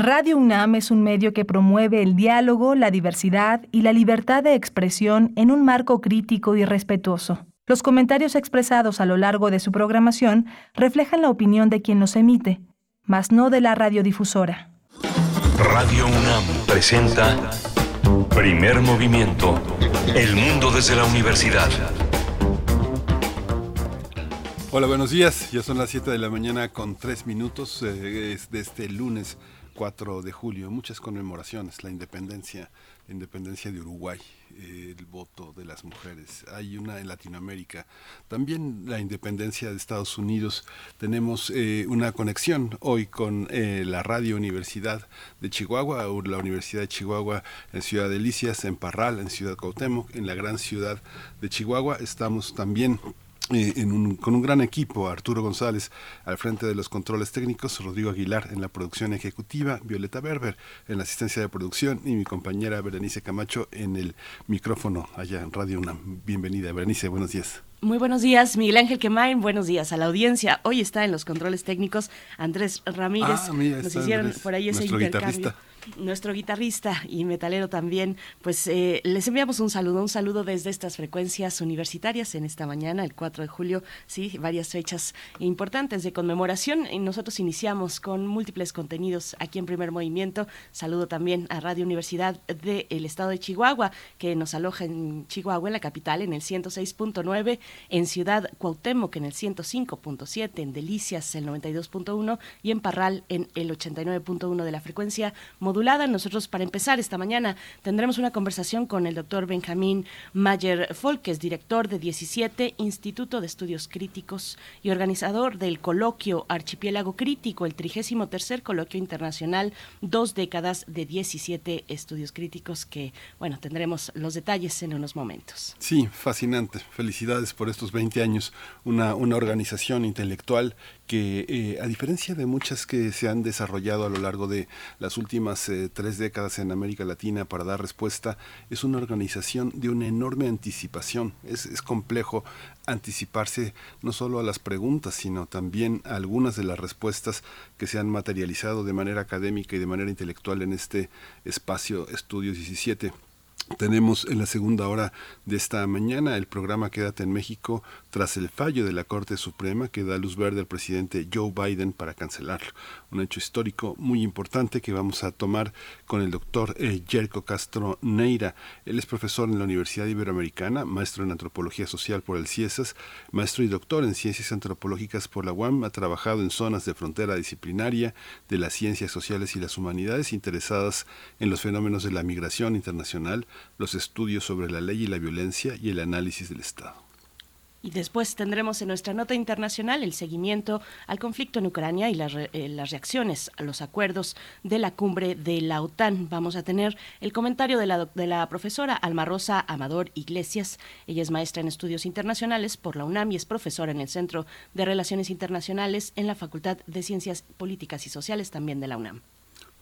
Radio UNAM es un medio que promueve el diálogo, la diversidad y la libertad de expresión en un marco crítico y respetuoso. Los comentarios expresados a lo largo de su programación reflejan la opinión de quien los emite, mas no de la radiodifusora. Radio UNAM presenta Primer Movimiento, El Mundo desde la Universidad. Hola, buenos días. Ya son las 7 de la mañana con 3 minutos eh, de este lunes 4 de julio. Muchas conmemoraciones, la independencia, la independencia de Uruguay, eh, el voto de las mujeres. Hay una en Latinoamérica. También la independencia de Estados Unidos. Tenemos eh, una conexión hoy con la Radio Universidad de Chihuahua, la Universidad de Chihuahua en Ciudad Delicias, en Parral, en Ciudad Cuauhtémoc, en la gran ciudad de Chihuahua. Estamos también eh, con un gran equipo, Arturo González al frente de los controles técnicos, Rodrigo Aguilar en la producción ejecutiva, Violeta Berber en la asistencia de producción y mi compañera Berenice Camacho en el micrófono allá en Radio UNAM. Bienvenida, Berenice, buenos días. Muy buenos días, Miguel Ángel Quemain. Buenos días a la audiencia. Hoy está en los controles técnicos Andrés Ramírez. Ah, Nos hicieron por ahí ese intercambio nuestro guitarrista y metalero también, pues eh, les enviamos un saludo, un saludo desde estas frecuencias universitarias en esta mañana, el 4 de julio, sí, varias fechas importantes de conmemoración y nosotros iniciamos con múltiples contenidos aquí en Primer Movimiento. Saludo también a Radio Universidad del Estado de Chihuahua, que nos aloja en Chihuahua, en la capital, en el 106.9, en Ciudad Cuauhtémoc en el 105.7, en Delicias el 92.1 y en Parral en el 89.1 de la frecuencia modulada. Nosotros, para empezar esta mañana, tendremos una conversación con el doctor Benjamín Mayer Folkes, director de 17 Instituto de Estudios Críticos y organizador del coloquio Archipiélago Crítico, el 33 Coloquio Internacional, dos décadas de 17 estudios críticos, que, bueno, tendremos los detalles en unos momentos. Sí, fascinante. Felicidades por estos 20 años. Una, una organización intelectual que eh, a diferencia de muchas que se han desarrollado a lo largo de las últimas eh, tres décadas en América Latina para dar respuesta, es una organización de una enorme anticipación. Es, es complejo anticiparse no solo a las preguntas, sino también a algunas de las respuestas que se han materializado de manera académica y de manera intelectual en este espacio Estudios 17. Tenemos en la segunda hora de esta mañana el programa Quédate en México tras el fallo de la Corte Suprema que da luz verde al presidente Joe Biden para cancelarlo. Un hecho histórico muy importante que vamos a tomar con el doctor eh, Jerko Castro Neira. Él es profesor en la Universidad Iberoamericana, maestro en antropología social por el CIESAS, maestro y doctor en ciencias antropológicas por la UAM. Ha trabajado en zonas de frontera disciplinaria de las ciencias sociales y las humanidades interesadas en los fenómenos de la migración internacional los estudios sobre la ley y la violencia y el análisis del Estado. Y después tendremos en nuestra nota internacional el seguimiento al conflicto en Ucrania y las, eh, las, reacciones a los acuerdos de la cumbre de la OTAN. Vamos a tener el comentario de la, de la profesora Alma Rosa Amador Iglesias. Ella es maestra en estudios internacionales por la UNAM y es profesora en el Centro de Relaciones Internacionales en la Facultad de Ciencias Políticas y Sociales también de la UNAM.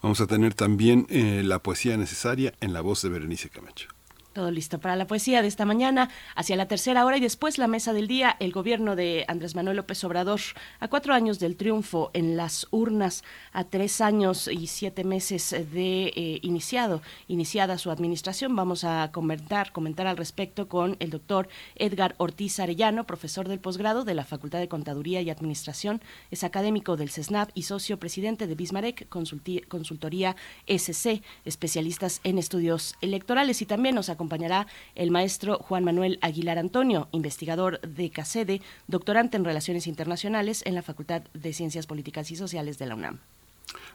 Vamos a tener también eh, la poesía necesaria en la voz de Berenice Camacho. Todo listo para la poesía de esta mañana, hacia la tercera hora y después la mesa del día, el gobierno de Andrés Manuel López Obrador, a cuatro años del triunfo en las urnas, a tres años y siete meses de eh, iniciado, iniciada su administración. Vamos a comentar, comentar al respecto con el doctor Edgar Ortiz Arellano, profesor del posgrado de la Facultad de Contaduría y Administración, es académico del CESNAP y socio presidente de Bismarck Consultoría SC, especialistas en estudios electorales. Y también nos acompaña acompañará el maestro Juan Manuel Aguilar Antonio, investigador de CACEDE, doctorante en Relaciones Internacionales en la Facultad de Ciencias Políticas y Sociales de la UNAM.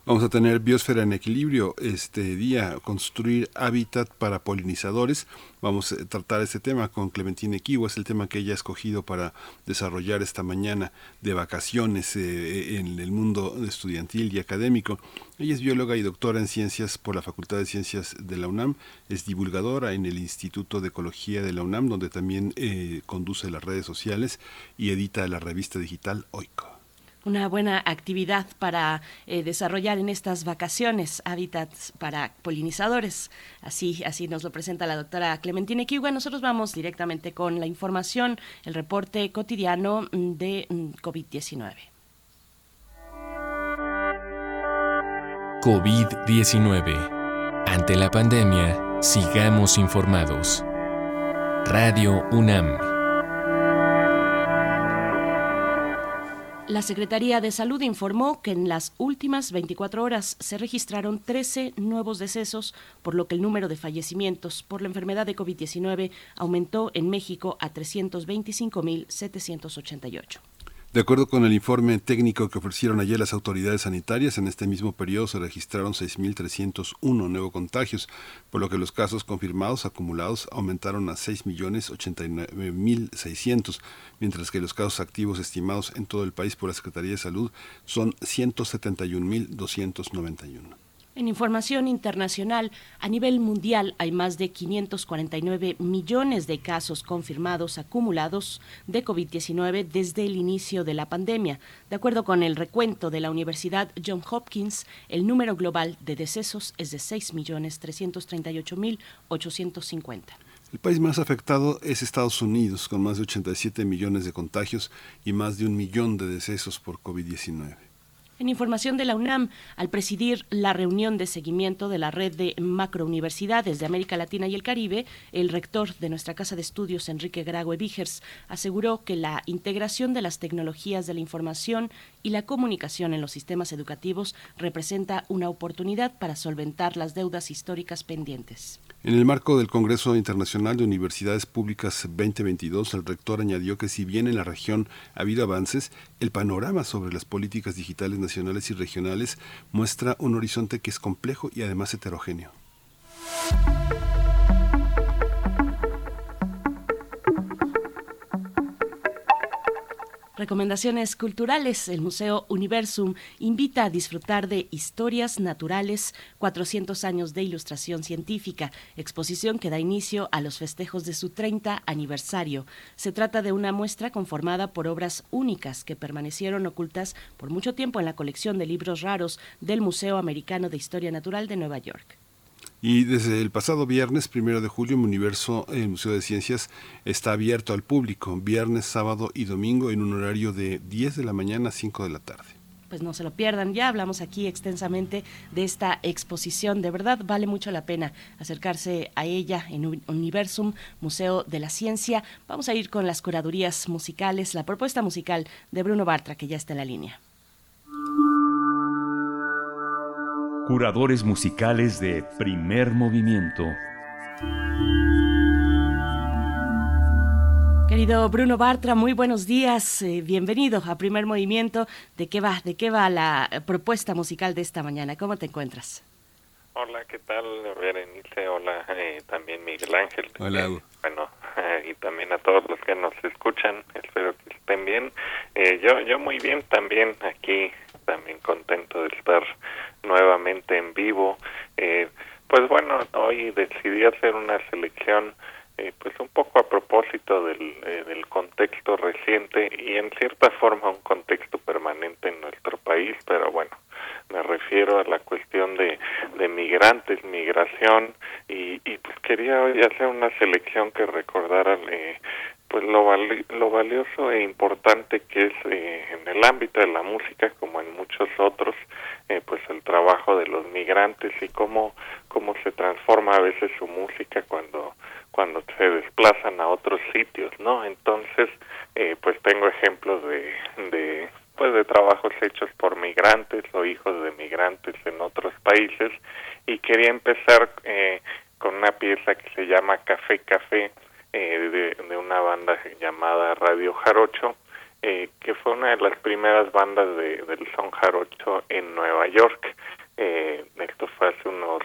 Vamos a tener biosfera en equilibrio este día, construir hábitat para polinizadores. Vamos a tratar este tema con Clementine Kiwa, es el tema que ella ha escogido para desarrollar esta mañana de vacaciones eh, en el mundo estudiantil y académico. Ella es bióloga y doctora en ciencias por la Facultad de Ciencias de la UNAM, es divulgadora en el Instituto de Ecología de la UNAM, donde también eh, conduce las redes sociales y edita la revista digital OICO una buena actividad para eh, desarrollar en estas vacaciones, hábitats para polinizadores. Así, así nos lo presenta la doctora Clementina Kiwa. Nosotros vamos directamente con la información, el reporte cotidiano de mm, COVID-19. COVID-19. Ante la pandemia, sigamos informados. Radio UNAM. La Secretaría de Salud informó que en las últimas 24 horas se registraron 13 nuevos decesos, por lo que el número de fallecimientos por la enfermedad de COVID-19 aumentó en México a 325.788. De acuerdo con el informe técnico que ofrecieron ayer las autoridades sanitarias, en este mismo periodo se registraron 6.301 nuevos contagios, por lo que los casos confirmados acumulados aumentaron a 6.089.600, mientras que los casos activos estimados en todo el país por la Secretaría de Salud son 171.291. En información internacional, a nivel mundial hay más de 549 millones de casos confirmados acumulados de COVID-19 desde el inicio de la pandemia. De acuerdo con el recuento de la Universidad Johns Hopkins, el número global de decesos es de 6.338.850. El país más afectado es Estados Unidos, con más de 87 millones de contagios y más de un millón de decesos por COVID-19. En información de la UNAM, al presidir la reunión de seguimiento de la red de macrouniversidades de América Latina y el Caribe, el rector de nuestra Casa de Estudios, Enrique Graue Vigers, aseguró que la integración de las tecnologías de la información y la comunicación en los sistemas educativos representa una oportunidad para solventar las deudas históricas pendientes. En el marco del Congreso Internacional de Universidades Públicas 2022, el rector añadió que si bien en la región ha habido avances, el panorama sobre las políticas digitales nacionales y regionales muestra un horizonte que es complejo y además heterogéneo. Recomendaciones culturales. El Museo Universum invita a disfrutar de Historias Naturales, 400 años de ilustración científica, exposición que da inicio a los festejos de su 30 aniversario. Se trata de una muestra conformada por obras únicas que permanecieron ocultas por mucho tiempo en la colección de libros raros del Museo Americano de Historia Natural de Nueva York. Y desde el pasado viernes, primero de julio, mi universo, el Museo de Ciencias, está abierto al público, viernes, sábado y domingo, en un horario de 10 de la mañana a 5 de la tarde. Pues no se lo pierdan, ya hablamos aquí extensamente de esta exposición, de verdad vale mucho la pena acercarse a ella en Universum, Museo de la Ciencia. Vamos a ir con las curadurías musicales, la propuesta musical de Bruno Bartra, que ya está en la línea. Curadores musicales de primer movimiento. Querido Bruno Bartra, muy buenos días. Eh, bienvenido a Primer Movimiento. ¿De qué va? ¿De qué va la propuesta musical de esta mañana? ¿Cómo te encuentras? Hola, ¿qué tal, Berenice? Hola, eh, también Miguel Ángel. Hola. Eh, bueno, y también a todos los que nos escuchan. Espero que estén bien. yo, yo muy bien también aquí, también contento de estar nuevamente en vivo. Eh, pues bueno, hoy decidí hacer una selección eh, pues un poco a propósito del, eh, del contexto reciente y en cierta forma un contexto permanente en nuestro país, pero bueno, me refiero a la cuestión de, de migrantes, migración y, y pues quería hoy hacer una selección que recordara eh, pues lo, lo valioso e importante que es eh, en el ámbito de la música como en muchos otros eh, pues el trabajo de los migrantes y cómo cómo se transforma a veces su música cuando cuando se desplazan a otros sitios no entonces eh, pues tengo ejemplos de, de pues de trabajos hechos por migrantes o hijos de migrantes en otros países. Y quería empezar con una pieza que se llama Café Café eh, de, una banda llamada Radio Jarocho, eh, que fue una de las primeras bandas de, del son jarocho en Nueva York. Eh, esto fue hace unos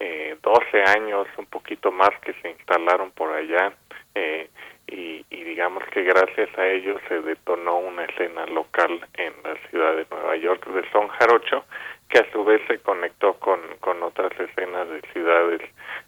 eh, 12 años, un poquito más, que se instalaron por allá. Eh, y, digamos que gracias a ellos se detonó una escena local en la ciudad de Nueva York de son jarocho que a su vez se conectó con, con otras escenas de ciudades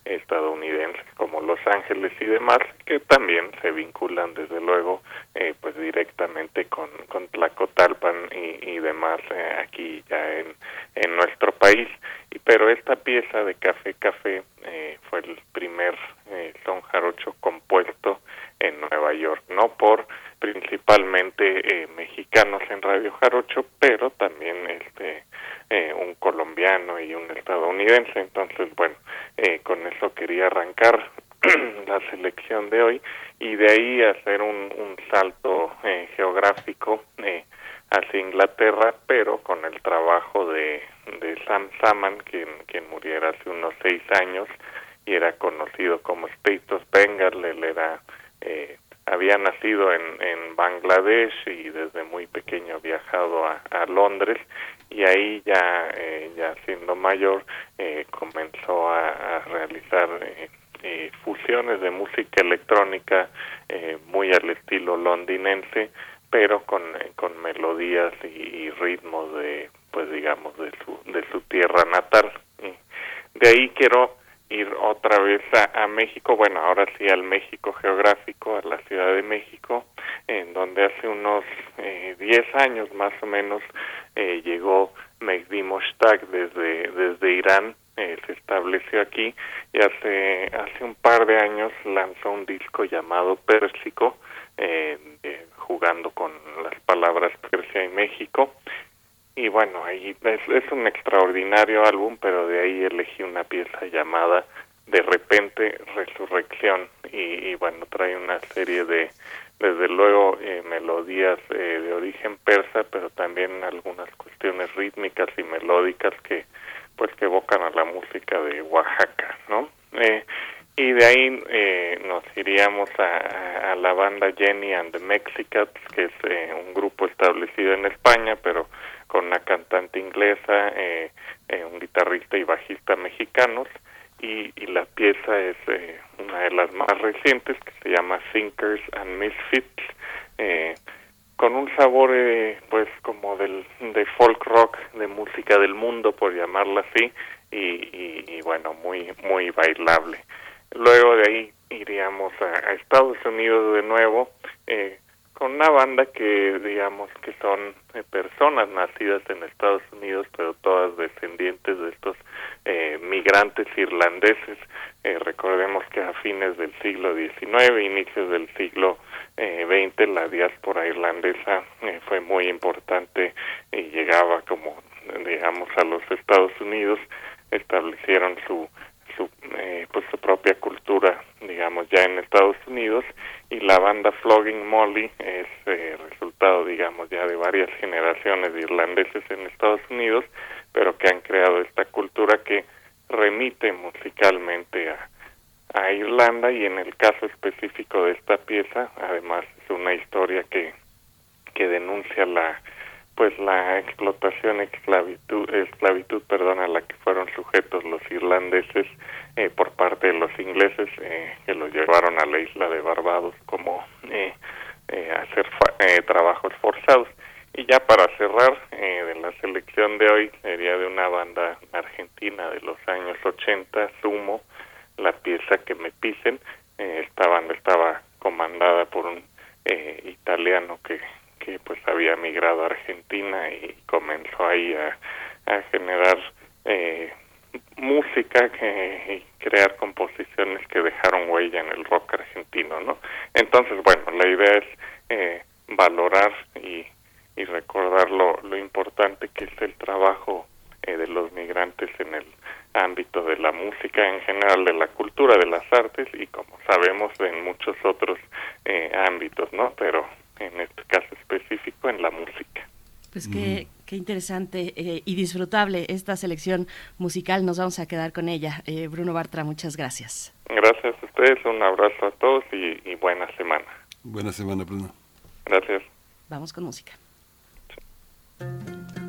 estadounidenses como Los Ángeles y demás que también se vinculan desde luego eh, pues directamente con, con Tlacotalpan y, y demás eh, aquí ya en, en nuestro país. Y pero esta pieza de Café Café eh, fue el primer eh, son jarocho compuesto en Nueva York, no por principalmente eh, mexicanos en Radio Jarocho, pero también este eh, un colombiano y un estadounidense. Entonces, bueno, eh, con eso quería arrancar la selección de hoy y de ahí hacer un, un salto eh, geográfico eh, hacia Inglaterra, pero con el trabajo de, de Sam Saman, quien, quien muriera hace unos seis años y era conocido como State of Bengal, él era eh, había nacido en, en Bangladesh y desde muy pequeño viajado a, a Londres y ahí ya eh, ya siendo mayor eh, comenzó a, realizar eh, eh, fusiones de música electrónica eh, muy al estilo londinense pero con, eh, con melodías y, y ritmos de pues digamos de su de su tierra natal. De ahí quiero ir otra vez a, México, bueno, ahora sí al México geográfico, a la Ciudad de México, en donde hace unos eh, 10 años más o menos eh, llegó Mehdi Moshtaq desde, desde Irán, eh, se estableció aquí y hace, hace un par de años lanzó un disco llamado Pérsico, eh, jugando con las palabras Persia y México y bueno, ahí es, es, un extraordinario álbum, pero de ahí elegí una pieza llamada De repente Resurrección y, y bueno, trae una serie de, desde luego, eh, melodías eh, de origen persa, pero también algunas cuestiones rítmicas y melódicas que pues que evocan a la música de Oaxaca, ¿no? Eh, y de ahí eh, nos iríamos a, a, la banda Jenny and the Mexicats, que es eh, un grupo establecido en España, pero con una cantante inglesa, eh, eh, un guitarrista y bajista mexicanos, y, la pieza es eh, una de las más recientes que se llama Thinkers and Misfits, con un sabor pues como del de folk rock, de música del mundo por llamarla así, y, y, y bueno, muy muy bailable. Luego de ahí iríamos a, Estados Unidos de nuevo, eh, con una banda que digamos que son eh, personas nacidas en Estados Unidos pero todas descendientes de estos eh, migrantes irlandeses. Eh, recordemos que a fines del siglo XIX inicios del siglo XX la diáspora irlandesa fue muy importante y llegaba como digamos a los Estados Unidos. Establecieron su su eh, pues su propia cultura digamos ya en Estados Unidos y la banda Flogging Molly es eh, resultado digamos ya de varias generaciones de irlandeses en Estados Unidos pero que han creado esta cultura que remite musicalmente a, a Irlanda y en el caso específico de esta pieza además es una historia que que denuncia la pues la explotación esclavitud esclavitud perdón a la que fueron sujetos los irlandeses eh, por parte de los ingleses eh, que los llevaron a la isla de Barbados como eh, eh, hacer eh, trabajos forzados. Y ya para cerrar eh, de la selección de hoy sería de una banda argentina de los años 80 Sumo la pieza que me pisen. Esta banda estaba comandada por un italiano que que pues había migrado a Argentina y comenzó ahí a, generar eh, música que, y crear composiciones que dejaron huella en el rock argentino, ¿no? Entonces, bueno, la idea es eh, valorar y, y recordar lo, lo importante que es el trabajo eh, de los migrantes en el ámbito de la música en general, de la cultura, de las artes y como sabemos en muchos otros eh, ámbitos, ¿no? Pero en este caso específico en la música. Pues qué, mm. qué interesante eh, y disfrutable esta selección musical. Nos vamos a quedar con ella. Eh, Bruno Bartra, muchas gracias. Gracias a ustedes, un abrazo a todos y, y buena semana. Buena semana, Bruno. Gracias. Vamos con música. Sí.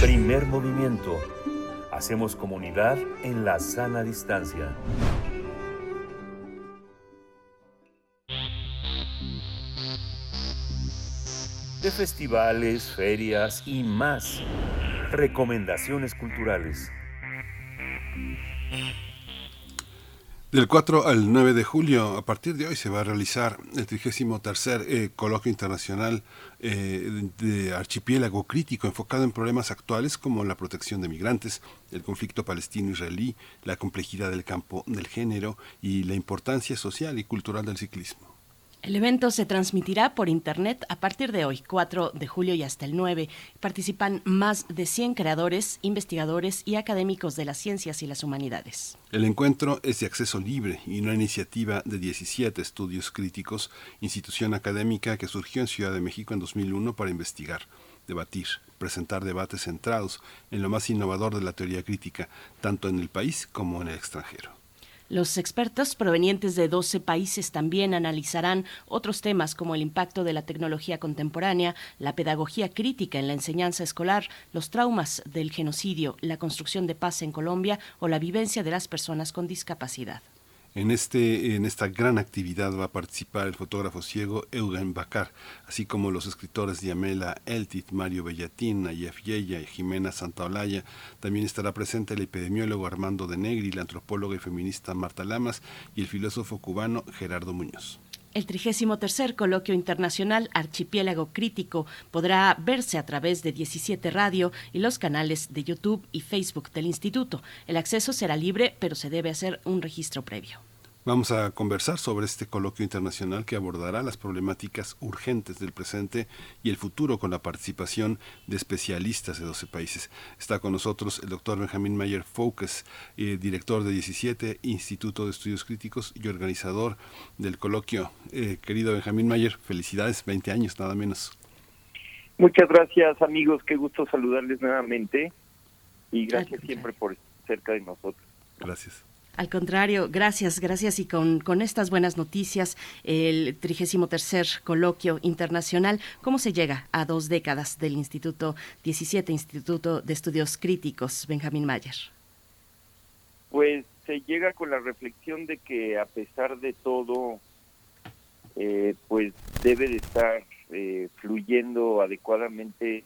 Primer movimiento. Hacemos comunidad en la sana distancia. De festivales, ferias y más. Recomendaciones culturales. Del 4 al 9 de julio, a partir de hoy, se va a realizar el 33 eh, Coloquio Internacional eh, de Archipiélago Crítico, enfocado en problemas actuales como la protección de migrantes, el conflicto palestino-israelí, la complejidad del campo del género y la importancia social y cultural del ciclismo. El evento se transmitirá por internet a partir de hoy, 4 de julio y hasta el 9. Participan más de 100 creadores, investigadores y académicos de las ciencias y las humanidades. El encuentro es de acceso libre y una iniciativa de 17 estudios críticos, institución académica que surgió en Ciudad de México en 2001 para investigar, debatir, presentar debates centrados en lo más innovador de la teoría crítica, tanto en el país como en el extranjero. Los expertos provenientes de 12 países también analizarán otros temas como el impacto de la tecnología contemporánea, la pedagogía crítica en la enseñanza escolar, los traumas del genocidio, la construcción de paz en Colombia o la vivencia de las personas con discapacidad. En, este, en esta gran actividad va a participar el fotógrafo ciego Eugen Bacar, así como los escritores Diamela Eltit, Mario Bellatín, Nayef Yeya y Jimena Santaolalla. También estará presente el epidemiólogo Armando de Negri, la antropóloga y feminista Marta Lamas y el filósofo cubano Gerardo Muñoz. El 33 Coloquio Internacional Archipiélago Crítico podrá verse a través de 17 Radio y los canales de YouTube y Facebook del Instituto. El acceso será libre, pero se debe hacer un registro previo. Vamos a conversar sobre este coloquio internacional que abordará las problemáticas urgentes del presente y el futuro con la participación de especialistas de 12 países. Está con nosotros el doctor Benjamín Mayer Focus, eh, director de 17 Instituto de Estudios Críticos y organizador del coloquio. Eh, querido Benjamín Mayer, felicidades, 20 años nada menos. Muchas gracias amigos, qué gusto saludarles nuevamente y gracias siempre por estar cerca de nosotros. Gracias. Al contrario, gracias, gracias. Y con, con estas buenas noticias, el 33 Coloquio Internacional, ¿cómo se llega a dos décadas del Instituto 17, Instituto de Estudios Críticos, Benjamín Mayer? Pues se llega con la reflexión de que a pesar de todo, eh, pues debe de estar eh, fluyendo adecuadamente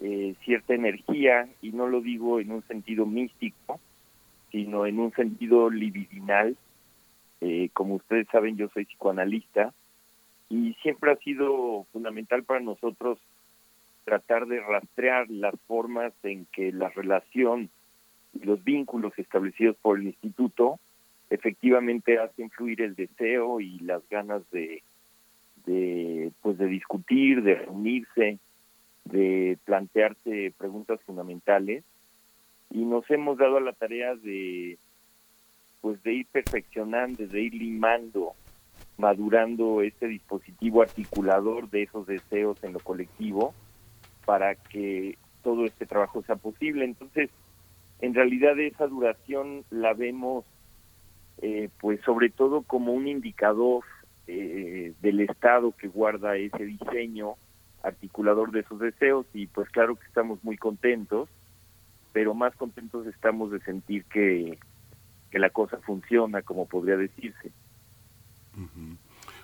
eh, cierta energía, y no lo digo en un sentido místico, sino en un sentido libidinal. Eh, como ustedes saben, yo soy psicoanalista y siempre ha sido fundamental para nosotros tratar de rastrear las formas en que la relación y los vínculos establecidos por el instituto efectivamente hacen fluir el deseo y las ganas de, de pues de discutir, de reunirse, de plantearse preguntas fundamentales y nos hemos dado a la tarea de pues de ir perfeccionando, de ir limando, madurando este dispositivo articulador de esos deseos en lo colectivo para que todo este trabajo sea posible. Entonces, en realidad esa duración la vemos eh, pues sobre todo como un indicador eh, del estado que guarda ese diseño articulador de esos deseos y pues claro que estamos muy contentos pero más contentos estamos de sentir que, que la cosa funciona, como podría decirse.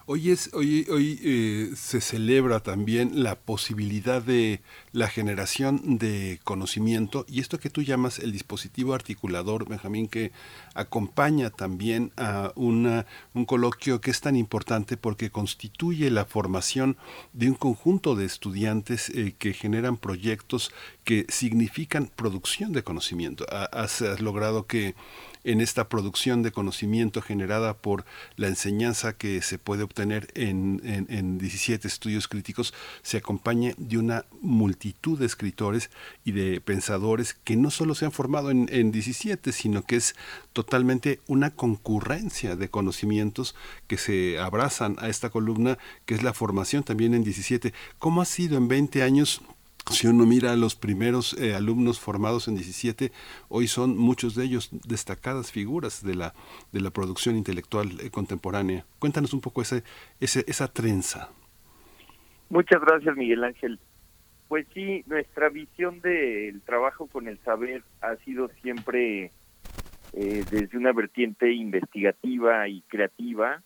Hoy, es, hoy, hoy eh, se celebra también la posibilidad de la generación de conocimiento y esto que tú llamas el dispositivo articulador, Benjamín, que acompaña también a una, un coloquio que es tan importante porque constituye la formación de un conjunto de estudiantes eh, que generan proyectos que significan producción de conocimiento. Has, has logrado que en esta producción de conocimiento generada por la enseñanza que se puede obtener en, en, 17 estudios críticos se acompañe de una multitud de escritores y de pensadores que no solo se han formado en, en 17, sino que es totalmente una concurrencia de conocimientos que se abrazan a esta columna que es la formación también en 17. ¿Cómo ha sido en 20 años si uno mira a los primeros eh, alumnos formados en 17, hoy son muchos de ellos destacadas figuras de la, de la producción intelectual eh, contemporánea. Cuéntanos un poco ese, ese, esa trenza. Muchas gracias, Miguel Ángel. Pues sí, nuestra visión del trabajo con el saber ha sido siempre eh, desde una vertiente investigativa y creativa.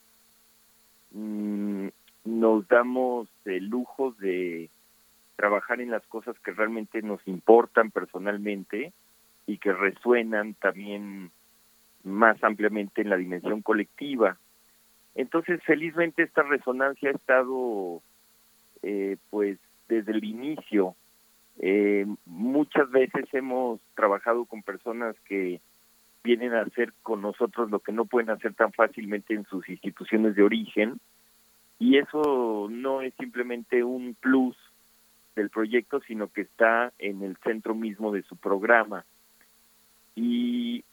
Mm, nos damos el lujo de trabajar en las cosas que realmente nos importan personalmente y que resuenan también más ampliamente en la dimensión colectiva. Entonces, felizmente esta resonancia ha estado, eh, pues, desde el inicio. Eh, muchas veces hemos trabajado con personas que vienen a hacer con nosotros lo que no pueden hacer tan fácilmente en sus instituciones de origen, y eso no es simplemente un plus del proyecto, sino que está en el centro mismo de su programa. Y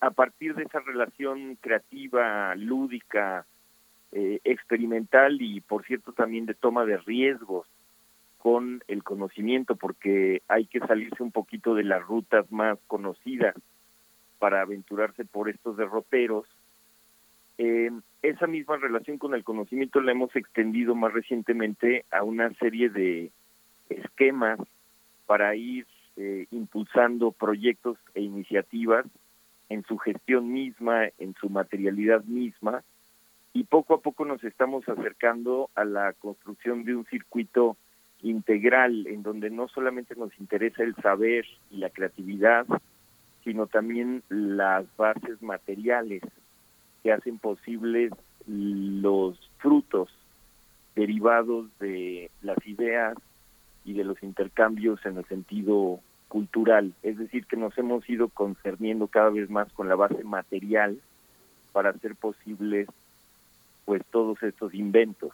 a partir de esa relación creativa, lúdica, eh, experimental y por cierto también de toma de riesgos con el conocimiento, porque hay que salirse un poquito de las rutas más conocidas para aventurarse por estos derroteros. Eh, esa misma relación con el conocimiento la hemos extendido más recientemente a una serie de esquemas para ir eh, impulsando proyectos e iniciativas en su gestión misma, en su materialidad misma, y poco a poco nos estamos acercando a la construcción de un circuito integral en donde no solamente nos interesa el saber y la creatividad, sino también las bases materiales que hacen posibles los frutos derivados de las ideas y de los intercambios en el sentido cultural, es decir, que nos hemos ido concerniendo cada vez más con la base material para hacer posibles pues todos estos inventos.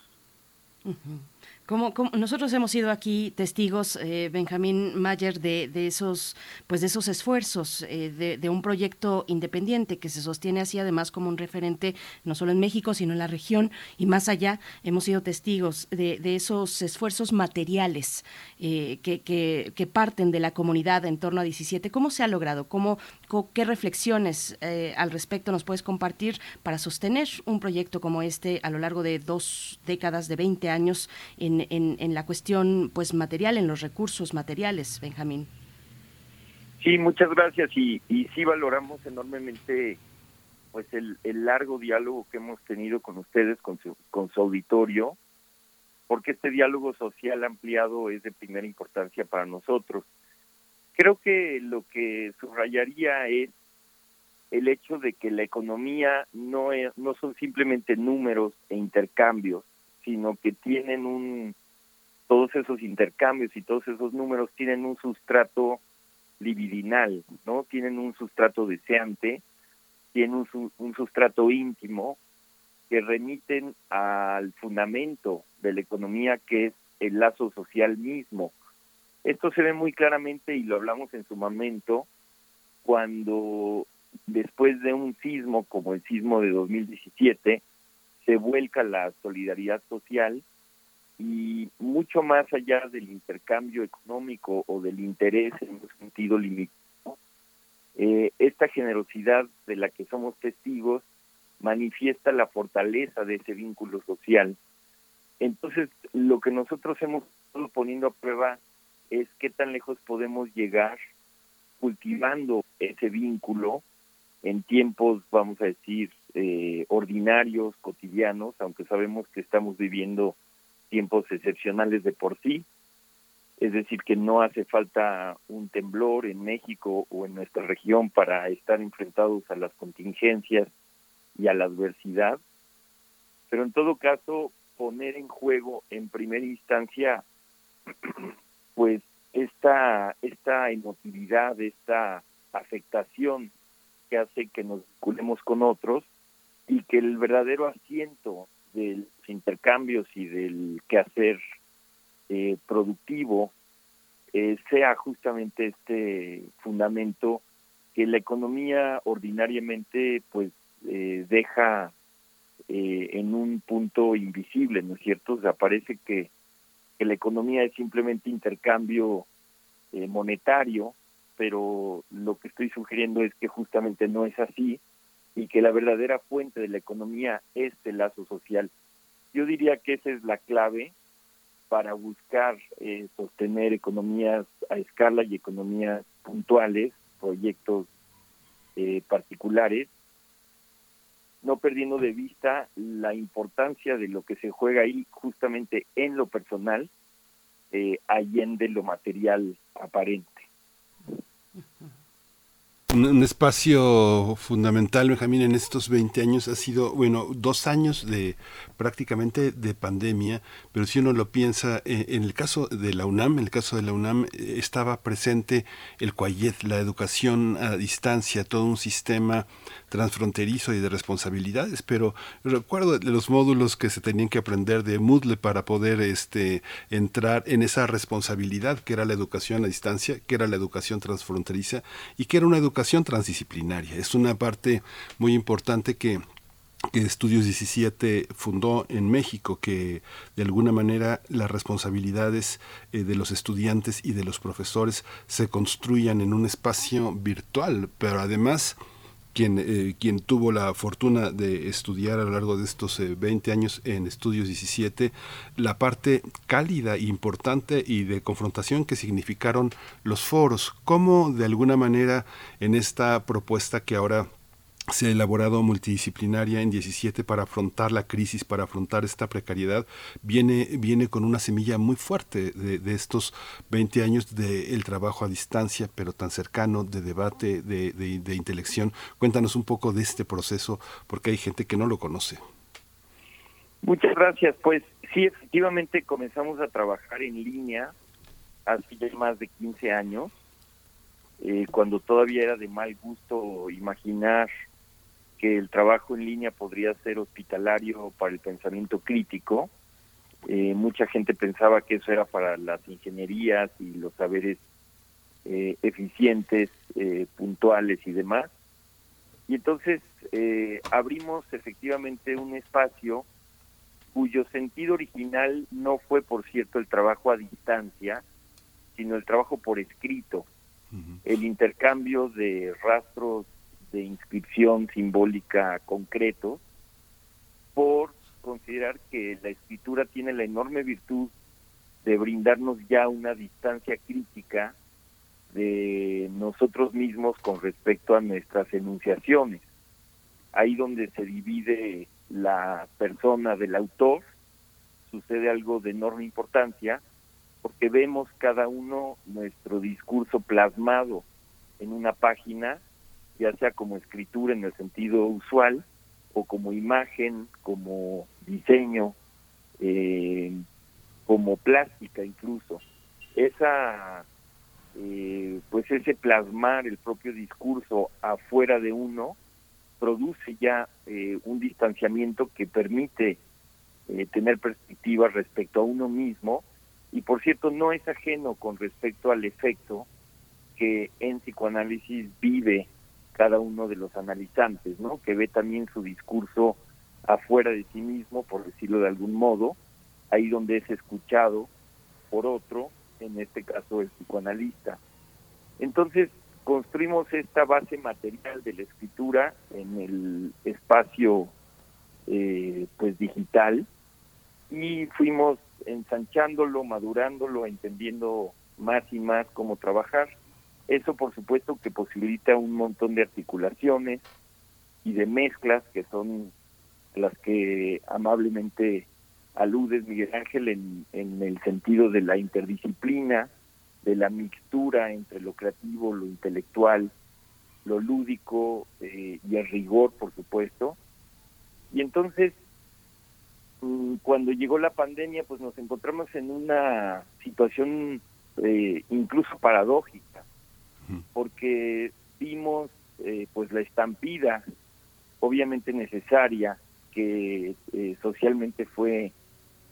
Como, nosotros hemos sido aquí testigos, eh, Benjamín Mayer, de, de, esos, pues de esos esfuerzos eh, de, un proyecto independiente que se sostiene así, además como un referente no solo en México, sino en la región y más allá. Hemos sido testigos de, esos esfuerzos materiales eh, que, que, parten de la comunidad en torno a 17. ¿Cómo se ha logrado? ¿Cómo, ¿Qué reflexiones al respecto nos puedes compartir para sostener un proyecto como este a lo largo de dos décadas, de 20 años en en, la cuestión pues material, en los recursos materiales, Benjamín. Sí, muchas gracias y, y sí valoramos enormemente pues el, el, largo diálogo que hemos tenido con ustedes, con su, con su auditorio, porque este diálogo social ampliado es de primera importancia para nosotros. Creo que lo que subrayaría es el hecho de que la economía no, es, no son simplemente números e intercambios, sino que tienen un, todos esos intercambios y todos esos números tienen un sustrato libidinal, ¿no? Tienen un sustrato deseante, tienen un, un sustrato íntimo que remiten al fundamento de la economía que es el lazo social mismo. Esto se ve muy claramente y lo hablamos en su momento cuando después de un sismo como el sismo de 2017 se vuelca la solidaridad social y mucho más allá del intercambio económico o del interés en un sentido limitado, eh, esta generosidad de la que somos testigos manifiesta la fortaleza de ese vínculo social. Entonces, lo que nosotros hemos estado poniendo a prueba es qué tan lejos podemos llegar cultivando ese vínculo en tiempos, vamos a decir, eh, ordinarios, cotidianos, aunque sabemos que estamos viviendo tiempos excepcionales de por sí, es decir, que no hace falta un temblor en México o en nuestra región para estar enfrentados a las contingencias y a la adversidad, pero en todo caso poner en juego en primera instancia pues esta esta emotividad, esta afectación que hace que nos vinculemos con otros y que el verdadero asiento de los intercambios y del quehacer eh, productivo eh, sea justamente este fundamento que la economía ordinariamente pues eh, deja eh, en un punto invisible, ¿no es cierto? O sea, parece que, que la economía es simplemente intercambio monetario pero lo que estoy sugiriendo es que justamente no es así y que la verdadera fuente de la economía es el lazo social. Yo diría que esa es la clave para buscar eh, sostener economías a escala y economías puntuales, proyectos eh, particulares, no perdiendo de vista la importancia de lo que se juega ahí justamente en lo personal, eh, allende lo material aparente. Un, espacio fundamental, Benjamín, en estos 20 años ha sido, bueno, dos años de prácticamente de pandemia, pero si uno lo piensa, eh, en el caso de la UNAM, en el caso de la UNAM eh, estaba presente el CUAYET, la educación a distancia, todo un sistema transfronterizo y de responsabilidades, pero recuerdo los módulos que se tenían que aprender de Moodle para poder este, entrar en esa responsabilidad que era la educación a distancia, que era la educación transfronteriza y que era una educación transdisciplinaria. Es una parte muy importante que Estudios 17 fundó en México, que de alguna manera las responsabilidades eh, de los estudiantes y de los profesores se construyan en un espacio virtual, pero además quien, eh, quien tuvo la fortuna de estudiar a lo largo de estos 20 años en Estudios 17, la parte cálida, importante y de confrontación que significaron los foros. ¿Cómo de alguna manera en esta propuesta que ahora se ha elaborado multidisciplinaria en 17 para afrontar la crisis, para afrontar esta precariedad, viene, viene con una semilla muy fuerte de, estos 20 años del trabajo a distancia, pero tan cercano, de debate, de, de, intelección. Cuéntanos un poco de este proceso, porque hay gente que no lo conoce. Muchas gracias. Pues sí, efectivamente comenzamos a trabajar en línea hace ya más de 15 años, eh, cuando todavía era de mal gusto imaginar que el trabajo en línea podría ser hospitalario para el pensamiento crítico. Eh, mucha gente pensaba que eso era para las ingenierías y los saberes eh, eficientes, eh, puntuales y demás. Y entonces abrimos efectivamente un espacio cuyo sentido original no fue, por cierto, el trabajo a distancia, sino el trabajo por escrito, el intercambio de rastros de inscripción simbólica concreto por considerar que la escritura tiene la enorme virtud de brindarnos ya una distancia crítica de nosotros mismos con respecto a nuestras enunciaciones. Ahí donde se divide la persona del autor, sucede algo de enorme importancia, porque vemos cada uno nuestro discurso plasmado en una página ya sea como escritura en el sentido usual o como imagen, como diseño, eh, como plástica incluso. Esa, eh, pues ese plasmar el propio discurso afuera de uno produce ya eh, un distanciamiento que permite tener perspectiva respecto a uno mismo y por cierto no es ajeno con respecto al efecto que en psicoanálisis vive cada uno de los analizantes, ¿no? Que ve también su discurso afuera de sí mismo, por decirlo de algún modo, ahí donde es escuchado por otro, en este caso el psicoanalista. Entonces, construimos esta base material de la escritura en el espacio eh, pues digital y fuimos ensanchándolo, madurándolo, entendiendo más y más cómo trabajar. Eso, por supuesto, que posibilita un montón de articulaciones y de mezclas que son las que amablemente aludes, Miguel Ángel, en, el sentido de la interdisciplina, de la mixtura entre lo creativo, lo intelectual, lo lúdico eh, y el rigor, por supuesto. Y entonces, mm, cuando llegó la pandemia, pues nos encontramos en una situación eh, incluso paradójica porque vimos eh, pues la estampida obviamente necesaria que eh, socialmente fue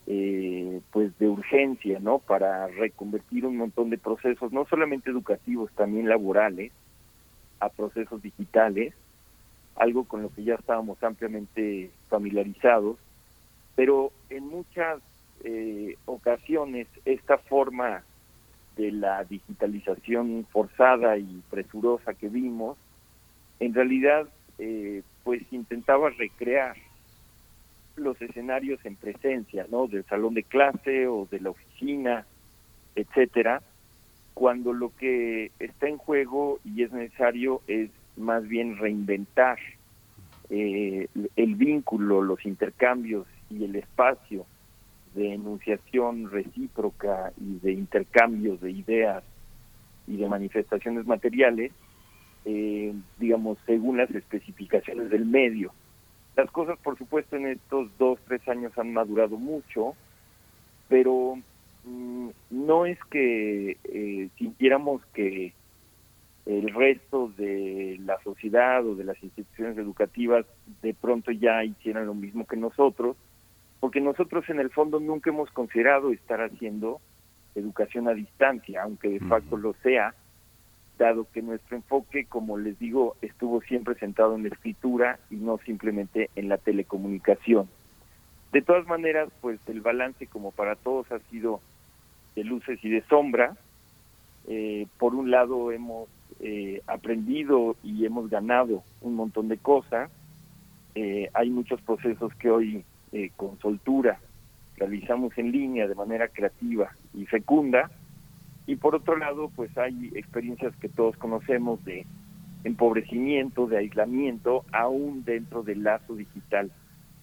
eh, pues de urgencia no para reconvertir un montón de procesos no solamente educativos también laborales a procesos digitales algo con lo que ya estábamos ampliamente familiarizados pero en muchas ocasiones esta forma de la digitalización forzada y presurosa que vimos, en realidad eh, pues intentaba recrear los escenarios en presencia, ¿no? Del salón de clase o de la oficina, etcétera, cuando lo que está en juego y es necesario es más bien reinventar eh, el vínculo, los intercambios y el espacio de enunciación recíproca y de intercambios de ideas y de manifestaciones materiales, eh, digamos, según las especificaciones del medio. Las cosas, por supuesto, en estos dos, tres años han madurado mucho, pero mm, no es que eh, sintiéramos que el resto de la sociedad o de las instituciones educativas de pronto ya hicieran lo mismo que nosotros, porque nosotros en el fondo nunca hemos considerado estar haciendo educación a distancia, aunque de facto lo sea, dado que nuestro enfoque, como les digo, estuvo siempre centrado en la escritura y no simplemente en la telecomunicación. De todas maneras, pues el balance, como para todos, ha sido de luces y de sombra. Eh, por un lado, hemos eh, aprendido y hemos ganado un montón de cosas. Eh, hay muchos procesos que hoy eh, con soltura realizamos en línea de manera creativa y fecunda. Y por otro lado, pues hay experiencias que todos conocemos de empobrecimiento, de aislamiento, aún dentro del lazo digital.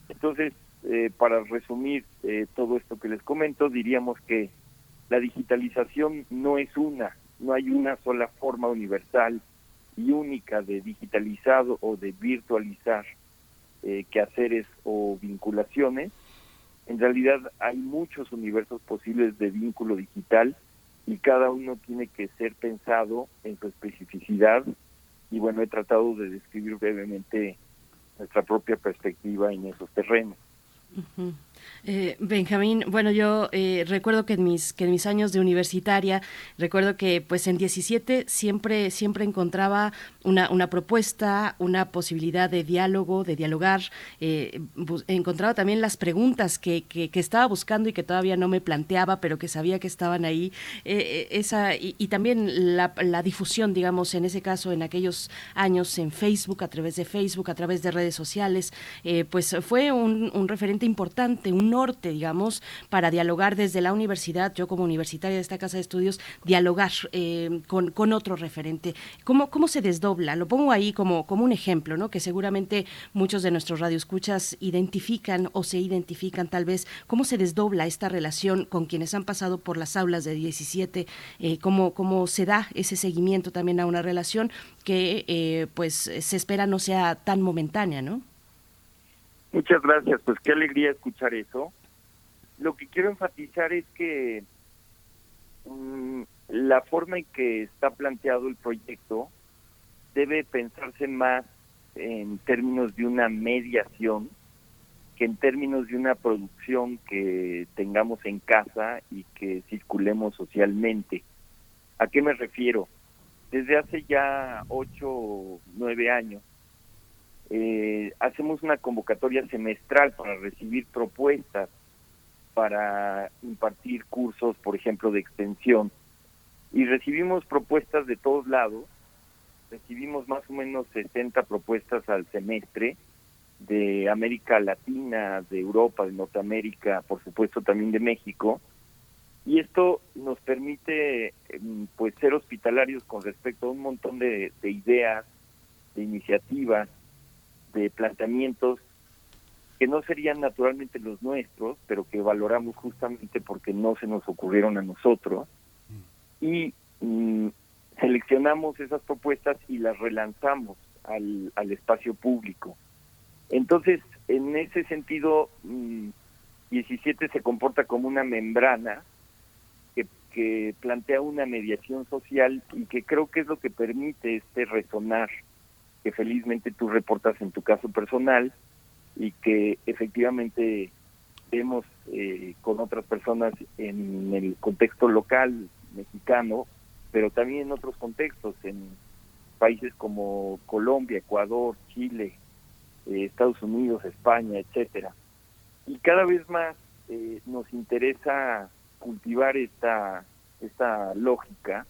Entonces, eh, para resumir eh, todo esto que les comento, diríamos que la digitalización no es una, no hay una sola forma universal y única de digitalizado o de virtualizar eh, quehaceres o vinculaciones. En realidad hay muchos universos posibles de vínculo digital y cada uno tiene que ser pensado en su especificidad y bueno, he tratado de describir brevemente nuestra propia perspectiva en esos terrenos. Eh, Benjamín, bueno, yo eh, recuerdo que en mis que en mis años de universitaria recuerdo que pues en 17 siempre siempre encontraba una, una propuesta, una posibilidad de diálogo, de dialogar, eh, encontraba también las preguntas que, que, estaba buscando y que todavía no me planteaba, pero que sabía que estaban ahí, esa y, también la, la, difusión, digamos, en ese caso en aquellos años en Facebook, a través de Facebook, a través de redes sociales, pues fue un, un referente importante, un norte, digamos, para dialogar desde la universidad, yo como universitaria de esta casa de estudios, dialogar eh, con, con, otro referente. ¿Cómo, ¿Cómo se desdobla? Lo pongo ahí como, como un ejemplo, ¿no? que seguramente muchos de nuestros radioescuchas identifican o se identifican tal vez, cómo se desdobla esta relación con quienes han pasado por las aulas de 17, eh, cómo, cómo se da ese seguimiento también a una relación que eh, pues se espera no sea tan momentánea, ¿no? Muchas gracias, pues qué alegría escuchar eso. Lo que quiero enfatizar es que mm, la forma en que está planteado el proyecto debe pensarse más en términos de una mediación que en términos de una producción que tengamos en casa y que circulemos socialmente. ¿A qué me refiero? Desde hace ya ocho o nueve años eh, hacemos una convocatoria semestral para recibir propuestas para impartir cursos, por ejemplo, de extensión. Y recibimos propuestas de todos lados. Recibimos más o menos 60 propuestas al semestre de América Latina, de Europa, de Norteamérica, por supuesto también de México. Y esto nos permite em, pues ser hospitalarios con respecto a un montón de ideas, de iniciativas de planteamientos que no serían naturalmente los nuestros, pero que valoramos justamente porque no se nos ocurrieron a nosotros. Y mm, seleccionamos esas propuestas y las relanzamos al, al espacio público. Entonces, en ese sentido, 17 mm, se comporta como una membrana que, que plantea una mediación social y que creo que es lo que permite este resonar que felizmente tú reportas en tu caso personal y que efectivamente vemos eh, con otras personas en el contexto local mexicano, pero también en otros contextos, en países como Colombia, Ecuador, Chile, eh, Estados Unidos, España, etcétera. Y cada vez más eh, nos interesa cultivar esta esta lógica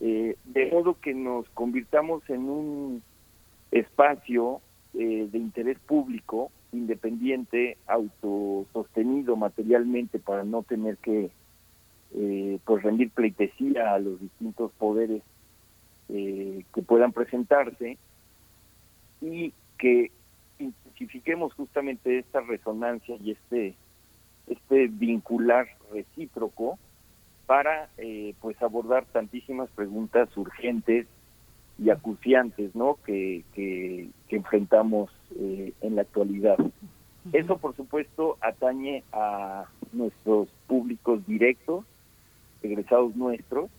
de modo que nos convirtamos en un espacio eh, de interés público, independiente, autosostenido materialmente para no tener que eh, pues rendir pleitesía a los distintos poderes eh, que puedan presentarse y que intensifiquemos justamente esta resonancia y este este vincular recíproco para pues abordar tantísimas preguntas urgentes y acuciantes ¿no? que, que, enfrentamos eh, en la actualidad. Eso, por supuesto, atañe a nuestros públicos directos, egresados nuestros,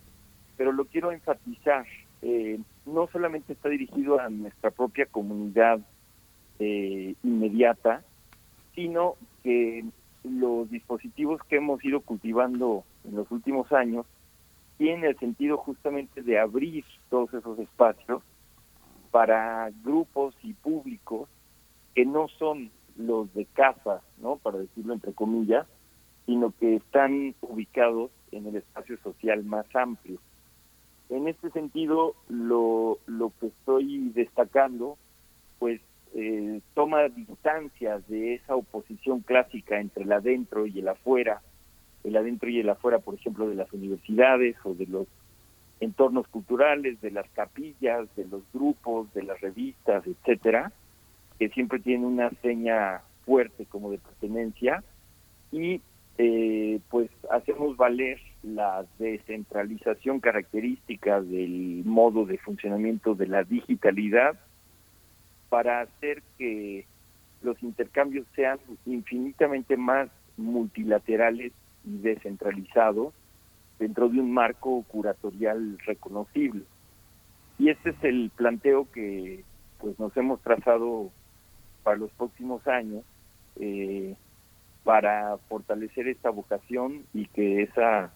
pero lo quiero enfatizar, eh, no solamente está dirigido a nuestra propia comunidad eh, inmediata, sino que los dispositivos que hemos ido cultivando en los últimos años tiene el sentido justamente de abrir todos esos espacios para grupos y públicos que no son los de casa, ¿no? Para decirlo entre comillas, sino que están ubicados en el espacio social más amplio. en este sentido, lo, lo que estoy destacando, pues eh, toma distancias de esa oposición clásica entre el adentro y el afuera, el adentro y el afuera, por ejemplo, de las universidades o de los entornos culturales, de las capillas, de los grupos, de las revistas, etcétera, que siempre tienen una seña fuerte como de pertenencia y eh, pues hacemos valer la descentralización característica del modo de funcionamiento de la digitalidad para hacer que los intercambios sean infinitamente más multilaterales y descentralizados dentro de un marco curatorial reconocible. Y este es el planteo que pues nos hemos trazado para los próximos años eh, para fortalecer esta vocación y que esa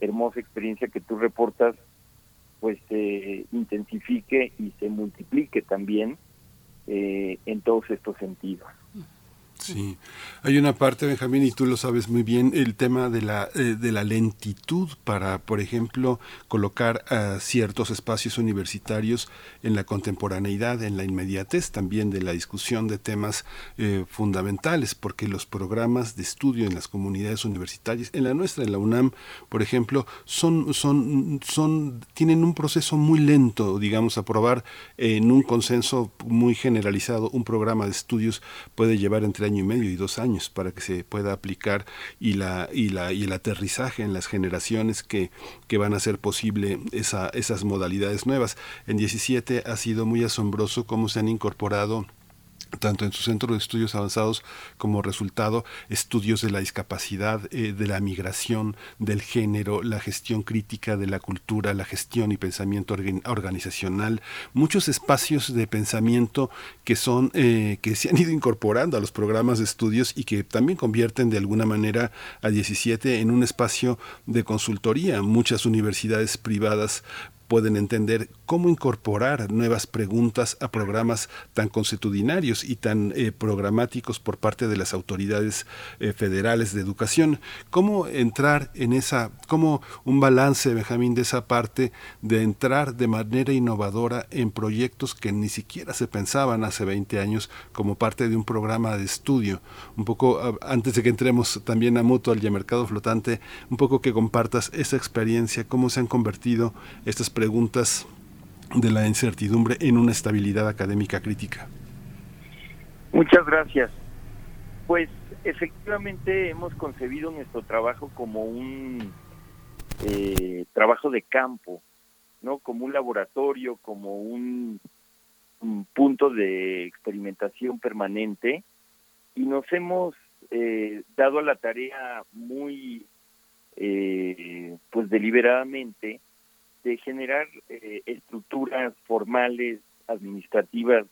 hermosa experiencia que tú reportas pues se intensifique y se multiplique también eh, en todos estos sentidos. Sí, hay una parte, Benjamín, y tú lo sabes muy bien, el tema de la, eh, de la lentitud para, por ejemplo, colocar a ciertos espacios universitarios en la contemporaneidad, en la inmediatez también de la discusión de temas eh, fundamentales, porque los programas de estudio en las comunidades universitarias, en la nuestra, en la UNAM, por ejemplo, son, son, son, tienen un proceso muy lento, digamos, aprobar en un consenso muy generalizado un programa de estudios puede llevar entre año y medio y dos años para que se pueda aplicar y la y la y el aterrizaje en las generaciones que, que van a hacer posible esa, esas modalidades nuevas. En 17 ha sido muy asombroso cómo se han incorporado tanto en su centro de estudios avanzados como resultado estudios de la discapacidad, eh, de la migración, del género, la gestión crítica de la cultura, la gestión y pensamiento organizacional, muchos espacios de pensamiento que son eh, que se han ido incorporando a los programas de estudios y que también convierten de alguna manera a 17 en un espacio de consultoría. Muchas universidades privadas pueden entender cómo incorporar nuevas preguntas a programas tan consuetudinarios y tan eh, programáticos por parte de las autoridades eh, federales de educación. ¿Cómo entrar en esa, cómo un balance, Benjamín, de esa parte de entrar de manera innovadora en proyectos que ni siquiera se pensaban hace 20 años como parte de un programa de estudio? Un poco, ah, antes de que entremos también a Mutual y a Mercado Flotante, un poco que compartas esa experiencia, cómo se han convertido estas preguntas de la incertidumbre en una estabilidad académica crítica. Muchas gracias. Pues efectivamente hemos concebido nuestro trabajo como un eh, trabajo de campo, no como un laboratorio, como un, punto de experimentación permanente y nos hemos eh, dado a la tarea muy eh, pues deliberadamente de generar eh, estructuras formales, administrativas,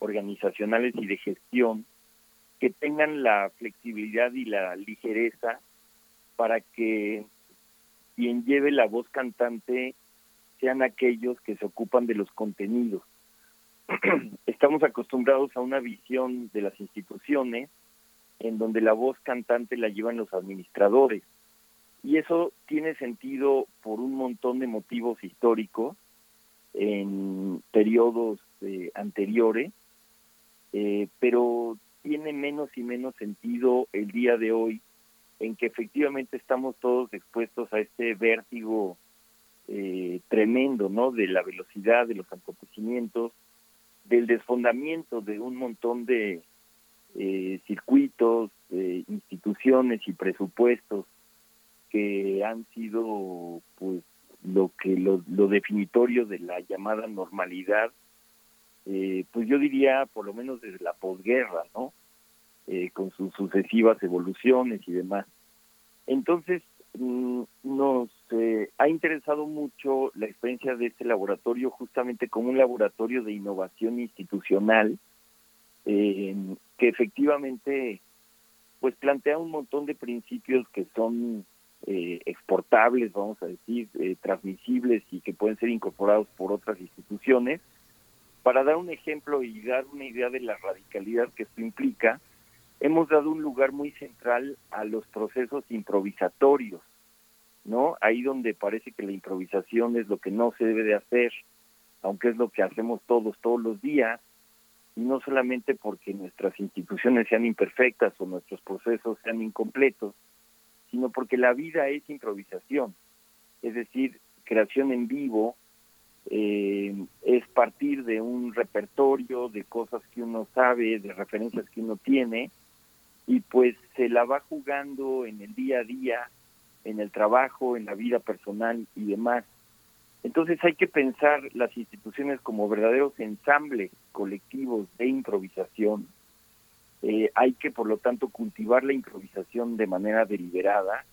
organizacionales y de gestión que tengan la flexibilidad y la ligereza para que quien lleve la voz cantante sean aquellos que se ocupan de los contenidos. Estamos acostumbrados a una visión de las instituciones en donde la voz cantante la llevan los administradores y eso tiene sentido por un montón de motivos históricos en periodos eh, anteriores, eh, pero tiene menos y menos sentido el día de hoy en que efectivamente estamos todos expuestos a este vértigo eh, tremendo, ¿no? De la velocidad de los acontecimientos, del desfondamiento de un montón de circuitos, instituciones y presupuestos que han sido pues lo que lo, definitorio de la llamada normalidad eh, pues yo diría por lo menos desde la posguerra no eh, con sus sucesivas evoluciones y demás. Entonces mm, nos ha interesado mucho la experiencia de este laboratorio justamente como un laboratorio de innovación institucional que efectivamente pues plantea un montón de principios que son eh, exportables, vamos a decir, eh, transmisibles y que pueden ser incorporados por otras instituciones. Para dar un ejemplo y dar una idea de la radicalidad que esto implica, hemos dado un lugar muy central a los procesos improvisatorios. ¿no? Ahí donde parece que la improvisación es lo que no se debe de hacer, aunque es lo que hacemos todos, todos los días, y no solamente porque nuestras instituciones sean imperfectas o nuestros procesos sean incompletos, sino porque la vida es improvisación, es decir, creación en vivo, eh, es partir de un repertorio de cosas que uno sabe, de referencias que uno tiene, y pues se la va jugando en el día a día, en el trabajo, en la vida personal y demás. Entonces hay que pensar las instituciones como verdaderos ensambles colectivos de improvisación. Eh, hay que, por lo tanto, cultivar la improvisación de manera deliberada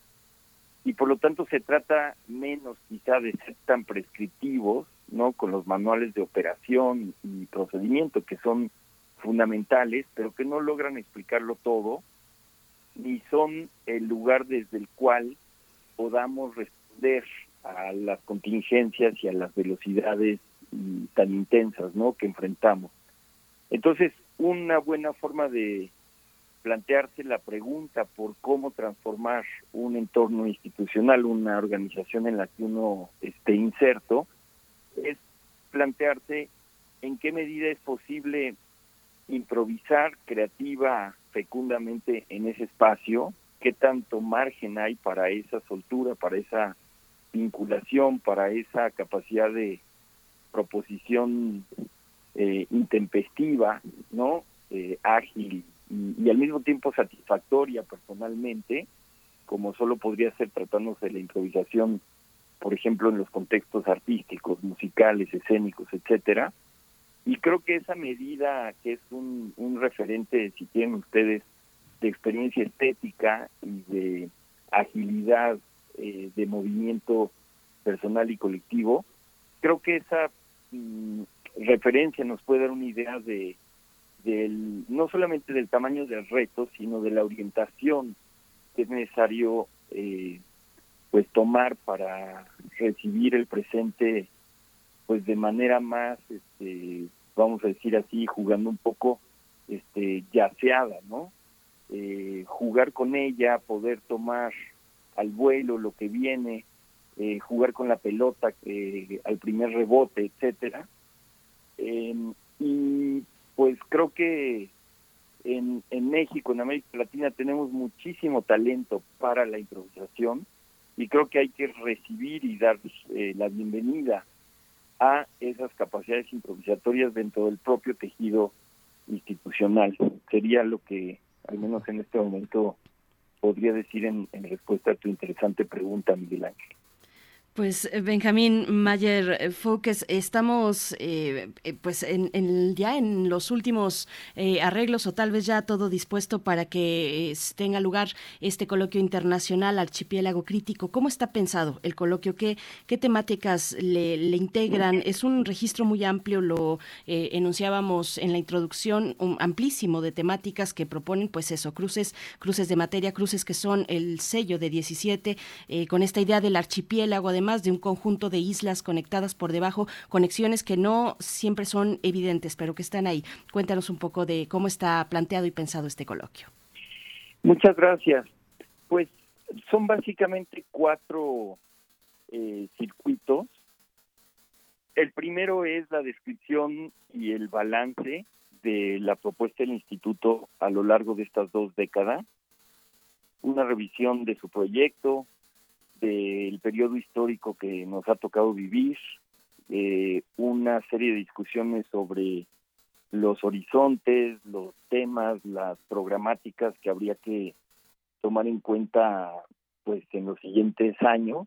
y, por lo tanto, se trata menos quizá de ser tan prescriptivos, ¿no? Con los manuales de operación y procedimiento que son fundamentales, pero que no logran explicarlo todo, ni son el lugar desde el cual podamos responder a las contingencias y a las velocidades tan intensas ¿no? que enfrentamos. Entonces, una buena forma de plantearse la pregunta por cómo transformar un entorno institucional, una organización en la que uno esté inserto, es plantearse en qué medida es posible improvisar creativa, fecundamente en ese espacio, qué tanto margen hay para esa soltura, para esa vinculación, para esa capacidad de proposición eh, intempestiva, ¿no? Eh, ágil y, al mismo tiempo satisfactoria personalmente, como solo podría ser tratándose de la improvisación, por ejemplo, en los contextos artísticos, musicales, escénicos, etcétera. Y creo que esa medida, que es un, un referente, si tienen ustedes, de experiencia estética y de agilidad eh, de movimiento personal y colectivo, creo que esa mm, referencia nos puede dar una idea de del no solamente del tamaño del reto, sino de la orientación que es necesario eh, pues tomar para recibir el presente pues de manera más este vamos a decir así jugando un poco este yaceada no eh, jugar con ella poder tomar al vuelo lo que viene, eh, jugar con la pelota eh, al primer rebote, etcétera. Em, y pues creo que en, en México, en América Latina, tenemos muchísimo talento para la improvisación y creo que hay que recibir y dar eh, la bienvenida a esas capacidades improvisatorias dentro del propio tejido institucional. Sería lo que, al menos en este momento, podría decir en, respuesta a tu interesante pregunta, Miguel Ángel. Pues eh, Benjamín Mayer eh, Fouques, estamos eh, pues en, ya en los últimos arreglos o tal vez ya todo dispuesto para que tenga lugar este coloquio internacional Archipiélago Crítico. ¿Cómo está pensado el coloquio? ¿Qué, qué temáticas le, integran? Es un registro muy amplio, lo enunciábamos en la introducción, un amplísimo de temáticas que proponen pues eso, cruces, cruces de materia, cruces que son el sello de 17, con esta idea del archipiélago, además de un conjunto de islas conectadas por debajo, conexiones que no siempre son evidentes, pero que están ahí. Cuéntanos un poco de cómo está planteado y pensado este coloquio. Muchas gracias. Pues son básicamente cuatro eh, circuitos. El primero es la descripción y el balance de la propuesta del instituto a lo largo de estas dos décadas, una revisión de su proyecto, del periodo histórico que nos ha tocado vivir, eh, una serie de discusiones sobre los horizontes, los temas, las programáticas que habría que tomar en cuenta pues en los siguientes años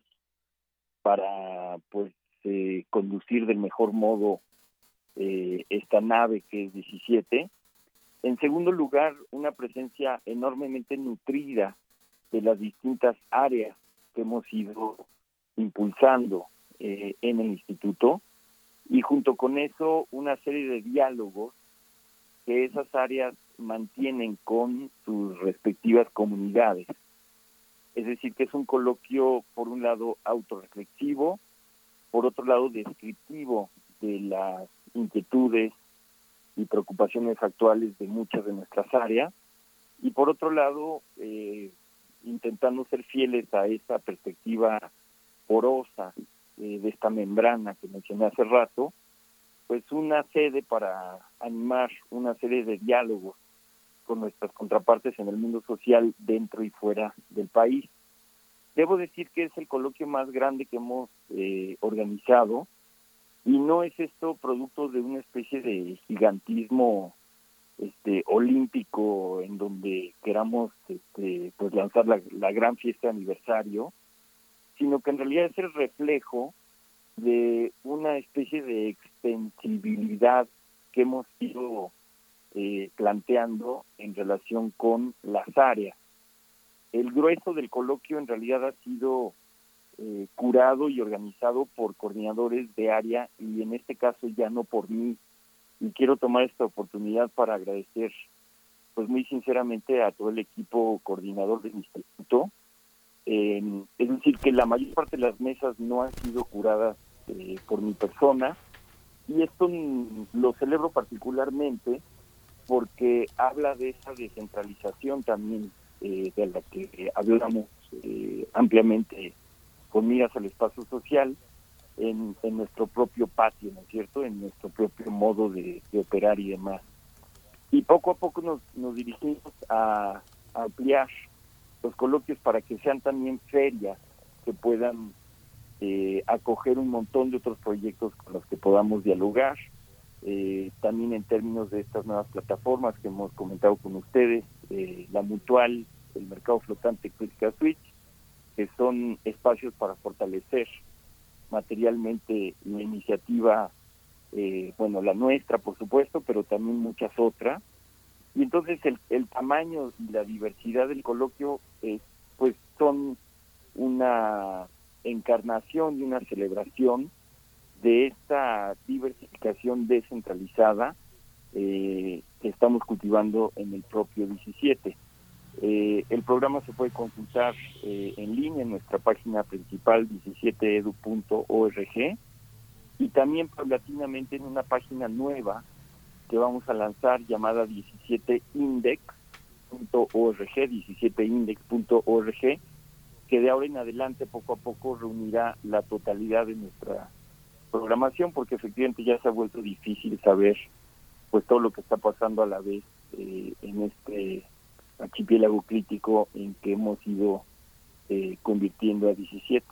para pues eh, conducir del mejor modo eh, esta nave que es 17. En segundo lugar, una presencia enormemente nutrida de las distintas áreas que hemos ido impulsando eh, en el instituto y junto con eso una serie de diálogos que esas áreas mantienen con sus respectivas comunidades. Es decir, que es un coloquio, por un lado, autorreflexivo, por otro lado, descriptivo de las inquietudes y preocupaciones actuales de muchas de nuestras áreas, y por otro lado, eh, intentando ser fieles a esa perspectiva porosa eh, de esta membrana que mencioné hace rato, pues una sede para animar una serie de diálogos con nuestras contrapartes en el mundo social dentro y fuera del país. Debo decir que es el coloquio más grande que hemos eh, organizado y no es esto producto de una especie de gigantismo este olímpico en donde queramos este, pues lanzar la, gran fiesta de aniversario, sino que en realidad es el reflejo de una especie de extensibilidad que hemos ido eh, planteando en relación con las áreas. El grueso del coloquio en realidad ha sido eh, curado y organizado por coordinadores de área y en este caso ya no por mí. Y quiero tomar esta oportunidad para agradecer pues muy sinceramente a todo el equipo coordinador del instituto. Es decir, que la mayor parte de las mesas no han sido curadas eh, por mi persona y esto lo celebro particularmente porque habla de esa descentralización también eh, de la que hablamos eh, ampliamente con miras al espacio social en, nuestro propio patio, ¿no es cierto? En nuestro propio modo de, operar y demás. Y poco a poco nos, nos dirigimos a, ampliar los coloquios para que sean también ferias que puedan eh, acoger un montón de otros proyectos con los que podamos dialogar, eh, también en términos de estas nuevas plataformas que hemos comentado con ustedes, eh, la mutual, el mercado flotante Critical Switch, que son espacios para fortalecer materialmente la iniciativa, bueno, la nuestra, por supuesto, pero también muchas otras. Y entonces el, el tamaño y la diversidad del coloquio, pues son una encarnación y una celebración de esta diversificación descentralizada eh, que estamos cultivando en el propio 17. Eh, el programa se puede consultar eh, en línea en nuestra página principal 17edu.org y también paulatinamente en una página nueva que vamos a lanzar llamada 17index.org, 17index.org, que de ahora en adelante poco a poco reunirá la totalidad de nuestra programación porque efectivamente ya se ha vuelto difícil saber pues todo lo que está pasando a la vez eh, en este archipiélago crítico en que hemos ido eh, convirtiendo a 17.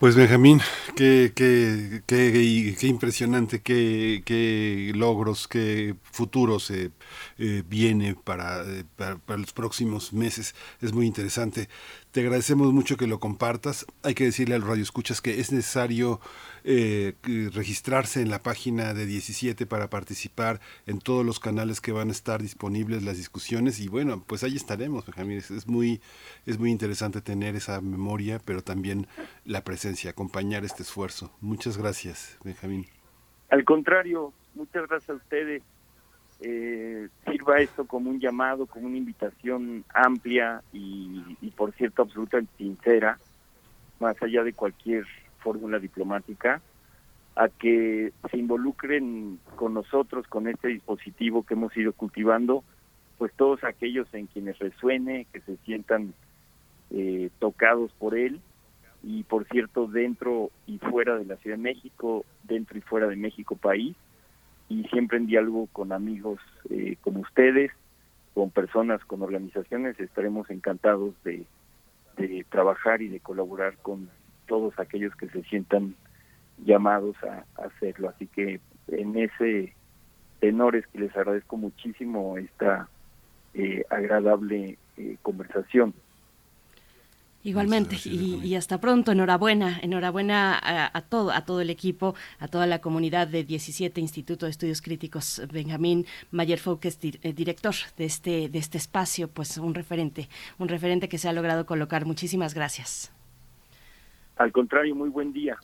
Pues Benjamín, qué, qué, qué, qué impresionante, qué, logros, qué futuros eh, eh, viene eh, para, para, los próximos meses. Es muy interesante. Te agradecemos mucho que lo compartas. Hay que decirle al radio escuchas que es necesario eh, registrarse en la página de 17 para participar en todos los canales que van a estar disponibles las discusiones y bueno, pues ahí estaremos, Benjamín. Es, muy es muy interesante tener esa memoria, pero también la presencia, acompañar este esfuerzo. Muchas gracias, Benjamín. Al contrario, muchas gracias a ustedes eh, sirva esto como un llamado, como una invitación amplia y, por cierto absolutamente sincera, más allá de cualquier fórmula diplomática, a que se involucren con nosotros, con este dispositivo que hemos ido cultivando, pues todos aquellos en quienes resuene, que se sientan eh, tocados por él, y por cierto, dentro y fuera de la Ciudad de México, dentro y fuera de México país, y siempre en diálogo con amigos eh, como ustedes, con personas, con organizaciones, estaremos encantados de, trabajar y de colaborar con todos aquellos que se sientan llamados a, hacerlo. Así que en ese tenor es que les agradezco muchísimo esta eh, agradable eh, conversación. Igualmente, y, hasta pronto, enhorabuena, enhorabuena a, todo, a todo el equipo, a toda la comunidad de 17 Instituto de Estudios Críticos, Benjamín Mayer Fouques, eh, director de este, de este espacio, pues un referente, un referente que se ha logrado colocar. Muchísimas gracias. Al contrario, muy buen día.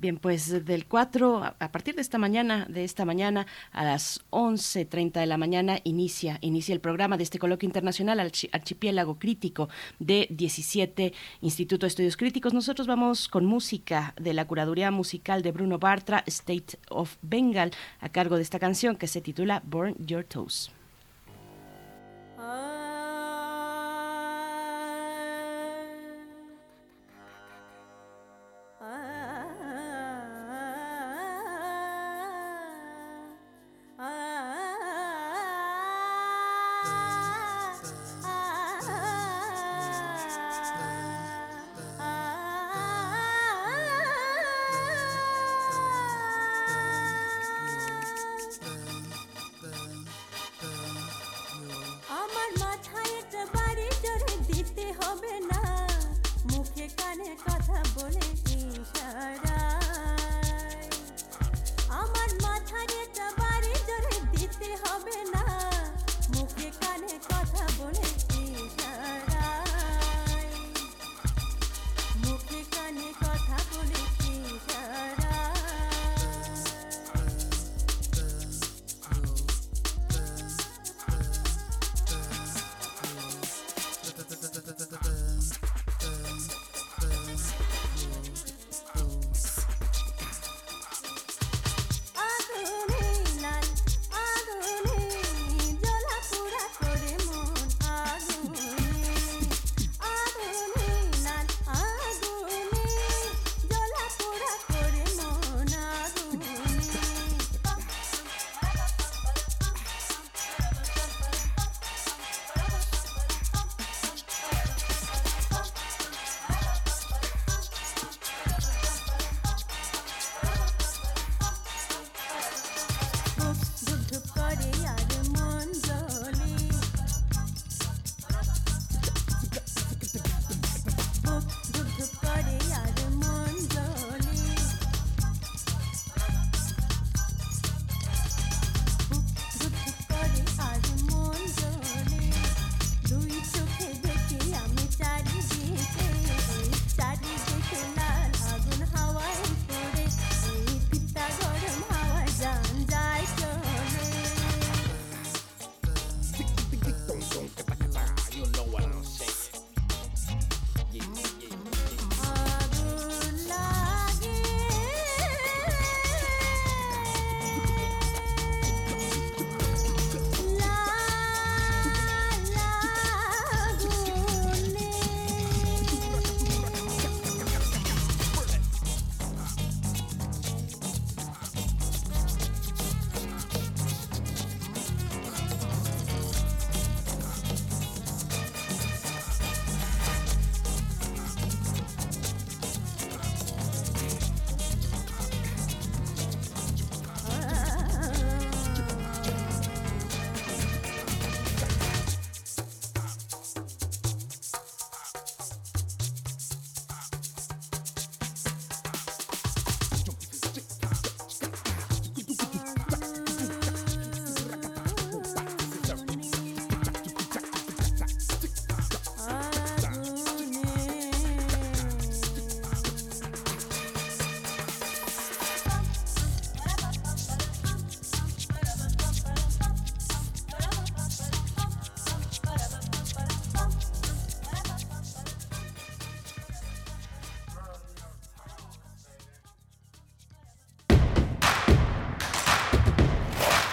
Bien, pues del 4, a partir de esta mañana, de esta mañana a las 11.30 de la mañana, inicia, inicia el programa de este coloquio internacional Archipiélago Crítico de 17 Instituto de Estudios Críticos. Nosotros vamos con música de la curaduría musical de Bruno Bartra, State of Bengal, a cargo de esta canción que se titula Burn Your Toes.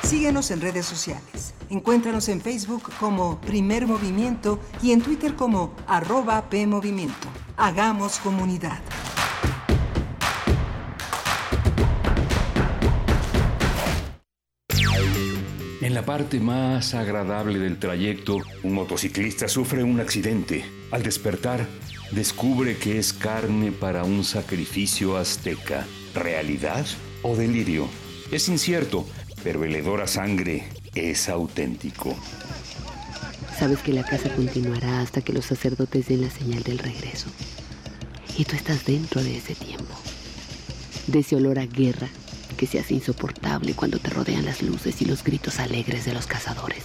Síguenos en redes sociales. Encuéntranos en Facebook como Primer Movimiento y en Twitter como arroba PMovimiento. Hagamos comunidad. En la parte más agradable del trayecto, un motociclista sufre un accidente. Al despertar, descubre que es carne para un sacrificio azteca. ¿Realidad o delirio? Es incierto, pero el hedor a sangre es auténtico. Sabes que la casa continuará hasta que los sacerdotes den la señal del regreso. Y tú estás dentro de ese tiempo. De ese olor a guerra que se hace insoportable cuando te rodean las luces y los gritos alegres de los cazadores.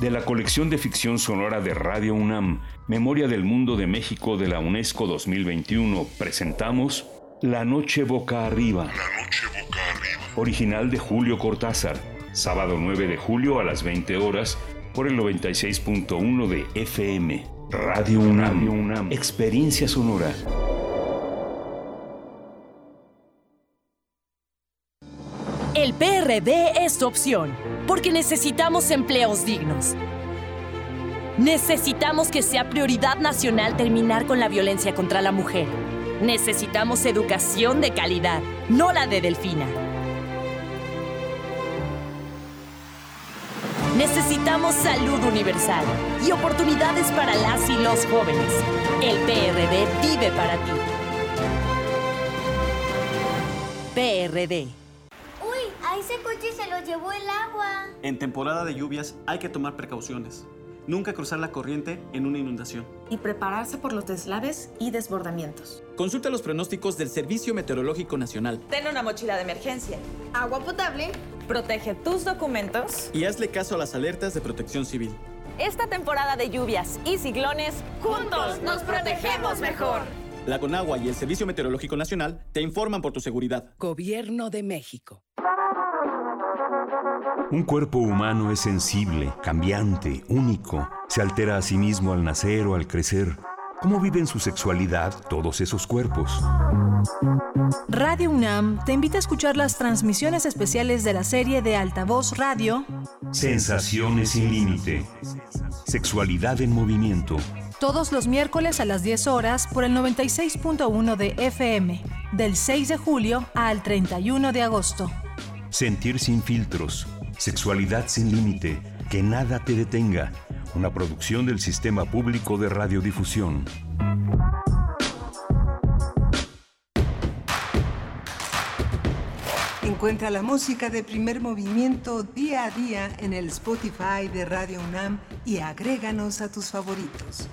De la colección de ficción sonora de Radio UNAM, Memoria del Mundo de México de la UNESCO 2021, presentamos La Noche Boca Arriba. Original de Julio Cortázar. Sábado 9 de julio a las 20 horas por el 96.1 de FM. Radio UNAM. Radio UNAM. Experiencia sonora. El PRD es tu opción, porque necesitamos empleos dignos. Necesitamos que sea prioridad nacional terminar con la violencia contra la mujer. Necesitamos educación de calidad, no la de Delfina. Necesitamos salud universal y oportunidades para las y los jóvenes. El PRD vive para ti. PRD. Uy, a ese coche se lo llevó el agua. En temporada de lluvias hay que tomar precauciones. Nunca cruzar la corriente en una inundación. Y prepararse por los deslaves y desbordamientos. Consulta los pronósticos del Servicio Meteorológico Nacional. Ten una mochila de emergencia. Agua potable. Protege tus documentos. Y hazle caso a las alertas de protección civil. Esta temporada de lluvias y ciclones, juntos nos protegemos mejor. La Conagua y el Servicio Meteorológico Nacional te informan por tu seguridad. Gobierno de México. Un cuerpo humano es sensible, cambiante, único. Se altera a sí mismo al nacer o al crecer. ¿Cómo viven su sexualidad todos esos cuerpos? Radio UNAM te invita a escuchar las transmisiones especiales de la serie de Altavoz Radio Sensaciones sin límite. Sexualidad en movimiento. todos los miércoles a las 10 horas por el 96.1 de FM, del 6 de julio al 31 de agosto. Sentir sin filtros. Sexualidad sin límite. Que nada te detenga. Una producción del Sistema Público de Radiodifusión. Encuentra la música de primer movimiento día a día en el Spotify de Radio UNAM y agréganos a tus favoritos.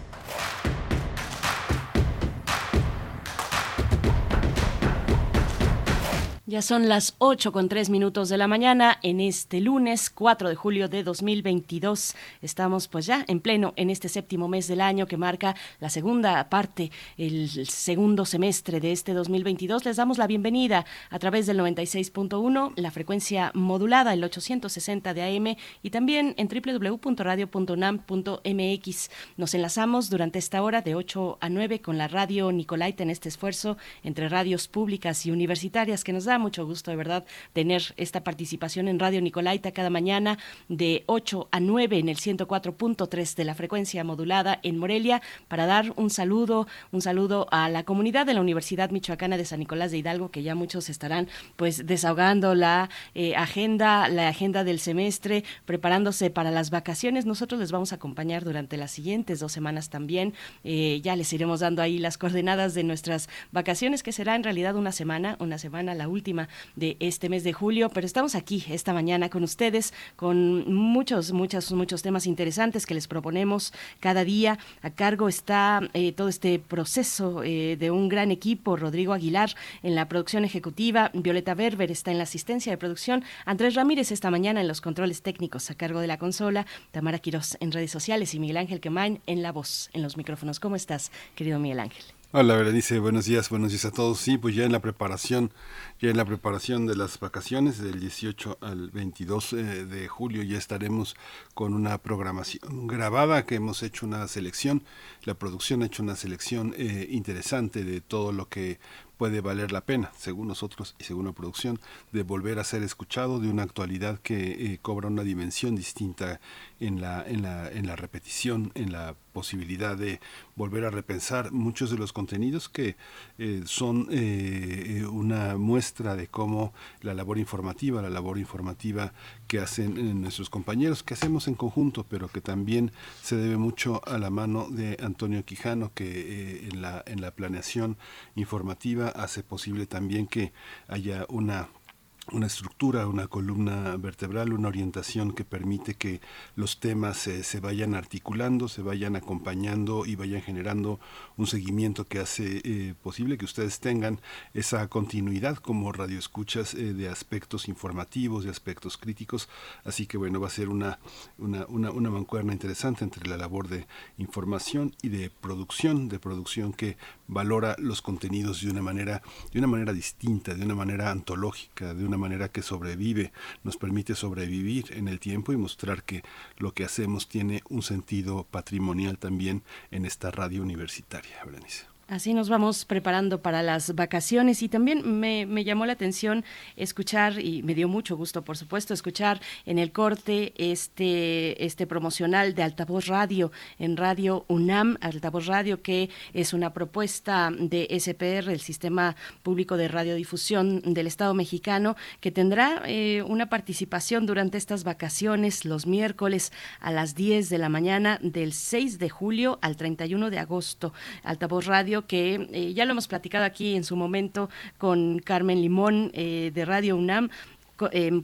Ya son las 8 con 3 minutos de la mañana en este lunes 4 de julio de 2022. Estamos pues ya en pleno en este séptimo mes del año que marca la segunda parte, el segundo semestre de este 2022. Les damos la bienvenida a través del 96.1, la frecuencia modulada, el 860 de AM y también en www.radio.unam.mx. Nos enlazamos durante esta hora de 8 a 9 con la radio Nicolaita en este esfuerzo entre radios públicas y universitarias que nos da mucho gusto de verdad tener esta participación en Radio Nicolaita cada mañana de 8 a 9 en el 104.3 de la frecuencia modulada en Morelia para dar un saludo, un saludo a la comunidad de la Universidad Michoacana de San Nicolás de Hidalgo que ya muchos estarán pues desahogando la eh, agenda, la agenda del semestre, preparándose para las vacaciones. Nosotros les vamos a acompañar durante las siguientes dos semanas también. Eh, ya les iremos dando ahí las coordenadas de nuestras vacaciones que será en realidad una semana, una semana la última de este mes de julio, pero estamos aquí esta mañana con ustedes con muchos, muchos, muchos temas interesantes que les proponemos cada día. A cargo está eh, todo este proceso eh, de un gran equipo, Rodrigo Aguilar en la producción ejecutiva, Violeta Berber está en la asistencia de producción, Andrés Ramírez esta mañana en los controles técnicos a cargo de la consola, Tamara Quiroz en redes sociales y Miguel Ángel Quemain en la voz, en los micrófonos. ¿Cómo estás, querido Miguel Ángel? Hola, Berenice, buenos días, buenos días a todos. Sí, pues ya en la preparación, ya en la preparación de las vacaciones del 18 al 22 eh, de julio ya estaremos con una programación grabada que hemos hecho una selección, la producción ha hecho una selección eh, interesante de todo lo que puede valer la pena, según nosotros y según la producción, de volver a ser escuchado de una actualidad que eh, cobra una dimensión distinta en la, en, la, en la repetición, en la posibilidad de volver a repensar muchos de los contenidos que eh, son eh, una muestra de cómo la labor informativa, la labor informativa que hacen eh, nuestros compañeros, que hacemos en conjunto, pero que también se debe mucho a la mano de Antonio Quijano, que eh, en, la, en la planeación informativa hace posible también que haya una una estructura, una columna vertebral, una orientación que permite que los temas se vayan articulando, se vayan acompañando y vayan generando un seguimiento que hace eh, posible que ustedes tengan esa continuidad como radioescuchas eh, de aspectos informativos, de aspectos críticos. Así que bueno, va a ser una, una, una, una mancuerna interesante entre la labor de información y de producción, de producción que valora los contenidos de una manera, de una manera distinta, de una manera antológica, de una manera que sobrevive, nos permite sobrevivir en el tiempo y mostrar que lo que hacemos tiene un sentido patrimonial también en esta radio universitaria. Así nos vamos preparando para las vacaciones y también me, me, llamó la atención escuchar y me dio mucho gusto, por supuesto, escuchar en el corte este, este promocional de Altavoz Radio en Radio UNAM, Altavoz Radio que es una propuesta de SPR, el Sistema Público de Radiodifusión del Estado mexicano, que tendrá eh, una participación durante estas vacaciones los miércoles a las 10 de la mañana del 6 de julio al 31 de agosto. Altavoz Radio que eh, ya lo hemos platicado aquí en su momento con Carmen Limón eh, de Radio UNAM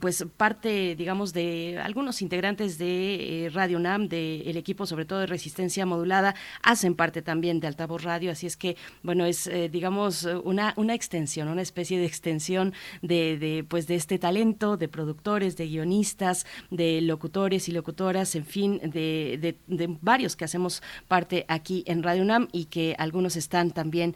pues parte, digamos, de algunos integrantes de eh, Radio NAM, del equipo sobre todo de resistencia modulada, hacen parte también de Altavoz Radio, así es que, bueno, es, eh, digamos, una, una extensión, una especie de extensión de, de, pues, de este talento, de productores, de guionistas, de locutores y locutoras, en fin, de, de, varios que hacemos parte aquí en Radio UNAM y que algunos están también,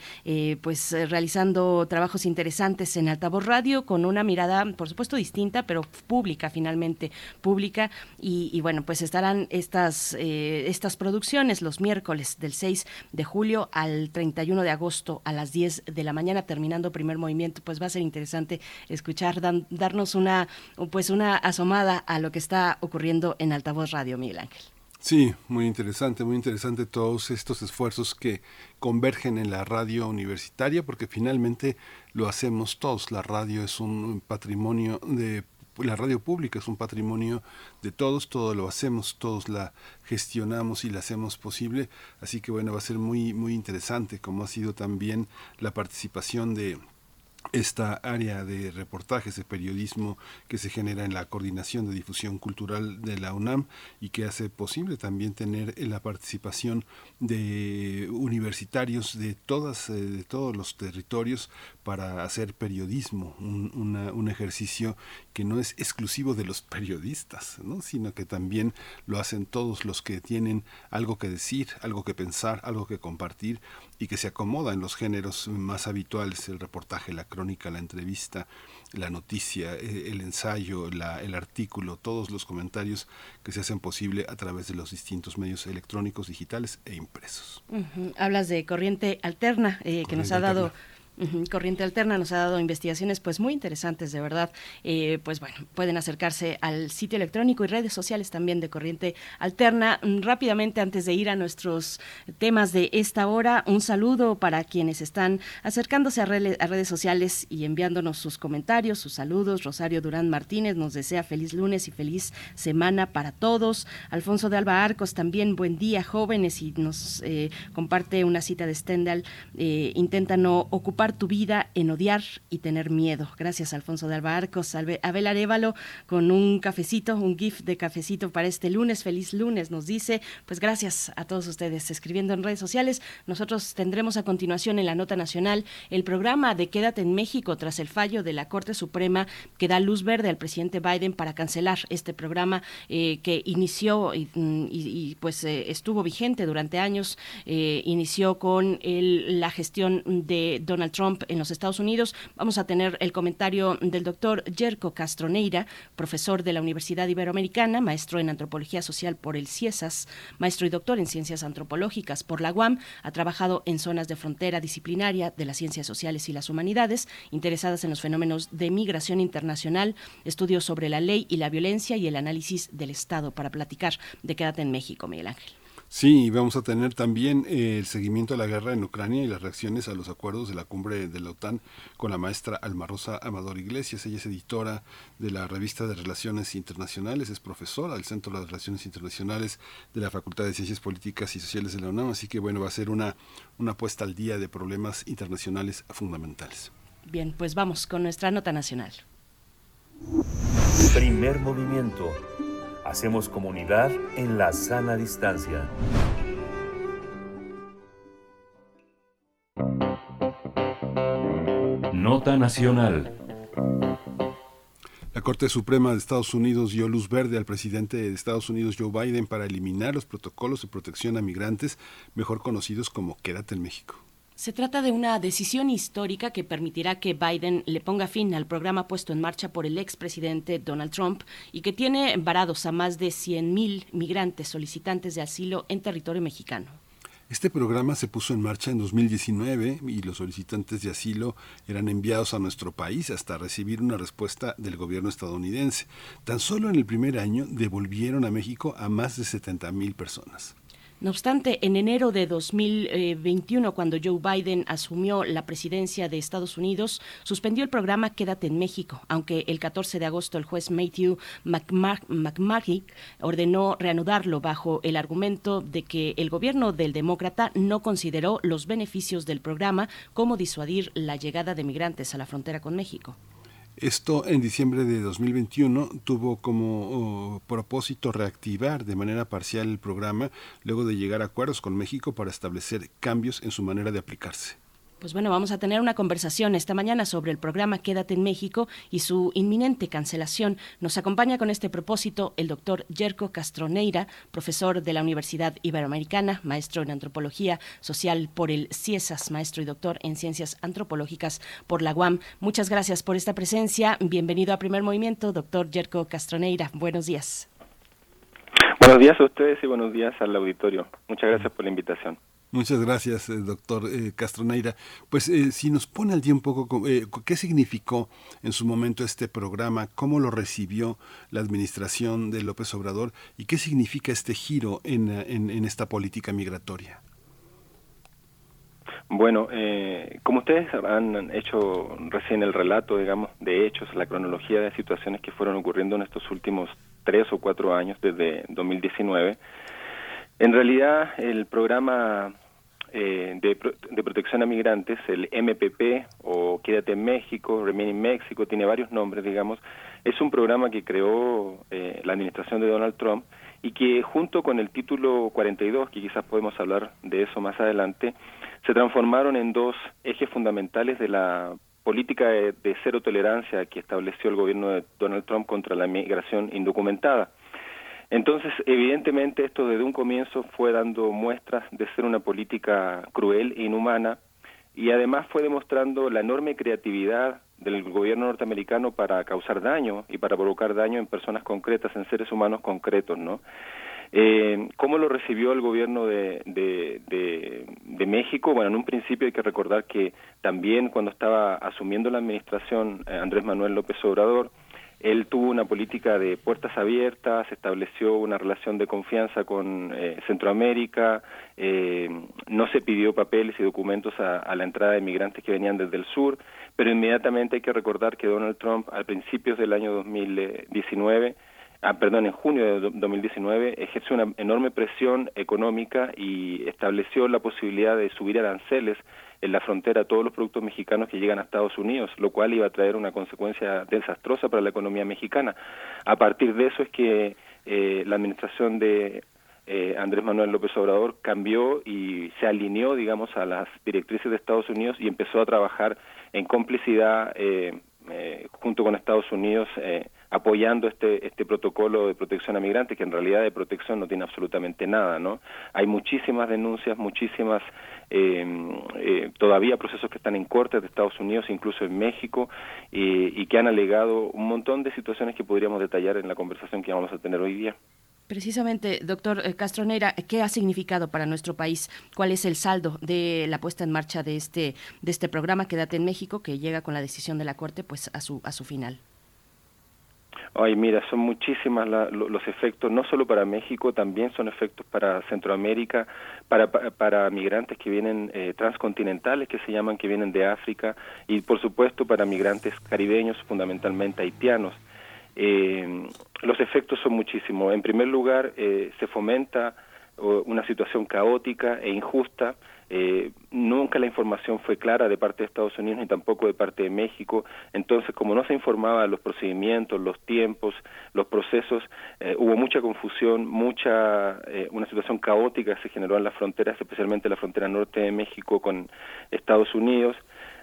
pues, realizando trabajos interesantes en Altavoz Radio con una mirada, por supuesto, distinta, pero pública finalmente, pública. Y, bueno, pues estarán estas, eh, estas producciones los miércoles del 6 de julio al 31 de agosto a las 10 de la mañana, terminando primer movimiento. Pues va a ser interesante escuchar, darnos una, pues una asomada a lo que está ocurriendo en Altavoz Radio, Miguel Ángel. Sí, muy interesante, muy interesante todos estos esfuerzos que convergen en la radio universitaria, porque finalmente lo hacemos todos. La radio es un patrimonio de la radio pública es un patrimonio de todos, todo lo hacemos, todos la gestionamos y la hacemos posible, así que bueno, va a ser muy muy interesante como ha sido también la participación de esta área de reportajes, de periodismo que se genera en la coordinación de difusión cultural de la UNAM y que hace posible también tener la participación de universitarios de todas eh, de todos los territorios para hacer periodismo, un, un, ejercicio que no es exclusivo de los periodistas, ¿no? sino que también lo hacen todos los que tienen algo que decir, algo que pensar, algo que compartir y que se acomoda en los géneros más habituales, el reportaje, la crónica, la entrevista, la noticia, eh, el ensayo, la, el artículo, todos los comentarios que se hacen posible a través de los distintos medios electrónicos, digitales e impresos. Hablas de corriente alterna eh, que nos ha dado... Corriente Alterna nos ha dado investigaciones pues muy interesantes, de verdad. Eh, pues bueno, pueden acercarse al sitio electrónico y redes sociales también de Corriente Alterna. Mm, rápidamente, antes de ir a nuestros temas de esta hora, un saludo para quienes están acercándose a, a redes sociales y enviándonos sus comentarios, sus saludos. Rosario Durán Martínez nos desea feliz lunes y feliz semana para todos. Alfonso de Alba Arcos también, buen día, jóvenes, y nos eh, comparte una cita de Stendhal. Eh, intenta no ocupar tu vida en odiar y tener miedo. Gracias, Alfonso de Albarcos. Abel Arevalo con un cafecito, un GIF de cafecito para este lunes. Feliz lunes, nos dice. Pues gracias a todos ustedes escribiendo en redes sociales. Nosotros tendremos a continuación en la Nota Nacional el programa de Quédate en México tras el fallo de la Corte Suprema que da luz verde al presidente Biden para cancelar este programa eh, que inició y, pues eh, estuvo vigente durante años. Eh, inició con la gestión de Donald Trump en los Estados Unidos. Vamos a tener el comentario del doctor Jerko Castroneira, profesor de la Universidad Iberoamericana, maestro en antropología social por el CIESAS, maestro y doctor en ciencias antropológicas por la UAM. Ha trabajado en zonas de frontera disciplinaria de las ciencias sociales y las humanidades, interesadas en los fenómenos de migración internacional, estudios sobre la ley y la violencia y el análisis del Estado para platicar de Quédate en México, Miguel Ángel. Sí, vamos a tener también eh, el seguimiento de la guerra en Ucrania y las reacciones a los acuerdos de la cumbre de la OTAN con la maestra Alma Rosa Amador Iglesias. Ella es editora de la revista de Relaciones Internacionales, es profesora del Centro de Relaciones Internacionales de la Facultad de Ciencias Políticas y Sociales de la UNAM, así que bueno, va a ser una, una puesta al día de problemas internacionales fundamentales. Bien, pues vamos con nuestra nota nacional. Primer movimiento Hacemos comunidad en la sana distancia. Nota Nacional. La Corte Suprema de Estados Unidos dio luz verde al presidente de Estados Unidos, Joe Biden, para eliminar los protocolos de protección a migrantes, mejor conocidos como Quédate en México. Se trata de una decisión histórica que permitirá que Biden le ponga fin al programa puesto en marcha por el expresidente Donald Trump y que tiene varados a más de 100.000 migrantes solicitantes de asilo en territorio mexicano. Este programa se puso en marcha en 2019 y los solicitantes de asilo eran enviados a nuestro país hasta recibir una respuesta del gobierno estadounidense. Tan solo en el primer año devolvieron a México a más de 70.000 personas. No obstante, en enero de 2021, cuando Joe Biden asumió la presidencia de Estados Unidos, suspendió el programa Quédate en México, aunque el 14 de agosto el juez Matthew McMahon ordenó reanudarlo bajo el argumento de que el gobierno del demócrata no consideró los beneficios del programa como disuadir la llegada de migrantes a la frontera con México. Esto en diciembre de 2021 tuvo como oh, propósito reactivar de manera parcial el programa luego de llegar a acuerdos con México para establecer cambios en su manera de aplicarse. Pues bueno, vamos a tener una conversación esta mañana sobre el programa Quédate en México y su inminente cancelación. Nos acompaña con este propósito el doctor Yerko Castroneira, profesor de la Universidad Iberoamericana, maestro en antropología social por el CIESAS, maestro y doctor en ciencias antropológicas por la UAM. Muchas gracias por esta presencia. Bienvenido a Primer Movimiento, doctor Yerko Castroneira. Buenos días. Buenos días a ustedes y buenos días al auditorio. Muchas gracias por la invitación. Muchas gracias, eh, doctor eh, Castroneira. Pues eh, si nos pone al día un poco, eh, ¿qué significó en su momento este programa? ¿Cómo lo recibió la administración de López Obrador? ¿Y qué significa este giro en, en, en esta política migratoria? Bueno, eh, como ustedes han hecho recién el relato, digamos, de hechos, la cronología de situaciones que fueron ocurriendo en estos últimos tres o cuatro años desde 2019, en realidad el programa eh, de, de, protección a migrantes, el MPP o Quédate en México, Remain in México, tiene varios nombres, digamos, es un programa que creó eh, la administración de Donald Trump y que junto con el título 42, que quizás podemos hablar de eso más adelante, se transformaron en dos ejes fundamentales de la política de, de cero tolerancia que estableció el gobierno de Donald Trump contra la migración indocumentada. Entonces, evidentemente, esto desde un comienzo fue dando muestras de ser una política cruel e inhumana y además fue demostrando la enorme creatividad del gobierno norteamericano para causar daño y para provocar daño en personas concretas, en seres humanos concretos, ¿no? Eh, ¿Cómo lo recibió el gobierno de, de, de, de, México? Bueno, en un principio hay que recordar que también cuando estaba asumiendo la administración eh, Andrés Manuel López Obrador, él tuvo una política de puertas abiertas, estableció una relación de confianza con eh, Centroamérica, eh, no se pidió papeles y documentos a, a, la entrada de migrantes que venían desde el sur, pero inmediatamente hay que recordar que Donald Trump, al principios del año 2019, ah, perdón, en junio de 2019, ejerció una enorme presión económica y estableció la posibilidad de subir aranceles en la frontera todos los productos mexicanos que llegan a Estados Unidos, lo cual iba a traer una consecuencia desastrosa para la economía mexicana. A partir de eso es que eh, la administración de eh, Andrés Manuel López Obrador cambió y se alineó, digamos, a las directrices de Estados Unidos y empezó a trabajar en complicidad eh, eh, junto con Estados Unidos eh, apoyando este este protocolo de protección a migrantes que en realidad de protección no tiene absolutamente nada no hay muchísimas denuncias muchísimas eh, eh, todavía procesos que están en cortes de Estados Unidos incluso en México y que han alegado un montón de situaciones que podríamos detallar en la conversación que vamos a tener hoy día Precisamente, doctor Castroneira, ¿qué ha significado para nuestro país? ¿Cuál es el saldo de la puesta en marcha de este de este programa Quédate en México que llega con la decisión de la Corte pues a su a su final? Ay, mira, son muchísimas la, los efectos, no solo para México, también son efectos para Centroamérica, para, para, para migrantes que vienen eh, transcontinentales, que se llaman, que vienen de África, y por supuesto para migrantes caribeños, fundamentalmente haitianos. Eh, los efectos son muchísimos. En primer lugar, eh, se fomenta una situación caótica e injusta. Eh, nunca la información fue clara de parte de Estados Unidos ni tampoco de parte de México. Entonces, como no se informaba los procedimientos, los tiempos, los procesos, eh, hubo mucha confusión, mucha eh, una situación caótica se generó en las fronteras, especialmente la frontera norte de México con Estados Unidos.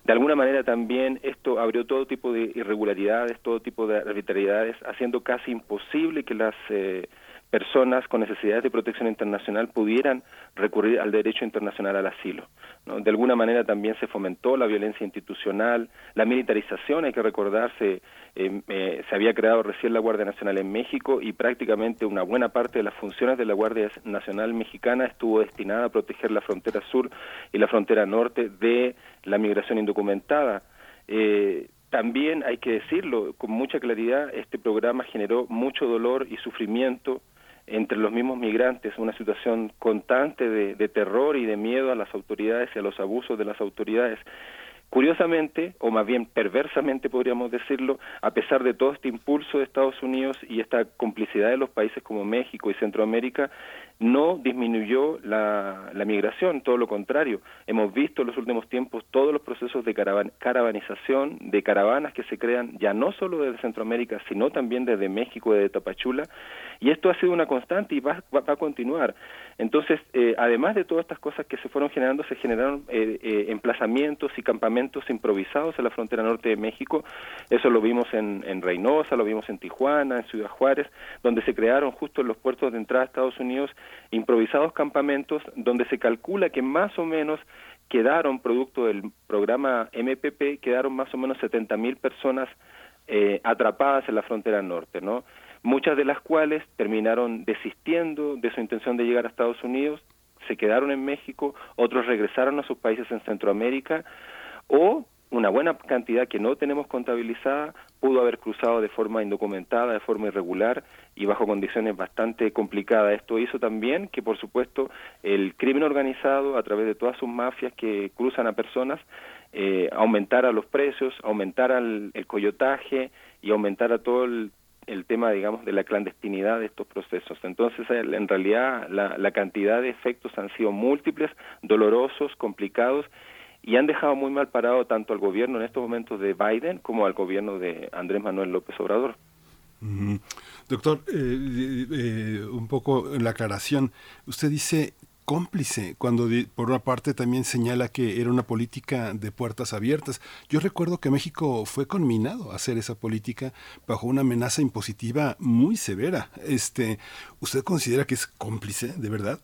De alguna manera también esto abrió todo tipo de irregularidades, todo tipo de arbitrariedades, haciendo casi imposible que las eh, personas con necesidades de protección internacional pudieran recurrir al derecho internacional al asilo. De alguna manera también se fomentó la violencia institucional, la militarización, hay que recordarse, eh, eh, se había creado recién la Guardia Nacional en México y prácticamente una buena parte de las funciones de la Guardia Nacional mexicana estuvo destinada a proteger la frontera sur y la frontera norte de la migración indocumentada. Eh, también hay que decirlo con mucha claridad, este programa generó mucho dolor y sufrimiento entre los mismos migrantes, una situación constante de, de, terror y de miedo a las autoridades y a los abusos de las autoridades. Curiosamente, o más bien perversamente podríamos decirlo, a pesar de todo este impulso de Estados Unidos y esta complicidad de los países como México y Centroamérica, no disminuyó la, migración, todo lo contrario. Hemos visto en los últimos tiempos todos los procesos de caravanización, de caravanas que se crean ya no solo desde Centroamérica, sino también desde México, desde Tapachula, y esto ha sido una constante y va, a continuar. Entonces, eh, además de todas estas cosas que se fueron generando, se generaron eh, eh, emplazamientos y campamentos improvisados en la frontera norte de México. Eso lo vimos en, Reynosa, lo vimos en Tijuana, en Ciudad Juárez, donde se crearon justo en los puertos de entrada a Estados Unidos improvisados campamentos donde se calcula que más o menos quedaron, producto del programa MPP, quedaron más o menos 70 mil personas eh, atrapadas en la frontera norte, ¿no? Muchas de las cuales terminaron desistiendo de su intención de llegar a Estados Unidos, se quedaron en México, otros regresaron a sus países en Centroamérica o una buena cantidad que no tenemos contabilizada pudo haber cruzado de forma indocumentada, de forma irregular y bajo condiciones bastante complicadas. Esto hizo también que, por supuesto, el crimen organizado, a través de todas sus mafias que cruzan a personas, eh, aumentara los precios, aumentara el, coyotaje y aumentara todo el, tema, digamos, de la clandestinidad de estos procesos. Entonces, en realidad, la, la cantidad de efectos han sido múltiples, dolorosos, complicados y han dejado muy mal parado tanto al gobierno en estos momentos de Biden como al gobierno de Andrés Manuel López Obrador. Doctor, eh, eh, un poco la aclaración, usted dice cómplice, cuando por una parte también señala que era una política de puertas abiertas. Yo recuerdo que México fue conminado a hacer esa política bajo una amenaza impositiva muy severa. Este, ¿Usted considera que es cómplice, de verdad?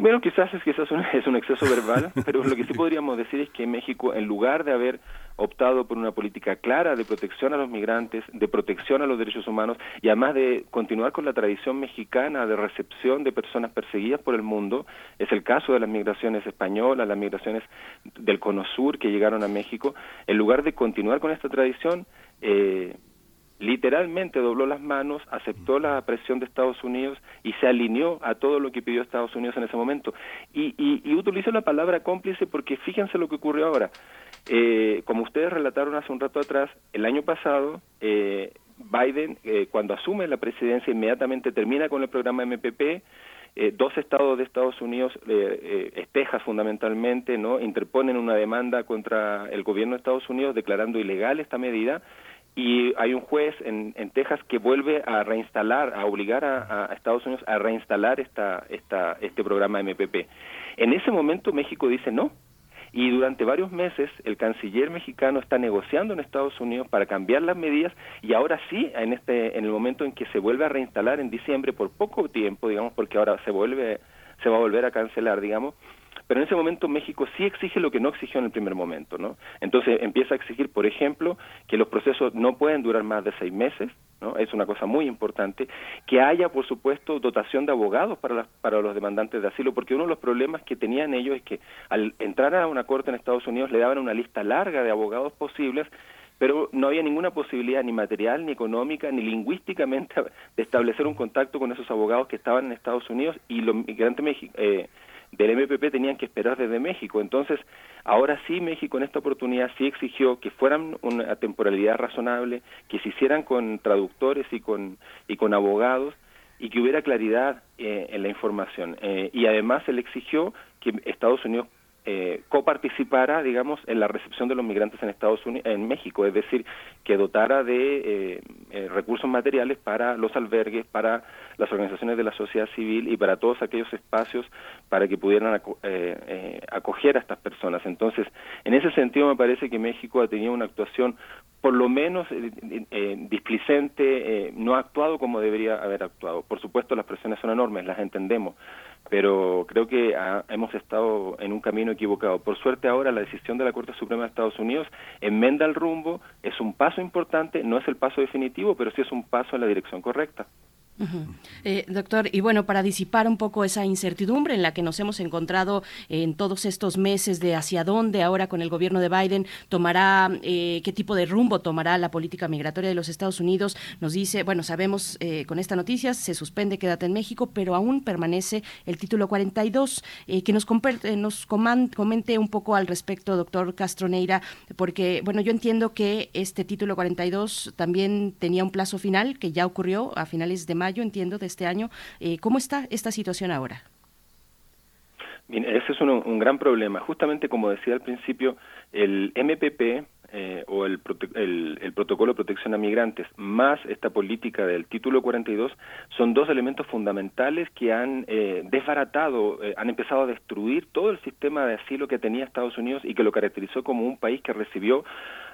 Bueno, quizás es, quizás un, es un exceso verbal, pero lo que sí podríamos decir es que México, en lugar de haber optado por una política clara de protección a los migrantes, de protección a los derechos humanos y además de continuar con la tradición mexicana de recepción de personas perseguidas por el mundo, es el caso de las migraciones españolas, las migraciones del Cono Sur que llegaron a México, en lugar de continuar con esta tradición, eh, literalmente dobló las manos, aceptó la presión de Estados Unidos y se alineó a todo lo que pidió Estados Unidos en ese momento. Y, y, utilizo la palabra cómplice porque fíjense lo que ocurrió ahora. Eh, como ustedes relataron hace un rato atrás, el año pasado eh, Biden, eh, cuando asume la presidencia, inmediatamente termina con el programa MPP. dos estados de Estados Unidos, Texas fundamentalmente, no interponen una demanda contra el gobierno de Estados Unidos declarando ilegal esta medida y hay un juez en, en Texas que vuelve a reinstalar, a obligar a, Estados Unidos a reinstalar esta, esta, este programa MPP. En ese momento México dice no, y durante varios meses el canciller mexicano está negociando en Estados Unidos para cambiar las medidas y ahora sí en este en el momento en que se vuelve a reinstalar en diciembre por poco tiempo digamos porque ahora se vuelve se va a volver a cancelar digamos pero en ese momento México sí exige lo que no exigió en el primer momento, ¿no? Entonces empieza a exigir, por ejemplo, que los procesos no pueden durar más de seis meses, ¿no? Es una cosa muy importante, que haya, por supuesto, dotación de abogados para, para los demandantes de asilo, porque uno de los problemas que tenían ellos es que al entrar a una corte en Estados Unidos le daban una lista larga de abogados posibles pero no había ninguna posibilidad ni material, ni económica, ni lingüísticamente de establecer un contacto con esos abogados que estaban en Estados Unidos y los migrantes eh, del MPP tenían que esperar desde México. Entonces, ahora sí México en esta oportunidad sí exigió que fueran una temporalidad razonable, que se hicieran con traductores y con, y con abogados y que hubiera claridad eh, en la información. Eh, y además se le exigió que Estados Unidos eh, coparticipara, digamos, en la recepción de los migrantes en Estados Unidos, en México, es decir, que dotara de eh, eh, recursos materiales para los albergues, para las organizaciones de la sociedad civil y para todos aquellos espacios para que pudieran eh, acoger a estas personas. Entonces, en ese sentido me parece que México ha tenido una actuación por lo menos displicente, no ha actuado como debería haber actuado. Por supuesto, las presiones son enormes, las entendemos, pero creo que hemos estado en un camino equivocado. Por suerte ahora la decisión de la Corte Suprema de Estados Unidos enmenda el rumbo, es un paso importante, no es el paso definitivo, pero sí es un paso en la dirección correcta. Eh, doctor, y bueno, para disipar un poco esa incertidumbre en la que nos hemos encontrado en todos estos meses de hacia dónde ahora con el gobierno de Biden tomará, eh, qué tipo de rumbo tomará la política migratoria de los Estados Unidos, nos dice, bueno, sabemos eh, con esta noticia se suspende Quédate en México, pero aún permanece el título 42. que nos, nos comente un poco al respecto, doctor Castroneira, porque, bueno, yo entiendo que este título 42 también tenía un plazo final que ya ocurrió a finales de mayo, entiendo, de este año. Eh, ¿Cómo está esta situación ahora? Ese es un, gran problema. Justamente como decía al principio, el MPP eh, o el, el, protocolo de protección a migrantes más esta política del título 42 son dos elementos fundamentales que han eh, desbaratado, han empezado a destruir todo el sistema de asilo que tenía Estados Unidos y que lo caracterizó como un país que recibió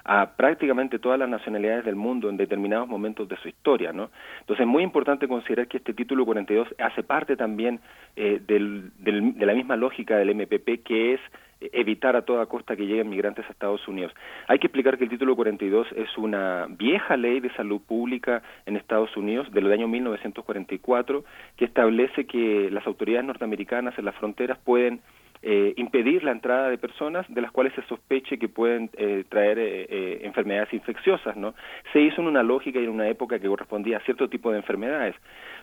a prácticamente todas las nacionalidades del mundo en determinados momentos de su historia, ¿no? Entonces es muy importante considerar que este título 42 hace parte también eh, de la misma lógica del MPP, que es evitar a toda costa que lleguen migrantes a Estados Unidos. Hay que explicar que el título 42 es una vieja ley de salud pública en Estados Unidos del año 1944 que establece que las autoridades norteamericanas en las fronteras pueden eh, impedir la entrada de personas de las cuales se sospeche que pueden eh, traer eh, enfermedades infecciosas, ¿no? Se hizo en una lógica y en una época que correspondía a cierto tipo de enfermedades.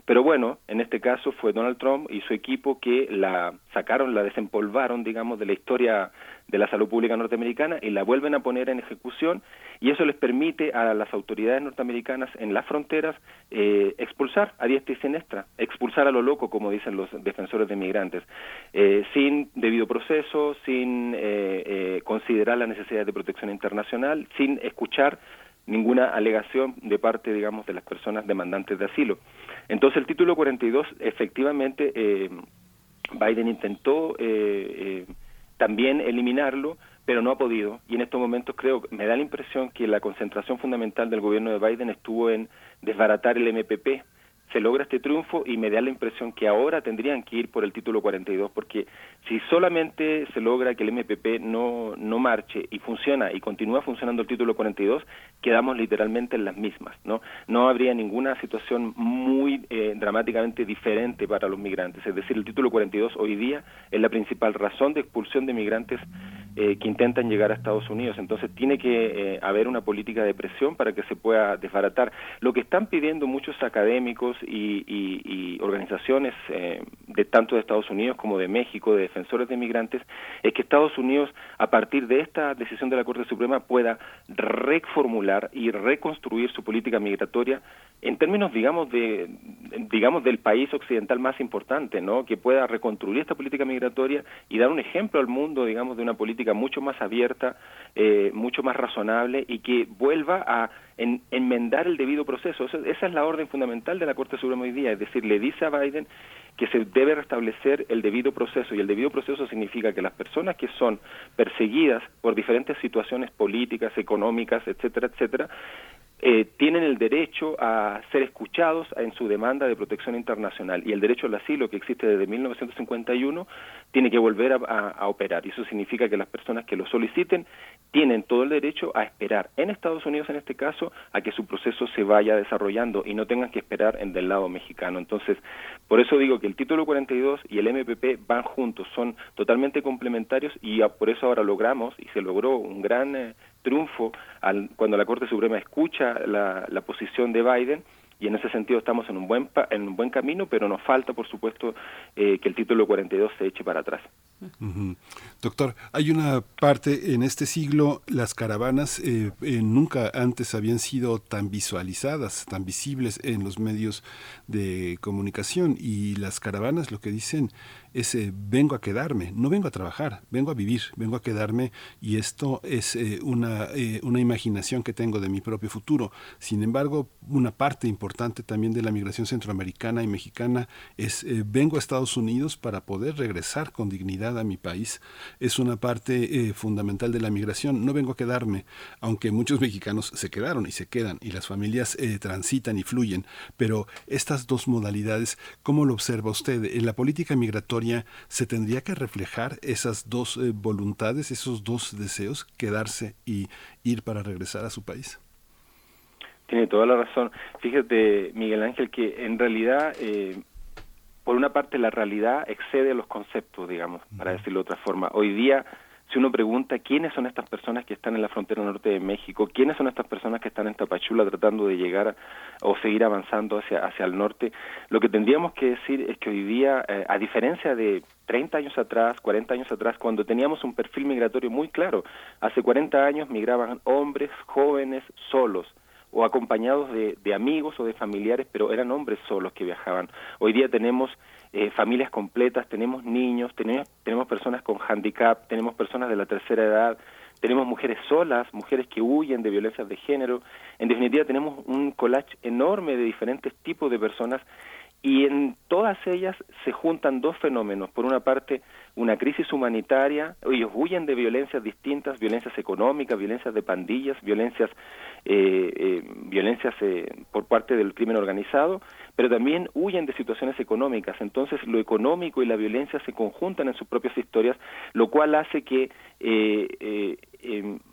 Pero bueno, en este caso fue Donald Trump y su equipo que la sacaron, la desempolvaron, digamos, de la historia de la salud pública norteamericana y la vuelven a poner en ejecución y eso les permite a las autoridades norteamericanas en las fronteras eh, expulsar a diestra y siniestra, expulsar a lo loco, como dicen los defensores de migrantes, eh, sin debido proceso, sin eh, considerar la necesidad de protección internacional, sin escuchar ninguna alegación de parte, digamos, de las personas demandantes de asilo. Entonces, el título 42, efectivamente, Biden intentó también eliminarlo, pero no ha podido. Y en estos momentos creo, me da la impresión que la concentración fundamental del gobierno de Biden estuvo en desbaratar el MPP, se logra este triunfo y me da la impresión que ahora tendrían que ir por el título 42 porque si solamente se logra que el MPP no, no marche y funciona y continúa funcionando el título 42, quedamos literalmente en las mismas, ¿no? No habría ninguna situación muy eh, dramáticamente diferente para los migrantes, es decir, el título 42 hoy día es la principal razón de expulsión de migrantes eh, que intentan llegar a Estados Unidos. Entonces tiene que eh, haber una política de presión para que se pueda desbaratar. Lo que están pidiendo muchos académicos y, organizaciones eh, de tanto de Estados Unidos como de México, de defensores de migrantes, es que Estados Unidos, a partir de esta decisión de la Corte Suprema, pueda reformular y reconstruir su política migratoria en términos, digamos, de, digamos, del país occidental más importante, ¿no? Que pueda reconstruir esta política migratoria y dar un ejemplo al mundo, digamos, de una política mucho más abierta, eh, mucho más razonable y que vuelva a enmendar el debido proceso. esa es la orden fundamental de la Corte Suprema hoy día, es decir, le dice a Biden que se debe restablecer el debido proceso y el debido proceso significa que las personas que son perseguidas por diferentes situaciones políticas, económicas, etcétera, etcétera, eh, tienen el derecho a ser escuchados en su demanda de protección internacional. Y el derecho al asilo que existe desde 1951 tiene que volver a, operar. Y eso significa que las personas que lo soliciten tienen todo el derecho a esperar en Estados Unidos en este caso a que su proceso se vaya desarrollando y no tengan que esperar en del lado mexicano. Entonces por eso digo que el título 42 y el MPP van juntos son totalmente complementarios y por eso ahora logramos y se logró un gran eh, triunfo al, cuando la Corte Suprema escucha la, posición de Biden y en ese sentido estamos en un buen en un buen camino, pero nos falta, por supuesto, eh, que el título 42 se eche para atrás. Doctor, hay una parte en este siglo, las caravanas eh, eh, nunca antes habían sido tan visualizadas, tan visibles en los medios de comunicación y las caravanas lo que dicen es vengo a quedarme, no vengo a trabajar, vengo a vivir, vengo a quedarme y esto es eh, una, eh, una imaginación que tengo de mi propio futuro. Sin embargo, una parte importante también de la migración centroamericana y mexicana es eh, vengo a Estados Unidos para poder regresar con dignidad a mi país. Es una parte fundamental de la migración. No vengo a quedarme, aunque muchos mexicanos se quedaron y se quedan y las familias transitan y fluyen, pero estas dos modalidades, ¿cómo lo observa usted? En la política migratoria se tendría que reflejar esas dos eh, voluntades, esos dos deseos, quedarse y ir para regresar a su país. Tiene toda la razón. Fíjate, Miguel Ángel, que en realidad, eh, por una parte, la realidad excede a los conceptos, digamos, para decirlo de otra forma. Hoy día si uno pregunta quiénes son estas personas que están en la frontera norte de México, quiénes son estas personas que están en Tapachula tratando de llegar o seguir avanzando hacia, hacia el norte, lo que tendríamos que decir es que hoy día, eh, a diferencia de 30 años atrás, 40 años atrás, cuando teníamos un perfil migratorio muy claro, hace 40 años migraban hombres, jóvenes, solos o acompañados de, de amigos o de familiares, pero eran hombres solos que viajaban. Hoy día tenemos eh, familias completas, tenemos niños, tenemos, tenemos personas con handicap, tenemos personas de la tercera edad, tenemos mujeres solas, mujeres que huyen de violencias de género. En definitiva, tenemos un collage enorme de diferentes tipos de personas y en todas ellas se juntan dos fenómenos. Por una parte, una crisis humanitaria, ellos huyen de violencias distintas, violencias económicas, violencias de pandillas, violencias, eh, eh, violencias eh, por parte del crimen organizado, pero también huyen de situaciones económicas. Entonces, lo económico y la violencia se conjuntan en sus propias historias, lo cual hace que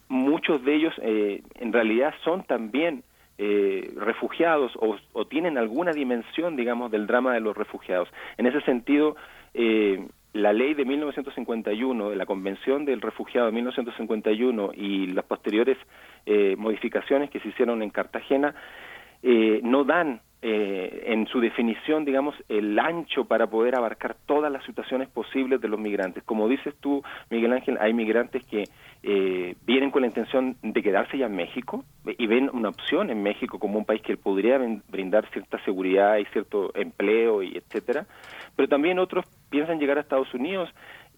muchos de ellos en realidad son también eh, refugiados o, o, tienen alguna dimensión, digamos, del drama de los refugiados. En ese sentido, eh, la ley de 1951, la Convención del Refugiado de 1951 y las posteriores eh, modificaciones que se hicieron en Cartagena eh, no dan eh, en su definición, digamos, el ancho para poder abarcar todas las situaciones posibles de los migrantes. Como dices tú, Miguel Ángel, hay migrantes que eh, vienen con la intención de quedarse ya en México y ven una opción en México como un país que podría brindar cierta seguridad y cierto empleo y etcétera, pero también otros piensan llegar a Estados Unidos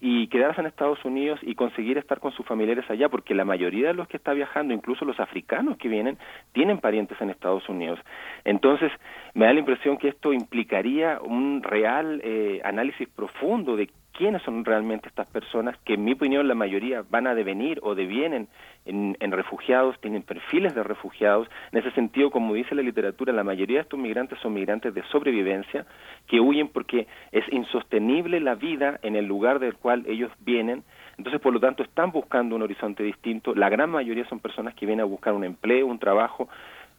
y quedarse en Estados Unidos y conseguir estar con sus familiares allá, porque la mayoría de los que está viajando, incluso los africanos que vienen, tienen parientes en Estados Unidos. Entonces, me da la impresión que esto implicaría un real eh, análisis profundo de quiénes son realmente estas personas, que en mi opinión la mayoría van a devenir o devienen en, en, refugiados, tienen perfiles de refugiados. En ese sentido, como dice la literatura, la mayoría de estos migrantes son migrantes de sobrevivencia, que huyen porque es insostenible la vida en el lugar del cual ellos vienen. Entonces, por lo tanto, están buscando un horizonte distinto. La gran mayoría son personas que vienen a buscar un empleo, un trabajo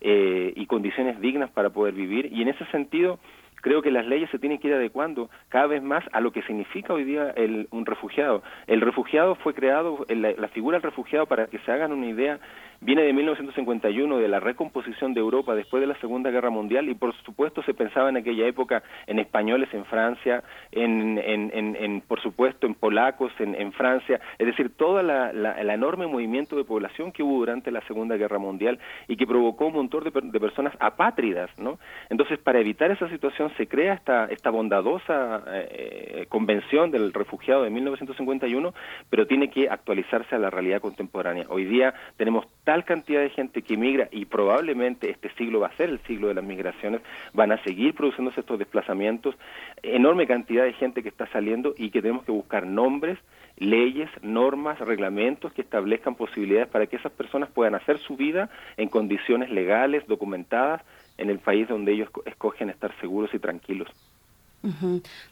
eh, y condiciones dignas para poder vivir. Y en ese sentido, creo que las leyes se tienen que ir adecuando cada vez más a lo que significa hoy día el, un refugiado. El refugiado fue creado, la, la figura del refugiado, para que se hagan una idea, viene de 1951, de la recomposición de Europa después de la Segunda Guerra Mundial, y por supuesto se pensaba en aquella época en españoles en Francia, en, en, en, en por supuesto en polacos en, Francia, es decir, todo la, la, el enorme movimiento de población que hubo durante la Segunda Guerra Mundial y que provocó un montón de, personas apátridas, ¿no? Entonces, para evitar esa situación se crea esta, esta bondadosa eh, convención del refugiado de 1951, pero tiene que actualizarse a la realidad contemporánea. Hoy día tenemos tal cantidad de gente que migra y probablemente este siglo va a ser el siglo de las migraciones, van a seguir produciéndose estos desplazamientos, enorme cantidad de gente que está saliendo y que tenemos que buscar nombres, leyes, normas, reglamentos que establezcan posibilidades para que esas personas puedan hacer su vida en condiciones legales, documentadas, en el país donde ellos escogen estar seguros y tranquilos.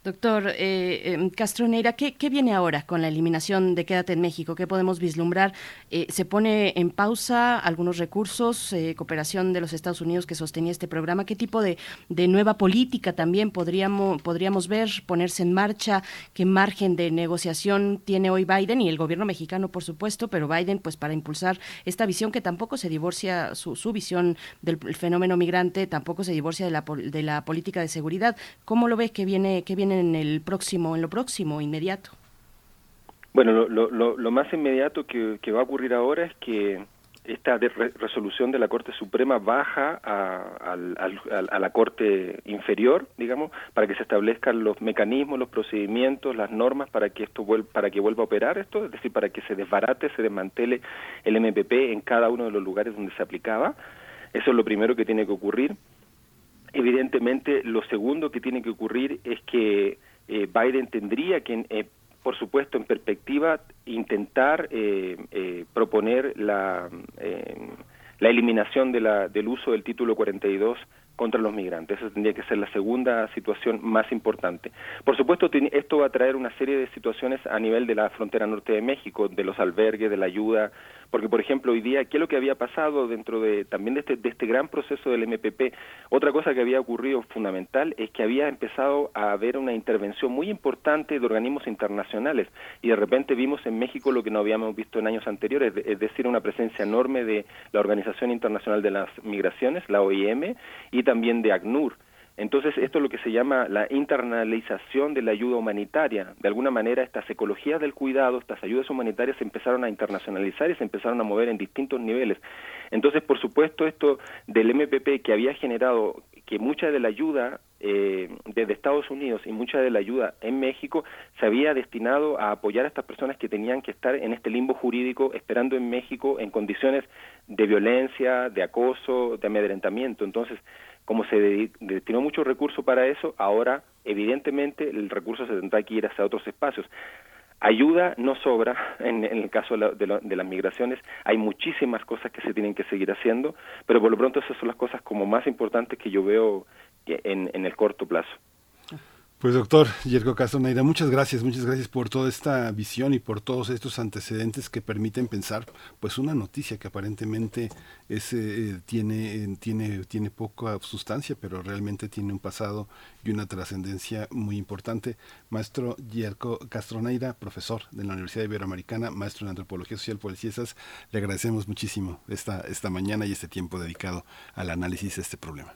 Doctor eh, em, Castro Neira, ¿qué, viene ahora con la eliminación de Quédate en México? ¿Qué podemos vislumbrar? Eh, ¿Se pone en pausa algunos recursos, eh, cooperación de los Estados Unidos que sostenía este programa? ¿Qué tipo de, nueva política también podríamos, podríamos ver, ponerse en marcha? ¿Qué margen de negociación tiene hoy Biden y el gobierno mexicano, por supuesto, pero Biden, pues para impulsar esta visión que tampoco se divorcia, su, su visión del fenómeno migrante, tampoco se divorcia de la, de la política de seguridad. ¿Cómo lo ve? Que viene, que viene en el próximo, en lo próximo, inmediato? Bueno, lo, lo, lo más inmediato que, va a ocurrir ahora es que esta resolución de la Corte Suprema baja a, a, a, la Corte inferior, digamos, para que se establezcan los mecanismos, los procedimientos, las normas para que esto vuelva, para que vuelva a operar esto, es decir, para que se desbarate, se desmantele el MPP en cada uno de los lugares donde se aplicaba. Eso es lo primero que tiene que ocurrir. Evidentemente, lo segundo que tiene que ocurrir es que eh, Biden tendría que, eh, por supuesto, en perspectiva, intentar eh, eh proponer la, eh, la eliminación de la, del uso del título 42 contra los migrantes. Esa tendría que ser la segunda situación más importante. Por supuesto, esto va a traer una serie de situaciones a nivel de la frontera norte de México, de los albergues, de la ayuda porque por ejemplo hoy día, ¿qué es lo que había pasado dentro de también de este, de este gran proceso del MPP? Otra cosa que había ocurrido fundamental es que había empezado a haber una intervención muy importante de organismos internacionales y de repente vimos en México lo que no habíamos visto en años anteriores, es decir, una presencia enorme de la Organización Internacional de las Migraciones, la OIM, y también de ACNUR. Entonces, esto es lo que se llama la internalización de la ayuda humanitaria. De alguna manera, estas ecologías del cuidado, estas ayudas humanitarias se empezaron a internacionalizar y se empezaron a mover en distintos niveles. Entonces, por supuesto, esto del MPP que había generado que mucha de la ayuda eh, desde Estados Unidos y mucha de la ayuda en México se había destinado a apoyar a estas personas que tenían que estar en este limbo jurídico esperando en México en condiciones de violencia, de acoso, de amedrentamiento. Entonces, como se destinó mucho recurso para eso, ahora evidentemente el recurso se tendrá que ir hacia otros espacios. Ayuda no sobra en, el caso de, las migraciones, hay muchísimas cosas que se tienen que seguir haciendo, pero por lo pronto esas son las cosas como más importantes que yo veo en el corto plazo. Pues doctor Yerko Castroneira, muchas gracias, muchas gracias por toda esta visión y por todos estos antecedentes que permiten pensar pues una noticia que aparentemente es, eh, tiene, tiene, tiene poca sustancia, pero realmente tiene un pasado y una trascendencia muy importante. Maestro Yerko Castroneira, profesor de la Universidad Iberoamericana, maestro en Antropología Social por el CIESAS, le agradecemos muchísimo esta, esta mañana y este tiempo dedicado al análisis de este problema.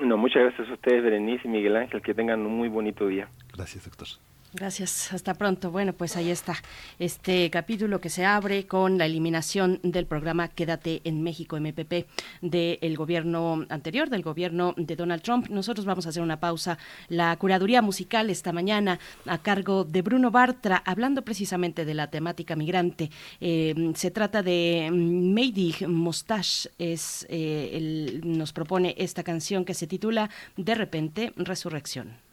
No, muchas gracias a ustedes, Berenice y Miguel Ángel. Que tengan un muy bonito día. Gracias, doctor. Gracias, hasta pronto. Bueno, pues ahí está este capítulo que se abre con la eliminación del programa Quédate en México MPP del gobierno anterior, del gobierno de Donald Trump. Nosotros vamos a hacer una pausa. La curaduría musical esta mañana a cargo de Bruno Bartra, hablando precisamente de la temática migrante. Eh, se trata de Meidig Mustache, es, eh, nos propone esta canción que se titula De repente, Resurrección.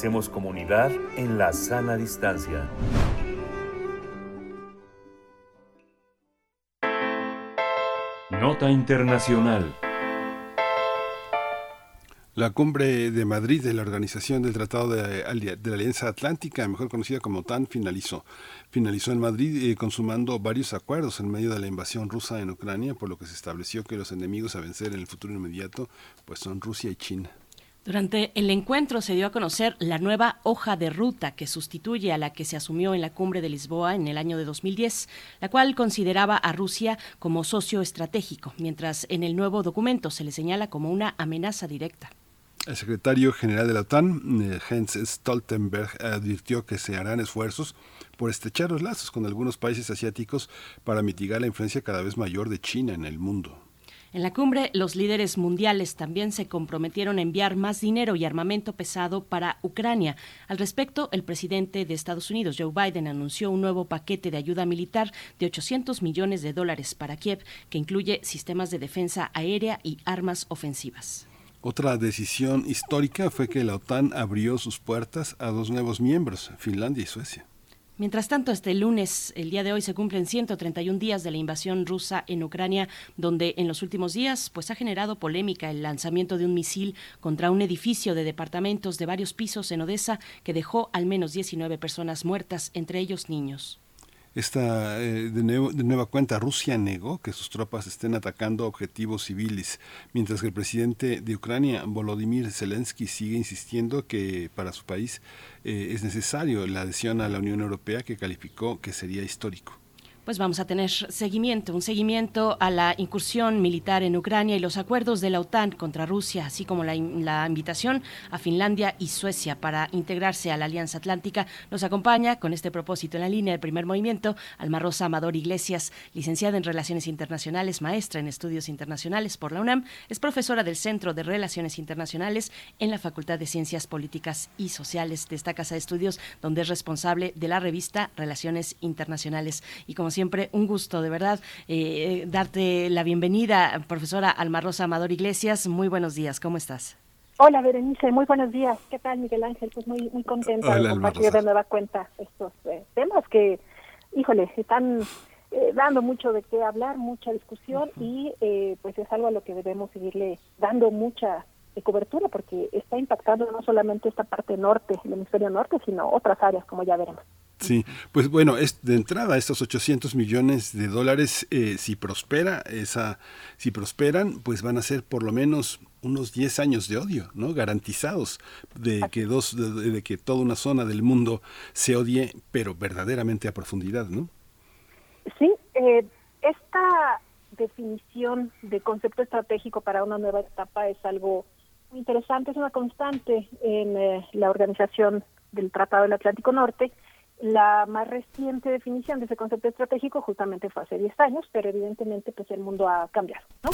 Hacemos comunidad en la sana distancia. Nota Internacional. La cumbre de Madrid de la Organización del Tratado de, la Alianza Atlántica, mejor conocida como OTAN, finalizó. Finalizó en Madrid eh, consumando varios acuerdos en medio de la invasión rusa en Ucrania, por lo que se estableció que los enemigos a vencer en el futuro inmediato pues son Rusia y China. Durante el encuentro se dio a conocer la nueva hoja de ruta que sustituye a la que se asumió en la cumbre de Lisboa en el año de 2010, la cual consideraba a Rusia como socio estratégico, mientras en el nuevo documento se le señala como una amenaza directa. El secretario general de la OTAN, eh, Jens Stoltenberg, advirtió que se harán esfuerzos por estrechar los lazos con algunos países asiáticos para mitigar la influencia cada vez mayor de China en el mundo. En la cumbre, los líderes mundiales también se comprometieron a enviar más dinero y armamento pesado para Ucrania. Al respecto, el presidente de Estados Unidos, Joe Biden, anunció un nuevo paquete de ayuda militar de 800 millones de dólares para Kiev, que incluye sistemas de defensa aérea y armas ofensivas. Otra decisión histórica fue que la OTAN abrió sus puertas a dos nuevos miembros, Finlandia y Suecia. Mientras tanto, este lunes, el día de hoy, se cumplen 131 días de la invasión rusa en Ucrania, donde en los últimos días pues, ha generado polémica el lanzamiento de un misil contra un edificio de departamentos de varios pisos en Odessa que dejó al menos 19 personas muertas, entre ellos niños. Esta, eh, de, de, nueva cuenta, Rusia negó que sus tropas estén atacando objetivos civiles, mientras que el presidente de Ucrania, Volodymyr Zelensky, sigue insistiendo que para su país eh, es necesario la adhesión a la Unión Europea que calificó que sería histórico pues vamos a tener seguimiento, un seguimiento a la incursión militar en Ucrania y los acuerdos de la OTAN contra Rusia, así como la, la, invitación a Finlandia y Suecia para integrarse a la Alianza Atlántica. Nos acompaña con este propósito en la línea del primer movimiento Alma Rosa Amador Iglesias, licenciada en Relaciones Internacionales, maestra en Estudios Internacionales por la UNAM, es profesora del Centro de Relaciones Internacionales en la Facultad de Ciencias Políticas y Sociales de esta Casa de Estudios, donde es responsable de la revista Relaciones Internacionales. Y como siempre, un gusto, de verdad, eh, darte la bienvenida, profesora Alma Rosa Amador Iglesias. Muy buenos días, ¿cómo estás? Hola, Berenice, muy buenos días. ¿Qué tal, Miguel Ángel? Pues muy, muy contenta de compartir de nueva cuenta estos eh, temas que, híjole, están eh, dando mucho de qué hablar, mucha discusión y pues es algo a lo que debemos seguirle dando mucha cobertura porque está impactando no solamente esta parte norte, el hemisferio norte, sino otras áreas, como ya veremos. Sí, pues bueno, es de entrada estos 800 millones de dólares, eh, si prospera esa, si prosperan, pues van a ser por lo menos unos 10 años de odio, ¿no? Garantizados de que dos, de, de, que toda una zona del mundo se odie, pero verdaderamente a profundidad, ¿no? Sí, eh, esta definición de concepto estratégico para una nueva etapa es algo muy interesante, es una constante en eh, la organización del Tratado del Atlántico Norte la más reciente definición de ese concepto estratégico justamente fue hace 10 años, pero evidentemente pues el mundo ha cambiado, ¿no?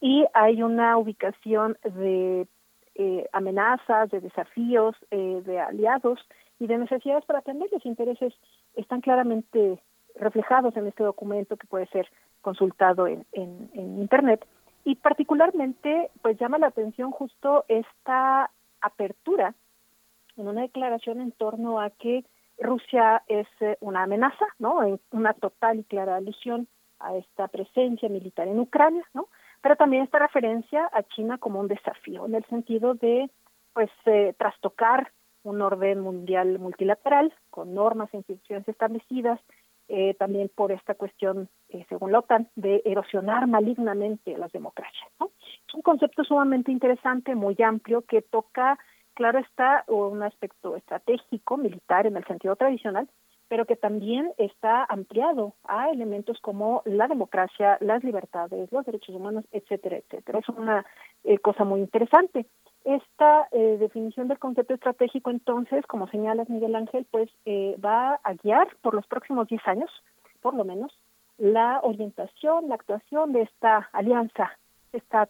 Y hay una ubicación de eh, amenazas, de desafíos, eh, de aliados y de necesidades para atender los intereses están claramente reflejados en este documento que puede ser consultado en, en, en Internet. Y particularmente, pues llama la atención justo esta apertura en una declaración en torno a que Rusia es eh, una amenaza, ¿no? En una total y clara alusión a esta presencia militar en Ucrania, ¿no? Pero también esta referencia a China como un desafío, en el sentido de, pues, eh, trastocar un orden mundial multilateral con normas e instituciones establecidas, eh, también por esta cuestión, eh, según la OTAN, de erosionar malignamente las democracias. ¿no? Es un concepto sumamente interesante, muy amplio, que toca claro está un aspecto estratégico, militar en el sentido tradicional, pero que también está ampliado a elementos como la democracia, las libertades, los derechos humanos, etcétera, etcétera. Es una eh, cosa muy interesante. Esta eh, definición del concepto estratégico, entonces, como señalas Miguel Ángel, pues eh, va a guiar por los próximos 10 años, por lo menos, la orientación, la actuación de esta alianza, esta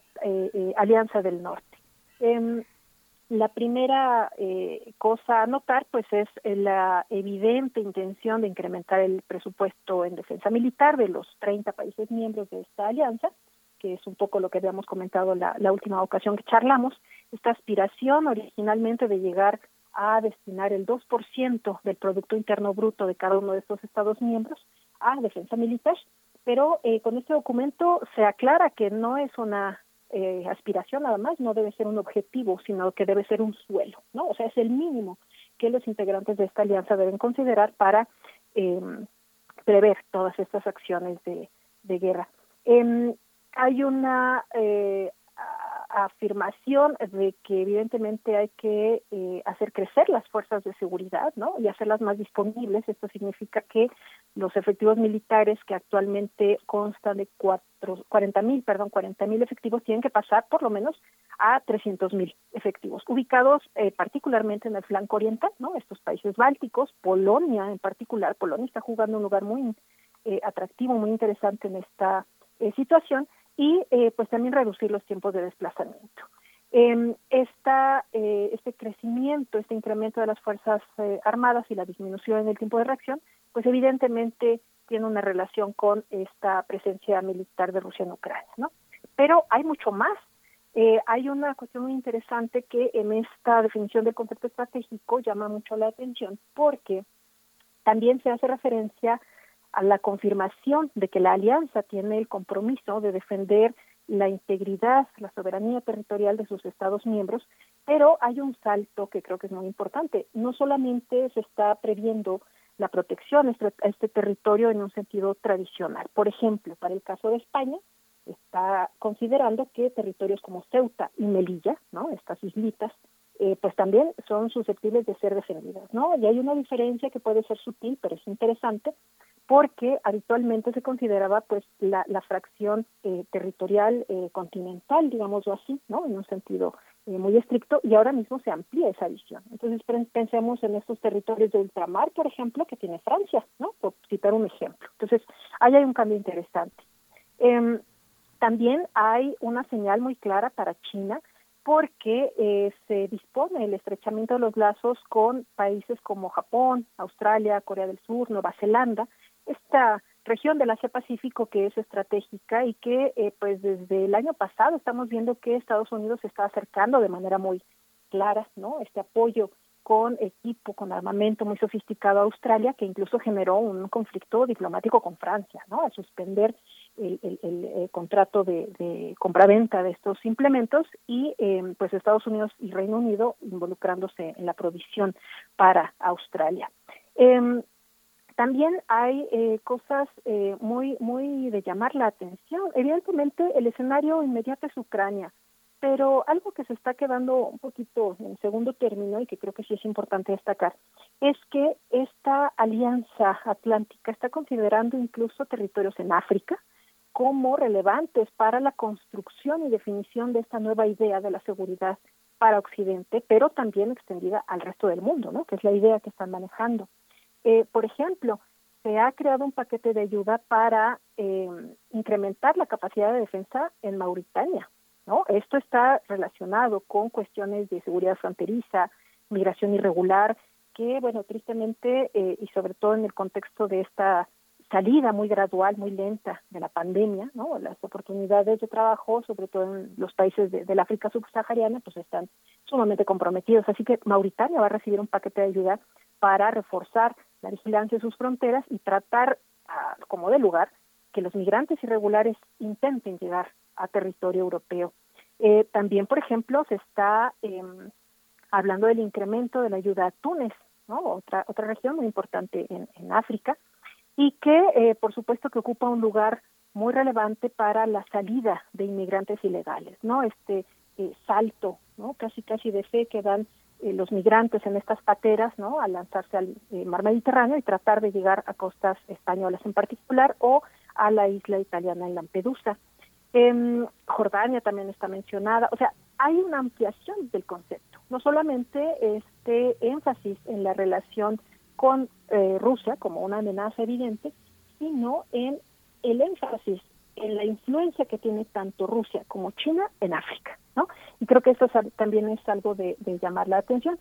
alianza del norte. Em, la primera eh, cosa a notar, pues, es la evidente intención de incrementar el presupuesto en defensa militar de los 30 países miembros de esta alianza, que es un poco lo que habíamos comentado la, la última ocasión que charlamos, esta aspiración originalmente de llegar a destinar el 2% del Producto Interno Bruto de cada uno de estos Estados miembros a defensa militar, pero eh, con este documento se aclara que no es una eh, aspiración nada más, no debe ser un objetivo, sino que debe ser un suelo, ¿no? O sea, es el mínimo que los integrantes de esta alianza deben considerar para eh, prever todas estas acciones de, guerra. Eh, hay una eh, afirmación de que evidentemente hay que eh, hacer crecer las fuerzas de seguridad, ¿no? Y hacerlas más disponibles. Esto significa que los efectivos militares que actualmente constan de cuatro, 40 mil, perdón, 40 mil efectivos tienen que pasar por lo menos a 300 mil efectivos, ubicados eh, particularmente en el flanco oriental, ¿no? Estos países bálticos, Polonia en particular, Polonia está jugando un lugar muy eh, atractivo, muy interesante en esta eh, situación y eh, pues también reducir los tiempos de desplazamiento. Eh, esta, eh, este crecimiento, este incremento de las Fuerzas eh, Armadas y la disminución en el tiempo de reacción, pues evidentemente tiene una relación con esta presencia militar de Rusia en Ucrania, ¿no? Pero hay mucho más. Eh, hay una cuestión muy interesante que en esta definición del concepto estratégico llama mucho la atención porque también se hace referencia a la confirmación de que la alianza tiene el compromiso de defender la integridad, la soberanía territorial de sus Estados miembros, pero hay un salto que creo que es muy importante. No solamente se está previendo la protección a este, a este territorio en un sentido tradicional. Por ejemplo, para el caso de España, está considerando que territorios como Ceuta y Melilla, ¿no? estas islitas, eh, pues también son susceptibles de ser defendidas. Y hay una diferencia que puede ser sutil, pero es interesante, porque habitualmente se consideraba pues la, la fracción eh, territorial eh, continental, digámoslo así, ¿no? En un sentido eh, muy estricto, y ahora mismo se amplía esa visión. Entonces pensemos en estos territorios de ultramar, por ejemplo, que tiene Francia, ¿no? Por citar un ejemplo. Entonces, ahí hay un cambio interesante. Eh, también hay una señal muy clara para China porque eh, se dispone el estrechamiento de los lazos con países como Japón, Australia, Corea del Sur, Nueva Zelanda, esta región del Asia Pacífico que es estratégica y que eh, pues desde el año pasado estamos viendo que Estados Unidos se está acercando de manera muy clara, ¿no? Este apoyo con equipo, con armamento muy sofisticado a Australia, que incluso generó un conflicto diplomático con Francia, ¿no? Al suspender el, el contrato de, de compraventa de estos implementos y eh, pues Estados Unidos y Reino Unido involucrándose en la provisión para Australia. Eh, también hay eh, cosas eh, muy muy de llamar la atención. Evidentemente el escenario inmediato es Ucrania, pero algo que se está quedando un poquito en segundo término y que creo que sí es importante destacar es que esta alianza atlántica está considerando incluso territorios en África como relevantes para la construcción y definición de esta nueva idea de la seguridad para Occidente, pero también extendida al resto del mundo, ¿no? Que es la idea que están manejando. Eh, por ejemplo, se ha creado un paquete de ayuda para eh, incrementar la capacidad de defensa en Mauritania. ¿no? Esto está relacionado con cuestiones de seguridad fronteriza, migración irregular, que, bueno, tristemente, eh, y sobre todo en el contexto de esta salida muy gradual, muy lenta de la pandemia, ¿no? Las oportunidades de trabajo, sobre todo en los países de, del África subsahariana, pues están sumamente comprometidos. Así que Mauritania va a recibir un paquete de ayuda para reforzar la vigilancia de sus fronteras y tratar, uh, como de lugar, que los migrantes irregulares intenten llegar a territorio europeo. Eh, también, por ejemplo, se está eh, hablando del incremento de la ayuda a Túnez, ¿no? otra, otra región muy importante en, en África, y que, eh, por supuesto, que ocupa un lugar muy relevante para la salida de inmigrantes ilegales, ¿no? Este eh, salto, ¿no? Casi, casi de fe que dan eh, los migrantes en estas pateras, ¿no? Al lanzarse al eh, mar Mediterráneo y tratar de llegar a costas españolas en particular o a la isla italiana en Lampedusa. Eh, Jordania también está mencionada, o sea, hay una ampliación del concepto, no solamente este énfasis en la relación con eh, Rusia como una amenaza evidente, sino en el énfasis en la influencia que tiene tanto Rusia como China en África, ¿no? Y creo que eso también es algo de, de llamar la atención.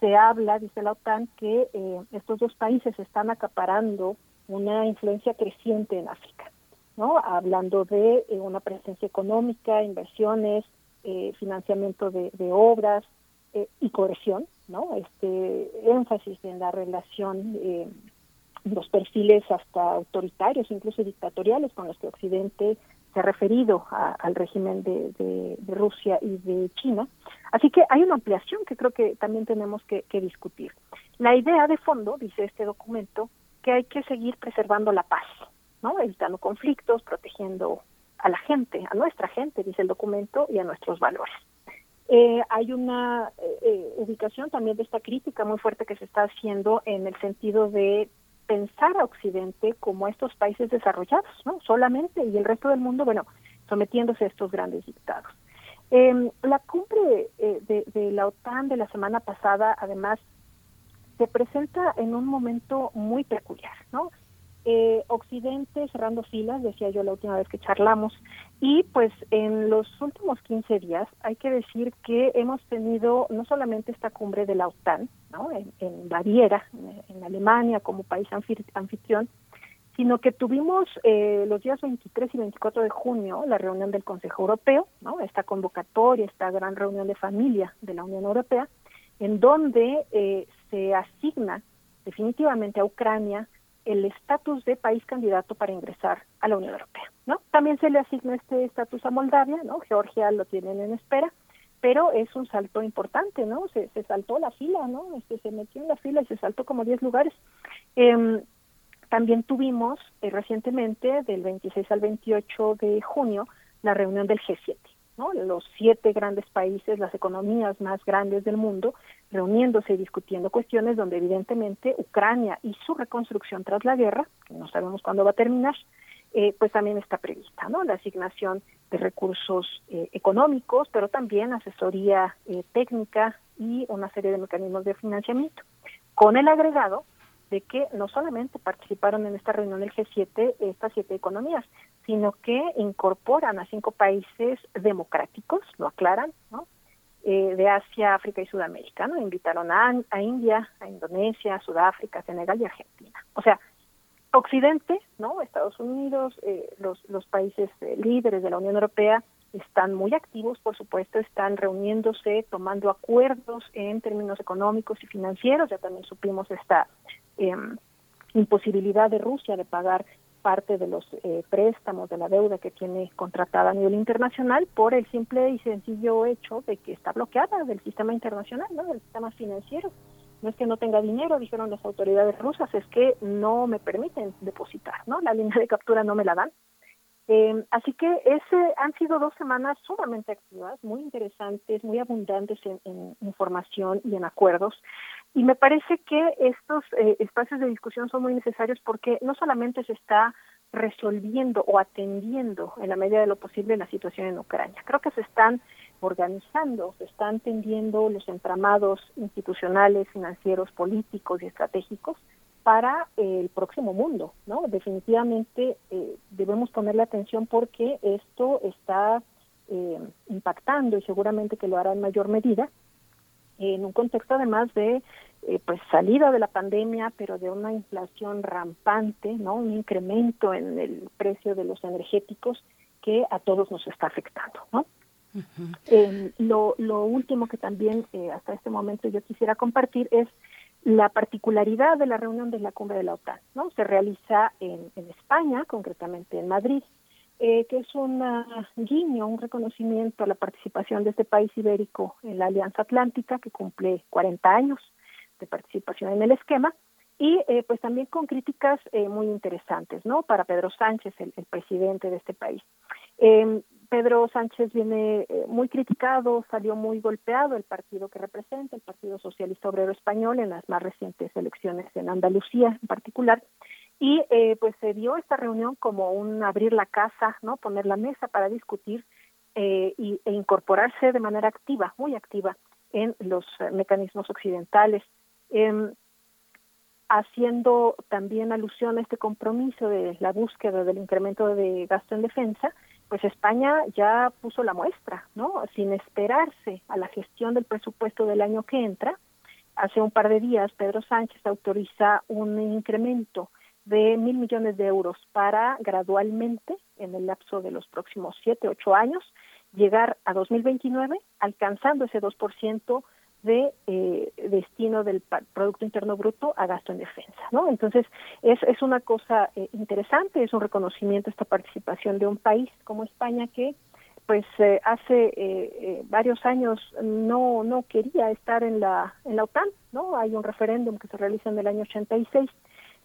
Se habla, dice la OTAN, que eh, estos dos países están acaparando una influencia creciente en África. ¿no? Hablando de eh, una presencia económica, inversiones, eh, financiamiento de, obras eh, y cohesión, ¿no? Este énfasis en la relación, los perfiles hasta autoritarios, incluso dictatoriales con los que Occidente se ha referido al régimen de, Rusia y de China. Así que hay una ampliación que creo que también tenemos que, discutir. La idea de fondo, dice este documento, que hay que seguir preservando la paz, ¿no? Evitando conflictos, protegiendo a la gente, a nuestra gente, dice el documento, y a nuestros valores. Eh, hay una eh, eh, ubicación también de esta crítica muy fuerte que se está haciendo en el sentido de pensar a Occidente como estos países desarrollados, ¿no? Solamente, y el resto del mundo, bueno, sometiéndose a estos grandes dictados. Em, la cumbre de, de, la OTAN de la semana pasada, además, se presenta en un momento muy peculiar, ¿no? Eh, Occidente cerrando filas, decía yo la última vez que charlamos, y pues en los últimos 15 días hay que decir que hemos tenido no solamente esta cumbre de la OTAN, ¿no? en, Baviera, en, Alemania como país anfitrión, sino que tuvimos eh, los días 23 y 24 de junio la reunión del Consejo Europeo, ¿no? esta convocatoria, esta gran reunión de familia de la Unión Europea, en donde eh, se asigna definitivamente a Ucrania el estatus de país candidato para ingresar a la Unión Europea. ¿no? También se le asigna este estatus a Moldavia, ¿no? Georgia lo tienen en espera, pero es un salto importante, ¿no? Se, saltó la fila, ¿no? Este, se metió en la fila y se saltó como 10 lugares. Eh, también tuvimos eh, recientemente, del 26 al 28 de junio, la reunión del G7 los siete grandes países, las economías más grandes del mundo, reuniéndose y discutiendo cuestiones donde evidentemente Ucrania y su reconstrucción tras la guerra, que no sabemos cuándo va a terminar, eh, pues también está prevista, ¿no? La asignación de recursos eh, económicos, pero también asesoría eh, técnica y una serie de mecanismos de financiamiento, con el agregado de que no solamente participaron en esta reunión del G7 estas siete economías, sino que incorporan a cinco países democráticos, lo aclaran, ¿no? Eh, de Asia, África y Sudamérica, ¿no? Invitaron a, a India, a Indonesia, Sudáfrica, Senegal y Argentina. O sea, Occidente, ¿no? Estados Unidos, eh, los, países eh, líderes de la Unión Europea están muy activos, por supuesto, están reuniéndose, tomando acuerdos en términos económicos y financieros. Ya también supimos esta Em, imposibilidad de Rusia de pagar parte de los eh, préstamos de la deuda que tiene contratada a nivel internacional por el simple y sencillo hecho de que está bloqueada del sistema internacional, ¿no? del sistema financiero. No es que no tenga dinero, dijeron las autoridades rusas, es que no me permiten depositar, ¿no? La línea de captura no me la dan. Eh, así que ese han sido dos semanas sumamente activas, muy interesantes, muy abundantes en, información y en acuerdos. Y me parece que estos eh, espacios de discusión son muy necesarios porque no solamente se está resolviendo o atendiendo en la medida de lo posible la situación en Ucrania, creo que se están organizando, se están tendiendo los entramados institucionales, financieros, políticos y estratégicos para el próximo mundo, ¿no? Definitivamente eh, debemos ponerle atención porque esto está eh, impactando y seguramente que lo hará en mayor medida en un contexto además de eh, pues salida de la pandemia, pero de una inflación rampante, ¿no? Un incremento en el precio de los energéticos que a todos nos está afectando, ¿no? lo, lo último que también hasta este momento yo quisiera compartir es la particularidad de la reunión de la cumbre de la OTAN, ¿no? Se realiza en, España, concretamente en Madrid, eh, que es un guiño, un reconocimiento a la participación de este país ibérico en la Alianza Atlántica, que cumple 40 años de participación en el esquema, y eh, pues también con críticas eh, muy interesantes, ¿no? Para Pedro Sánchez, el, el presidente de este país. Em, Pedro Sánchez viene eh, muy criticado, salió muy golpeado el partido que representa, el Partido Socialista Obrero Español, en las más recientes elecciones en Andalucía en particular. Y eh, pues se dio esta reunión como un abrir la casa, no poner la mesa para discutir eh, y, e incorporarse de manera activa, muy activa, en los mecanismos occidentales. Em, haciendo también alusión a este compromiso de la búsqueda del incremento de gasto en defensa, pues España ya puso la muestra, ¿no? Sin esperarse a la gestión del presupuesto del año que entra, hace un par de días Pedro Sánchez autoriza un incremento de mil millones de euros para gradualmente, en el lapso de los próximos siete, ocho años, llegar a 2029 alcanzando ese 2% de eh, destino del Producto Interno Bruto a gasto en defensa, ¿no? Entonces, es, es una cosa eh, interesante, es un reconocimiento esta participación de un país como España que pues eh, hace eh, varios años no no quería estar en la en la OTAN, ¿no? Hay un referéndum que se realiza en el año 86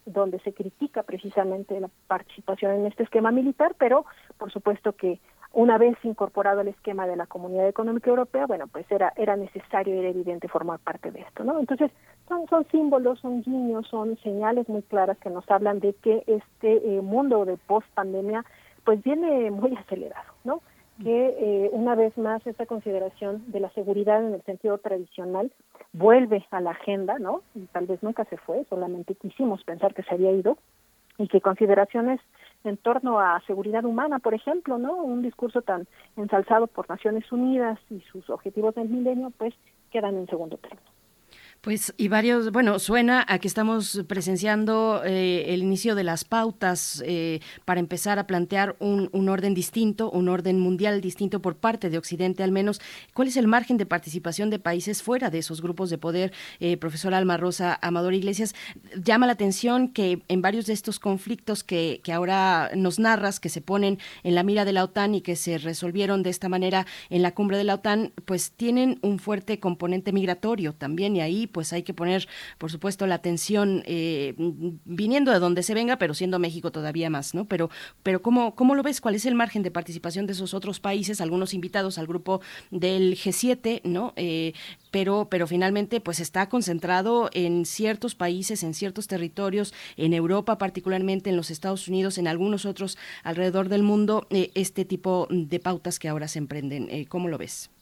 donde se critica precisamente la participación en este esquema militar, pero por supuesto que una vez incorporado al esquema de la Comunidad Económica Europea, bueno, pues era era necesario y era evidente formar parte de esto, ¿no? Entonces, son, son símbolos, son guiños, son señales muy claras que nos hablan de que este eh, mundo de post pandemia pues viene muy acelerado, ¿no? que eh, una vez más esta consideración de la seguridad en el sentido tradicional vuelve a la agenda, ¿no? Y tal vez nunca se fue, solamente quisimos pensar que se había ido y que consideraciones en torno a seguridad humana, por ejemplo, ¿no? Un discurso tan ensalzado por Naciones Unidas y sus objetivos del milenio, pues quedan en segundo término. Pues y varios, bueno, suena a que estamos presenciando eh, el inicio de las pautas eh, para empezar a plantear un, un, orden distinto, un orden mundial distinto por parte de Occidente al menos. ¿Cuál es el margen de participación de países fuera de esos grupos de poder? Eh, profesor Alma Rosa Amador Iglesias, llama la atención que en varios de estos conflictos que, que ahora nos narras, que se ponen en la mira de la OTAN y que se resolvieron de esta manera en la cumbre de la OTAN, pues tienen un fuerte componente migratorio también y ahí pues hay que poner, por supuesto, la atención eh, viniendo de donde se venga, pero siendo México todavía más, ¿no? Pero, pero ¿cómo, ¿cómo lo ves? ¿Cuál es el margen de participación de esos otros países, algunos invitados al grupo del G7, ¿no? Eh, pero, pero finalmente pues está concentrado en ciertos países, en ciertos territorios, en Europa particularmente, en los Estados Unidos, en algunos otros alrededor del mundo, eh, este tipo de pautas que ahora se emprenden. ¿Cómo lo ves?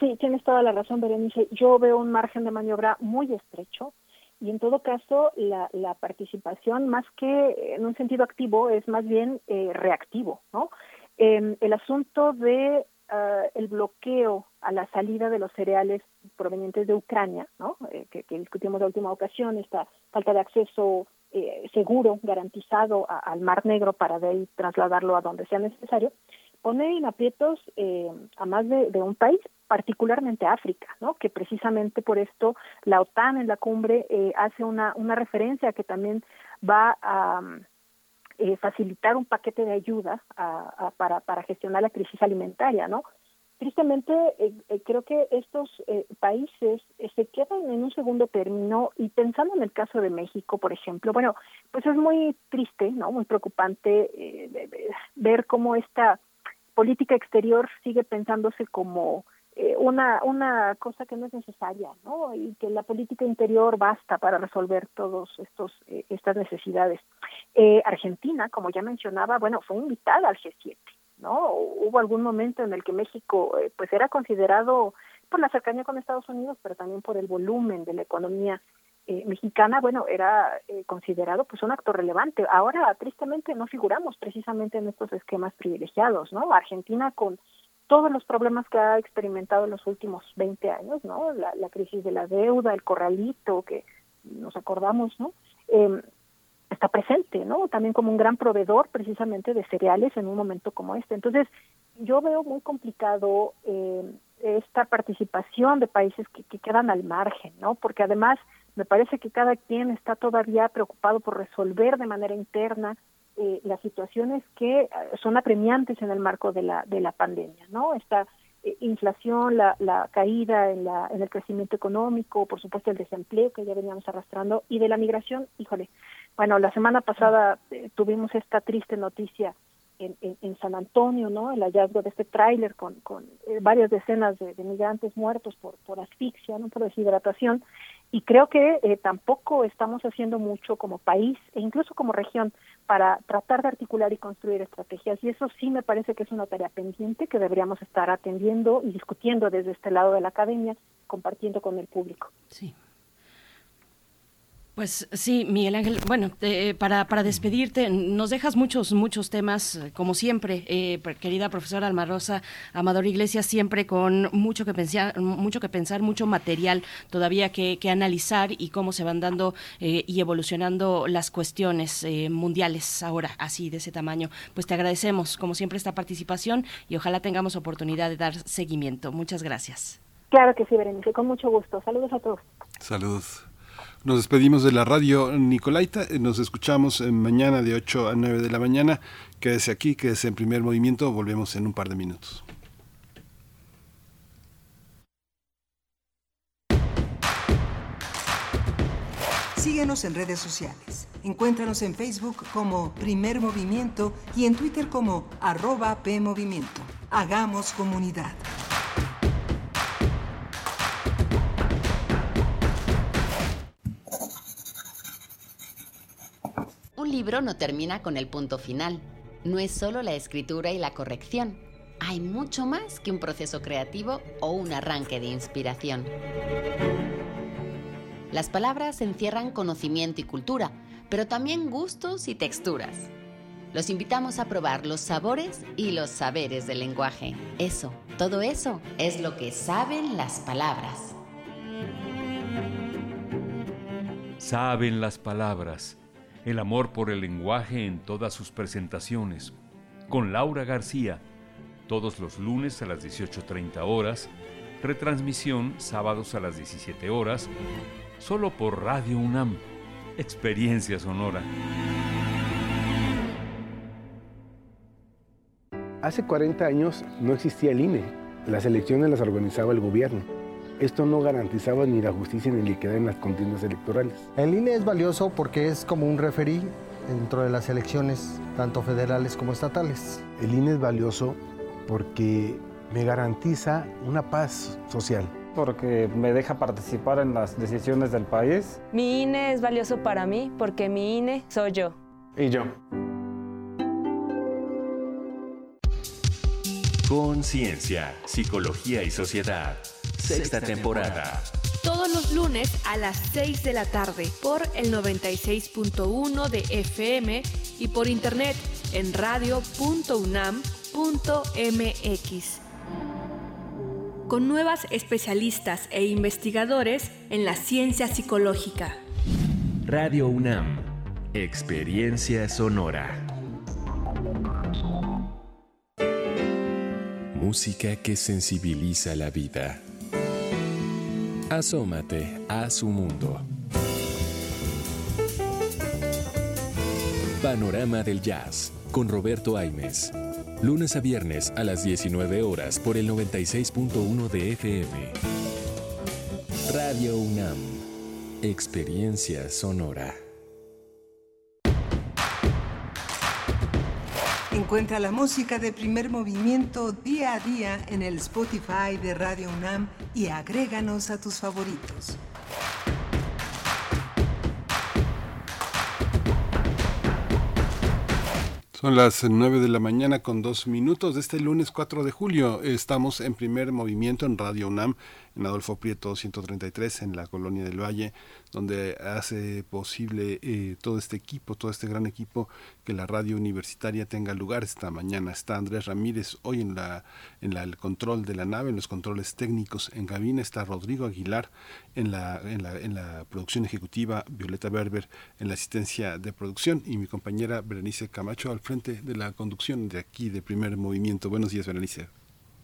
Sí, tienes toda la razón, Berenice. Yo veo un margen de maniobra muy estrecho y en todo caso la, la participación, más que en un sentido activo, es más bien eh, reactivo, ¿no? Eh, el asunto de uh, el bloqueo a la salida de los cereales provenientes de Ucrania, ¿no? Eh, que, que, discutimos la última ocasión, esta falta de acceso eh, seguro, garantizado a, al Mar Negro para de ahí trasladarlo a donde sea necesario, pone en aprietos eh, a más de, un país, particularmente África, ¿no? Que precisamente por esto la OTAN en la cumbre eh, hace una, una referencia que también va a eh, facilitar un paquete de ayuda a, para, para gestionar la crisis alimentaria, ¿no? Tristemente, eh, eh, creo que estos eh, países se quedan en un segundo término y pensando en el caso de México, por ejemplo, bueno, pues es muy triste, ¿no? Muy preocupante ver cómo esta política exterior sigue pensándose como eh, una una cosa que no es necesaria, ¿no? Y que la política interior basta para resolver todos estos eh, estas necesidades. Eh, Argentina, como ya mencionaba, bueno, fue invitada al G7, ¿no? Hubo algún momento en el que México, eh, pues, era considerado por la cercanía con Estados Unidos, pero también por el volumen de la economía eh, mexicana, bueno, era eh, considerado pues un actor relevante. Ahora, tristemente, no figuramos precisamente en estos esquemas privilegiados, ¿no? Argentina con todos los problemas que ha experimentado en los últimos 20 años, ¿no? La, la crisis de la deuda, el corralito, que nos acordamos, ¿no? Eh, está presente, ¿no? También como un gran proveedor precisamente de cereales en un momento como este. Entonces, yo veo muy complicado eh, esta participación de países que, que quedan al margen, ¿no? Porque además me parece que cada quien está todavía preocupado por resolver de manera interna eh, las situaciones que eh, son apremiantes en el marco de la de la pandemia, ¿no? Esta eh, inflación, la, la caída en, la, en el crecimiento económico, por supuesto el desempleo que ya veníamos arrastrando y de la migración, híjole. Bueno, la semana pasada eh, tuvimos esta triste noticia en, en, San Antonio, ¿no? El hallazgo de este tráiler con, con eh, varias decenas de, de, migrantes muertos por, por asfixia, ¿no? Por deshidratación y creo que eh, tampoco estamos haciendo mucho como país e incluso como región para tratar de articular y construir estrategias y eso sí me parece que es una tarea pendiente que deberíamos estar atendiendo y discutiendo desde este lado de la academia, compartiendo con el público. Sí. Pues sí, Miguel Ángel, bueno, eh, para, para despedirte, nos dejas muchos, muchos temas, eh, como siempre, eh, querida profesora Alma Rosa, Amador Iglesias, siempre con mucho que pensar, mucho que pensar, mucho material todavía que, que analizar y cómo se van dando y evolucionando las cuestiones mundiales ahora, así de ese tamaño. Pues te agradecemos, como siempre, esta participación y ojalá tengamos oportunidad de dar seguimiento. Muchas gracias. Claro que sí, Berenice, con mucho gusto. Saludos a todos. Saludos. Nos despedimos de la radio Nicolaita. Nos escuchamos mañana de 8 a 9 de la mañana. Quédese aquí, quédese en primer movimiento. Volvemos en un par de minutos. Síguenos en redes sociales. Encuéntranos en Facebook como Primer Movimiento y en Twitter como arroba PMovimiento. Hagamos comunidad. Un libro no termina con el punto final. No es solo la escritura y la corrección. Hay mucho más que un proceso creativo o un arranque de inspiración. Las palabras encierran conocimiento y cultura, pero también gustos y texturas. Los invitamos a probar los sabores y los saberes del lenguaje. Eso, todo eso, es lo que saben las palabras. Saben las palabras el amor por el lenguaje en todas sus presentaciones, con Laura García, todos los lunes a las 18.30 horas, retransmisión sábados a las 17 horas, solo por Radio UNAM, experiencia sonora. Hace 40 años no existía el INE, las elecciones las organizaba el gobierno esto no garantizaba ni la justicia ni la equidad en las contiendas electorales. El INE es valioso porque es como un referí dentro de las elecciones, tanto federales como estatales. El INE es valioso porque me garantiza una paz social. Porque me deja participar en las decisiones del país. Mi INE es valioso para mí porque mi INE soy yo. Y yo. Conciencia, psicología y sociedad. Sexta temporada. Todos los lunes a las 6 de la tarde por el 96.1 de FM y por internet en radio.unam.mx. Con nuevas especialistas e investigadores en la ciencia psicológica. Radio UNAM. Experiencia sonora. Música que sensibiliza la vida. Asómate a su mundo. Panorama del Jazz con Roberto Aimes. Lunes a viernes a las 19 horas por el 96.1 de FM. Radio UNAM. Experiencia sonora. Encuentra la música de primer movimiento día a día en el Spotify de Radio UNAM y agréganos a tus favoritos. Son las 9 de la mañana con dos minutos de este lunes 4 de julio. Estamos en primer movimiento en Radio UNAM, en Adolfo Prieto 133, en la Colonia del Valle donde hace posible eh, todo este equipo, todo este gran equipo, que la radio universitaria tenga lugar esta mañana. Está Andrés Ramírez hoy en la en el control de la nave, en los controles técnicos en cabina. Está Rodrigo Aguilar en la, en la, en la producción ejecutiva, Violeta Berber en la asistencia de producción y mi compañera Berenice Camacho al frente de la conducción de aquí de Primer Movimiento. Buenos días, Berenice.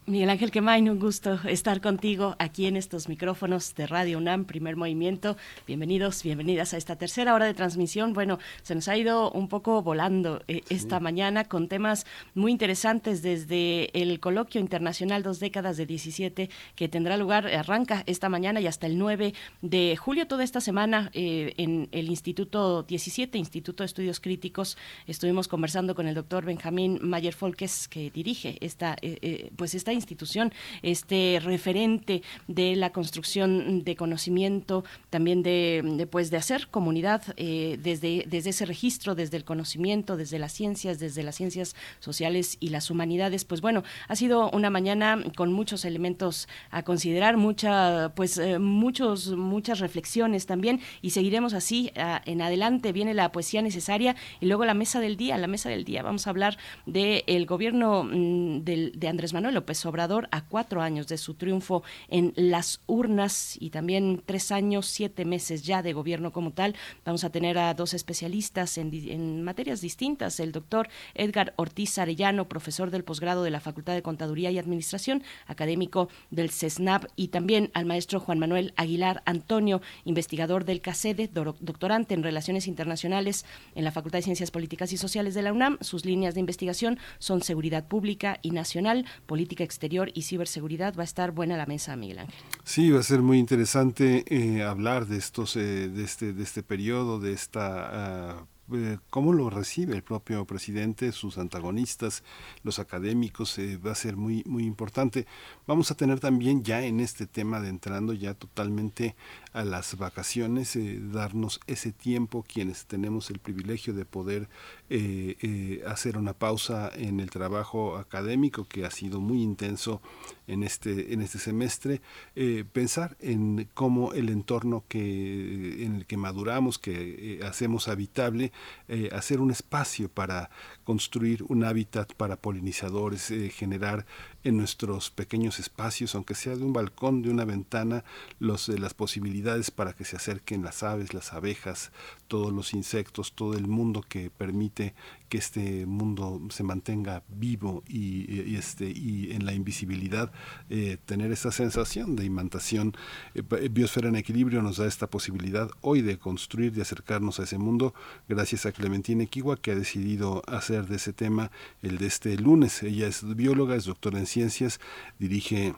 Miguel Ángel Quemain, un gusto estar contigo aquí en estos micrófonos de Radio UNAM, primer movimiento. Bienvenidos, bienvenidas a esta tercera hora de transmisión. Bueno, se nos ha ido un poco volando eh, esta mañana con temas muy interesantes desde el coloquio internacional Dos décadas de 17 que tendrá lugar, arranca esta mañana y hasta el 9 de julio, toda esta semana eh, en el Instituto 17, Instituto de Estudios Críticos. Estuvimos conversando con el doctor Benjamín Mayer Folkes, que dirige esta, eh, pues esta institución, este referente de la construcción de conocimiento, también de, pues, de hacer comunidad eh, desde, desde ese registro, desde el conocimiento, desde las ciencias, desde las ciencias sociales y las humanidades. Pues bueno, ha sido una mañana con muchos elementos a considerar, mucha, pues eh, muchos, muchas reflexiones también, y seguiremos así en adelante. Viene la poesía necesaria y luego la mesa del día, la mesa del día. Vamos a hablar del gobierno mm, de Andrés Manuel López Obrador a cuatro años de su triunfo en las urnas y también tres años, siete meses ya de gobierno como tal. Vamos a tener a dos especialistas en, en materias distintas, el doctor Edgar Ortiz Arellano, profesor del posgrado de la Facultad de Contaduría y Administración, académico del CESNAP, y también al maestro Juan Manuel Aguilar Antonio, investigador del CACEDE, doctorante en Relaciones Internacionales en la Facultad de Ciencias Políticas y Sociales de la UNAM. Sus líneas de investigación son seguridad pública y nacional, política exterior y ciberseguridad. Va a estar buena la mesa, Miguel Ángel. Sí, va a ser muy interesante eh, hablar de estos, eh, de este, de este periodo, de esta uh, eh, cómo lo recibe el propio presidente, sus antagonistas, los académicos, va a ser muy, muy importante. Vamos a tener también ya en este tema de entrando ya totalmente a las vacaciones, eh, darnos ese tiempo quienes tenemos el privilegio de poder hacer una pausa en el trabajo académico que ha sido muy intenso en este, en este semestre, pensar en cómo el entorno que, en el que maduramos, que hacemos habitable, eh, hacer un espacio para construir un hábitat para polinizadores, eh, generar en nuestros pequeños espacios, aunque sea de un balcón, de una ventana, los, eh, las posibilidades para que se acerquen las aves, las abejas, todos los insectos, todo el mundo que permite que este mundo se mantenga vivo y, este, y en la invisibilidad, eh, tener esa sensación de imantación. Biosfera en Equilibrio nos da esta posibilidad hoy de construir, de acercarnos a ese mundo, gracias a Clementina Equigua, que ha decidido hacer de ese tema el de este lunes. Ella es bióloga, es doctora en ciencias, dirige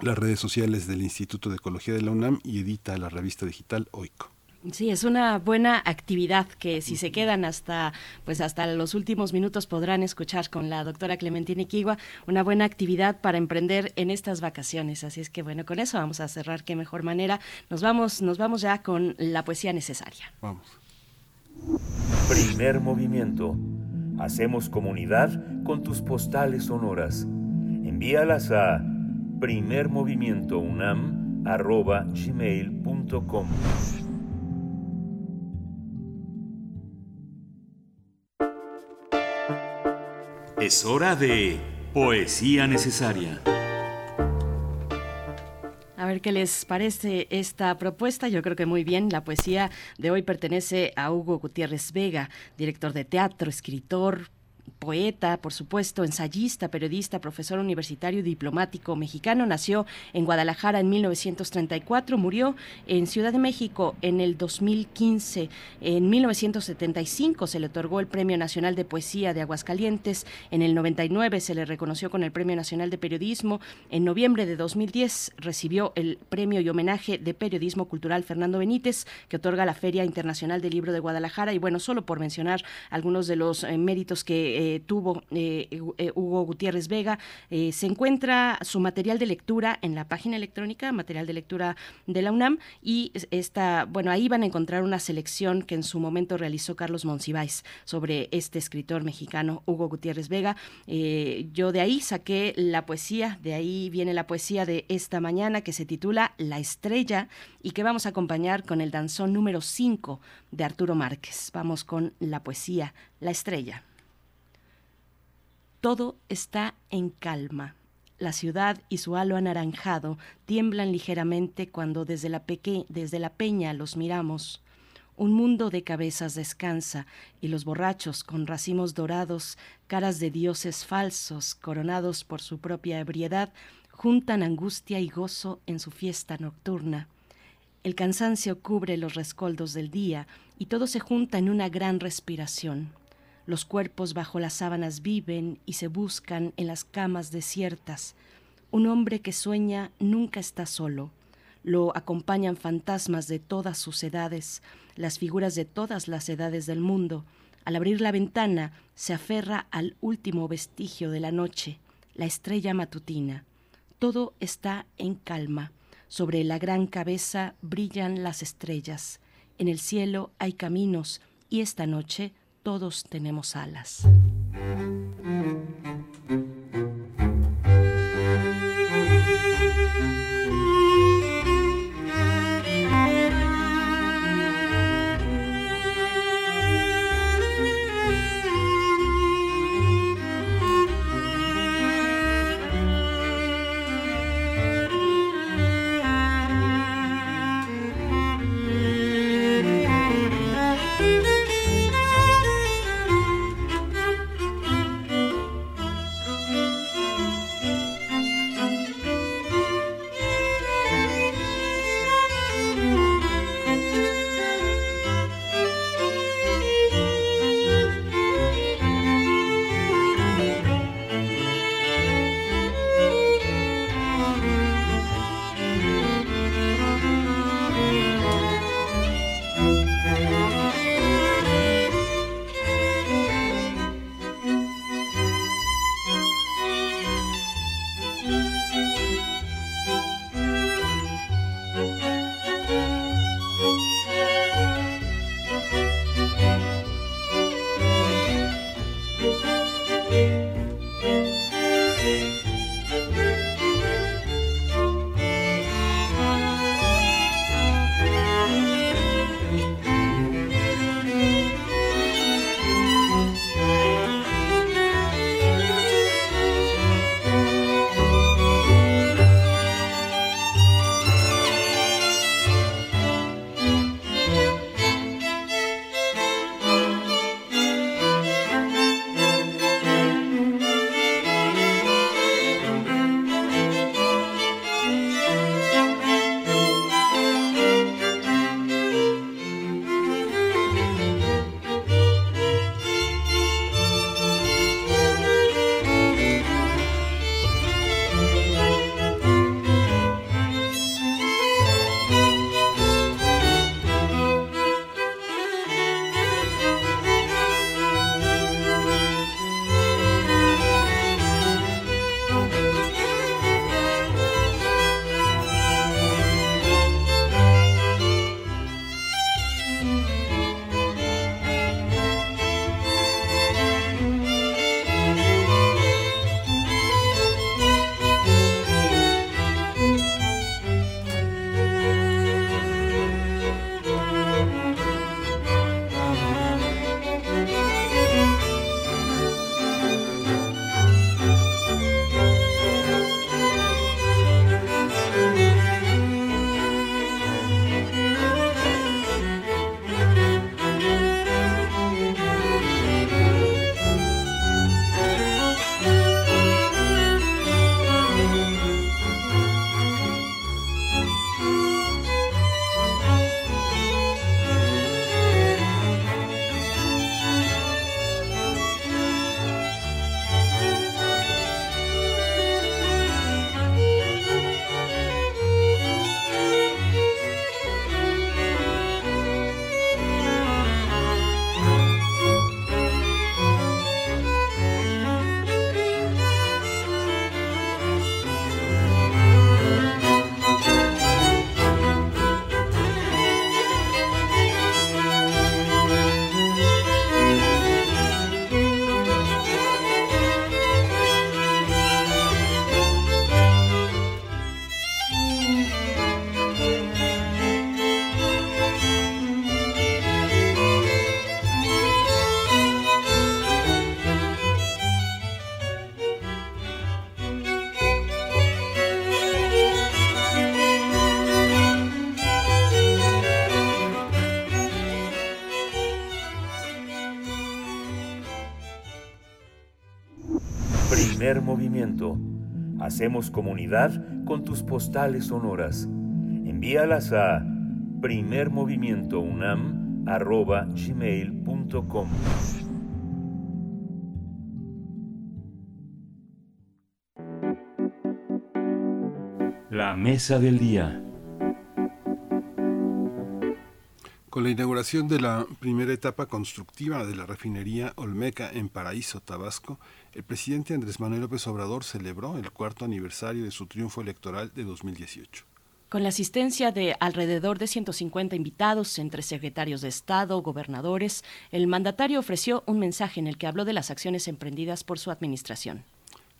las redes sociales del Instituto de Ecología de la UNAM y edita la revista digital OICO. Sí, es una buena actividad que si se quedan hasta pues hasta los últimos minutos podrán escuchar con la doctora Clementina Iquigua, una buena actividad para emprender en estas vacaciones. Así es que bueno, con eso vamos a cerrar qué mejor manera. Nos vamos nos vamos ya con la poesía necesaria. Vamos. Primer movimiento. Hacemos comunidad con tus postales sonoras. Envíalas a primermovimientounam.gmail.com Es hora de Poesía Necesaria. A ver qué les parece esta propuesta. Yo creo que muy bien. La poesía de hoy pertenece a Hugo Gutiérrez Vega, director de teatro, escritor, poeta, por supuesto, ensayista, periodista, profesor universitario y diplomático mexicano. Nació en Guadalajara en 1934, murió en Ciudad de México en el 2015. En 1975 se le otorgó el Premio Nacional de Poesía de Aguascalientes. En el 99 se le reconoció con el Premio Nacional de Periodismo. En noviembre de 2010 recibió el Premio y Homenaje de Periodismo Cultural Fernando Benítez, que otorga la Feria Internacional del Libro de Guadalajara. Y bueno, solo por mencionar algunos de los eh, méritos que eh, tuvo eh, eh, Hugo Gutiérrez Vega. se encuentra su material de lectura en la página electrónica, material de lectura de la UNAM, y esta, bueno, ahí van a encontrar una selección que en su momento realizó Carlos Monsiváis sobre este escritor mexicano, Hugo Gutiérrez Vega. yo de ahí saqué la poesía, de ahí viene la poesía de esta mañana que se titula La estrella y que vamos a acompañar con el danzón número 5 de Arturo Márquez. Vamos con la poesía La estrella. Todo está en calma. La ciudad y su halo anaranjado tiemblan ligeramente cuando desde la, desde la peña los miramos. Un mundo de cabezas descansa y los borrachos con racimos dorados, caras de dioses falsos, coronados por su propia ebriedad, juntan angustia y gozo en su fiesta nocturna. El cansancio cubre los rescoldos del día y todo se junta en una gran respiración. Los cuerpos bajo las sábanas viven y se buscan en las camas desiertas. Un hombre que sueña nunca está solo. Lo acompañan fantasmas de todas sus edades, las figuras de todas las edades del mundo. Al abrir la ventana se aferra al último vestigio de la noche, la estrella matutina. Todo está en calma. Sobre la gran cabeza brillan las estrellas. En el cielo hay caminos y esta noche todos tenemos alas. Hacemos comunidad con tus postales sonoras. Envíalas a primermovimientounam.gmail.com La mesa del día. Con la inauguración de la primera etapa constructiva de la refinería Olmeca en Paraíso, Tabasco, el presidente Andrés Manuel López Obrador celebró el cuarto aniversario de su triunfo electoral de 2018. Con la asistencia de alrededor de 150 invitados, entre secretarios de Estado, gobernadores, el mandatario ofreció un mensaje en el que habló de las acciones emprendidas por su administración.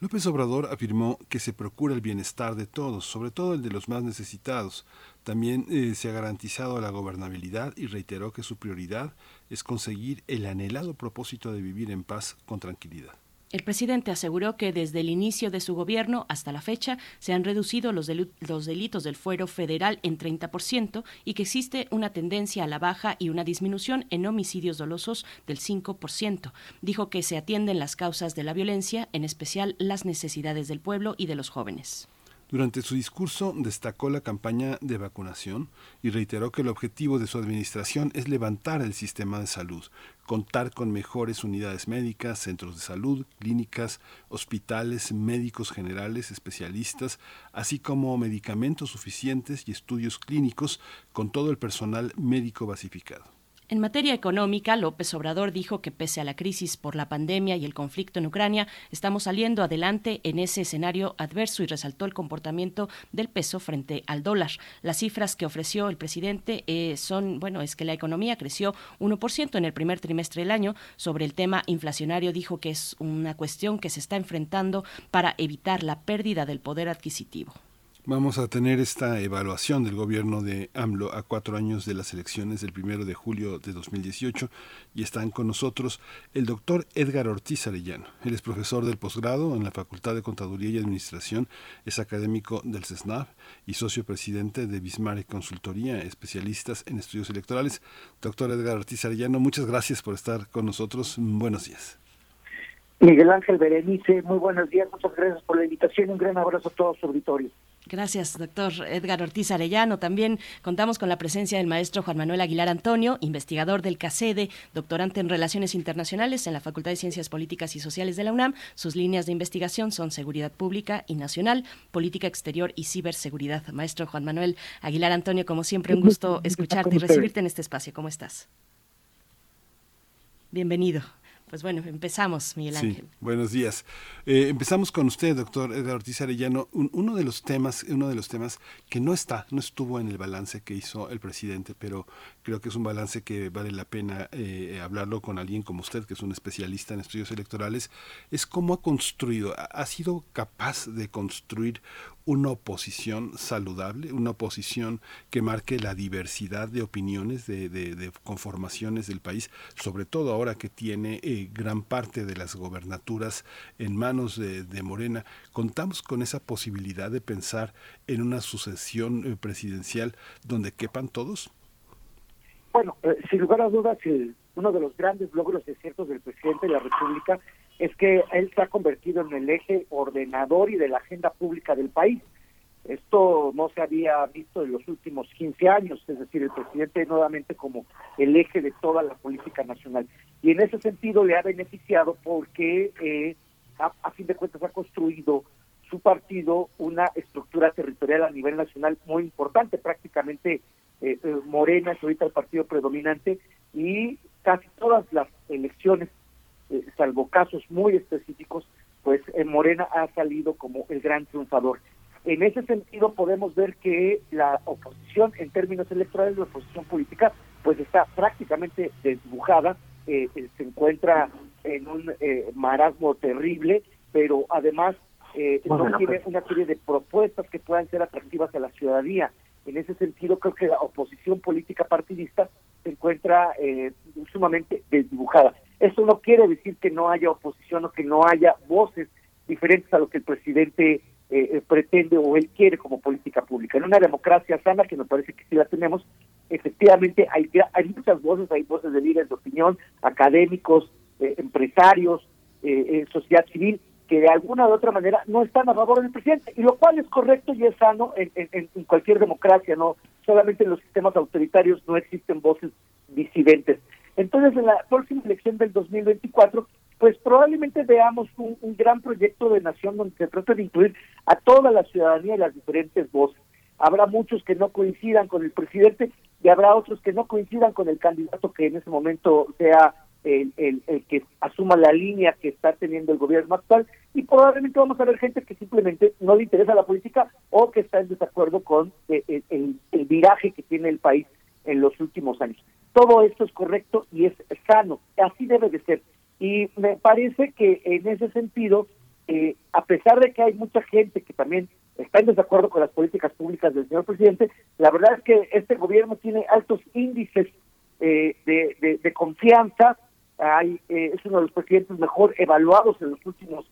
López Obrador afirmó que se procura el bienestar de todos, sobre todo el de los más necesitados. También eh, se ha garantizado la gobernabilidad y reiteró que su prioridad es conseguir el anhelado propósito de vivir en paz con tranquilidad. El presidente aseguró que desde el inicio de su gobierno hasta la fecha se han reducido los, delitos del fuero federal en 30% y que existe una tendencia a la baja y una disminución en homicidios dolosos del 5%. Dijo que se atienden las causas de la violencia, en especial las necesidades del pueblo y de los jóvenes. Durante su discurso destacó la campaña de vacunación y reiteró que el objetivo de su administración es levantar el sistema de salud, contar con mejores unidades médicas, centros de salud, clínicas, hospitales, médicos generales, especialistas, así como medicamentos suficientes y estudios clínicos con todo el personal médico basificado. En materia económica, López Obrador dijo que pese a la crisis por la pandemia y el conflicto en Ucrania, estamos saliendo adelante en ese escenario adverso y resaltó el comportamiento del peso frente al dólar. Las cifras que ofreció el presidente eh, son, bueno, es que la economía creció 1% en el primer trimestre del año. Sobre el tema inflacionario dijo que es una cuestión que se está enfrentando para evitar la pérdida del poder adquisitivo. Vamos a tener esta evaluación del gobierno de AMLO a cuatro años de las elecciones del primero de julio de 2018 y están con nosotros el doctor Edgar Ortiz Arellano. Él es profesor del posgrado en la Facultad de Contaduría y Administración, es académico del CESNAV y socio presidente de Bismarck Consultoría, especialistas en estudios electorales. Doctor Edgar Ortiz Arellano, muchas gracias por estar con nosotros. Buenos días. Miguel Ángel Berenice, muy buenos días, muchas gracias por la invitación y un gran abrazo a todos su auditorio. Gracias, doctor Edgar Ortiz Arellano. También contamos con la presencia del maestro Juan Manuel Aguilar Antonio, investigador del CACEDE, doctorante en Relaciones Internacionales en la Facultad de Ciencias Políticas y Sociales de la UNAM. Sus líneas de investigación son Seguridad Pública y Nacional, Política Exterior y Ciberseguridad. Maestro Juan Manuel Aguilar Antonio, como siempre, un gusto escucharte y recibirte en este espacio. ¿Cómo estás? Bienvenido. Pues bueno, empezamos, Miguel Ángel. Sí, buenos días. Eh, empezamos con usted, doctor Edgar Ortiz Arellano. uno de los temas, uno de los temas que no está, no estuvo en el balance que hizo el presidente, pero creo que es un balance que vale la pena eh, hablarlo con alguien como usted, que es un especialista en estudios electorales, es cómo ha construido, ha sido capaz de construir una oposición saludable, una oposición que marque la diversidad de opiniones, de, conformaciones del país, sobre todo ahora que tiene eh, gran parte de las gobernaturas en manos de, Morena. ¿Contamos con esa posibilidad de pensar en una sucesión eh, presidencial donde quepan todos? Bueno, eh, sin lugar a dudas, uno de los grandes logros ciertos del presidente de la República es que él se ha convertido en el eje ordenador y de la agenda pública del país. Esto no se había visto en los últimos 15 años, es decir, el presidente nuevamente como el eje de toda la política nacional. Y en ese sentido le ha beneficiado porque, eh, a, fin de cuentas, ha construido su partido una estructura territorial a nivel nacional muy importante, prácticamente eh, eh, Morena es ahorita el partido predominante y casi todas las elecciones eh, salvo casos muy específicos, pues en Morena ha salido como el gran triunfador. En ese sentido podemos ver que la oposición en términos electorales, la oposición política, pues está prácticamente desdibujada, eh, eh, se encuentra en un marasmo terrible, pero además no tiene una serie de propuestas que puedan ser atractivas a la ciudadanía. En ese sentido, creo que la oposición política partidista se encuentra sumamente desdibujada. Eso no quiere decir que no haya oposición o que no haya voces diferentes a lo que el presidente eh, eh, pretende o él quiere como política pública. En una democracia sana, que me parece que sí la tenemos, efectivamente hay, hay muchas voces, hay voces de líderes de opinión, académicos, eh, empresarios, sociedad civil, que de alguna u otra manera no están a favor del presidente, y lo cual es correcto y es sano en, cualquier democracia, no solamente en los sistemas autoritarios no existen voces disidentes. Entonces, en la próxima elección del 2024, pues probablemente veamos un, gran proyecto de nación donde se trata de incluir a toda la ciudadanía y las diferentes voces. habrá muchos que no coincidan con el presidente y habrá otros que no coincidan con el candidato que en ese momento sea el, que asuma la línea que está teniendo el gobierno actual y probablemente vamos a ver gente que simplemente no le interesa la política o que está en desacuerdo con eh, el, el, viraje que tiene el país en los últimos años. Todo esto es correcto y es sano, así debe de ser. Y me parece que en ese sentido, eh, a pesar de que hay mucha gente que también está en desacuerdo con las políticas públicas del señor presidente, la verdad es que este gobierno tiene altos índices eh, de, confianza, hay, eh, es uno de los presidentes mejor evaluados en los últimos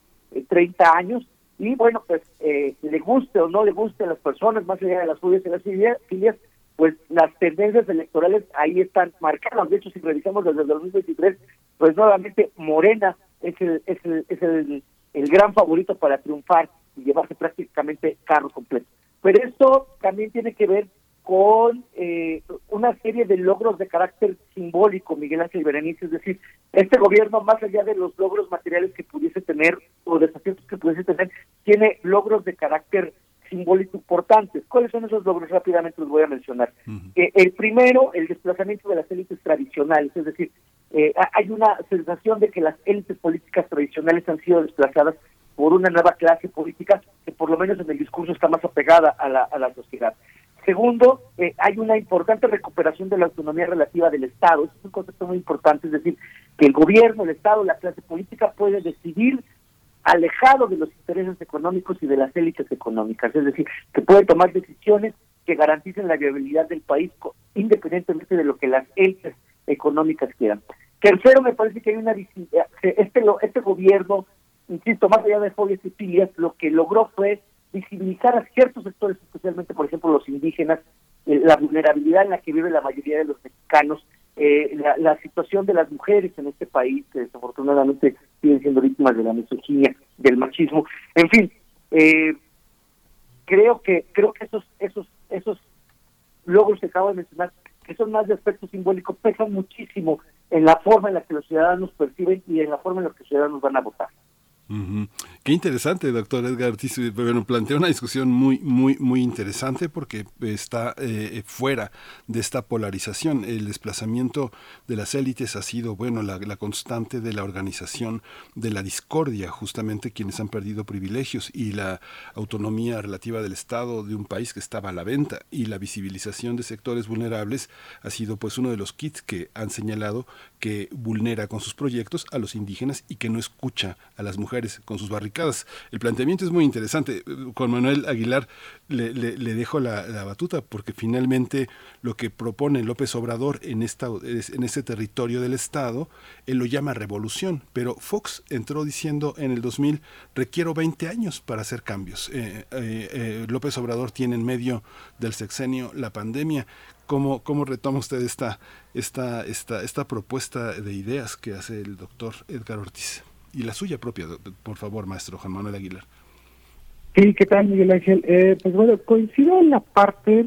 30 eh, años, y bueno, pues le guste o no le guste a las personas, más allá de las filias y las filias, pues las tendencias electorales ahí están marcadas. De hecho, si revisamos desde el 2023, pues nuevamente Morena es el, es el, es el, el gran favorito para triunfar y llevarse prácticamente carro completo. Pero esto también tiene que ver con eh, una serie de logros de carácter simbólico, Miguel Ángel Berenice, es decir, este gobierno, más allá de los logros materiales que pudiese tener o desafíos que pudiese tener, tiene logros de carácter simbólico importantes. ¿Cuáles son esos logros? Rápidamente los voy a mencionar. Eh, el primero, el desplazamiento de las élites tradicionales, es decir, eh, hay una sensación de que las élites políticas tradicionales han sido desplazadas por una nueva clase política que por lo menos en el discurso está más apegada a la, a la sociedad. Segundo, eh, hay una importante recuperación de la autonomía relativa del Estado. es un concepto muy importante, es decir, que el gobierno, el Estado, la clase política puede decidir alejado de los intereses económicos y de las élites económicas, es decir, que puede tomar decisiones que garanticen la viabilidad del país independientemente de lo que las élites económicas quieran. Tercero, me parece que hay una este este gobierno insisto, más allá de fobias y filias, lo que logró fue visibilizar a ciertos sectores, especialmente, por ejemplo, los indígenas, eh, la vulnerabilidad en la que vive la mayoría de los mexicanos, eh, la, situación de las mujeres en este país, que desafortunadamente siguen siendo víctimas de la misoginia, del machismo, en fin, eh, creo que creo que esos esos esos logros que acabo de mencionar, que son más de aspecto simbólico, pesan muchísimo en la forma en la que los ciudadanos perciben y en la forma en la que los ciudadanos van a votar. Qué interesante, doctor Edgar. Bueno, plantea una discusión muy, muy, muy interesante porque está eh, fuera de esta polarización. El desplazamiento de las élites ha sido, bueno, la, constante de la organización de la discordia, justamente quienes han perdido privilegios y la autonomía relativa del Estado de un país que estaba a la venta y la visibilización de sectores vulnerables ha sido pues uno de los kits que han señalado que vulnera con sus proyectos a los indígenas y que no escucha a las mujeres con sus barricadas. El planteamiento es muy interesante. Con Manuel Aguilar le, le, dejo la, batuta porque finalmente lo que propone López Obrador en, esta, este territorio del Estado, él lo llama revolución, pero Fox entró diciendo en el 2000, requiero 20 años para hacer cambios. Eh, eh, eh, López Obrador tiene en medio del sexenio la pandemia. ¿Cómo, retoma usted esta propuesta de ideas que hace el doctor Edgar Ortiz? Y la suya propia, por favor, maestro Juan Manuel Aguilar. Sí, ¿qué tal, Miguel Ángel? Eh, pues bueno, coincido en la parte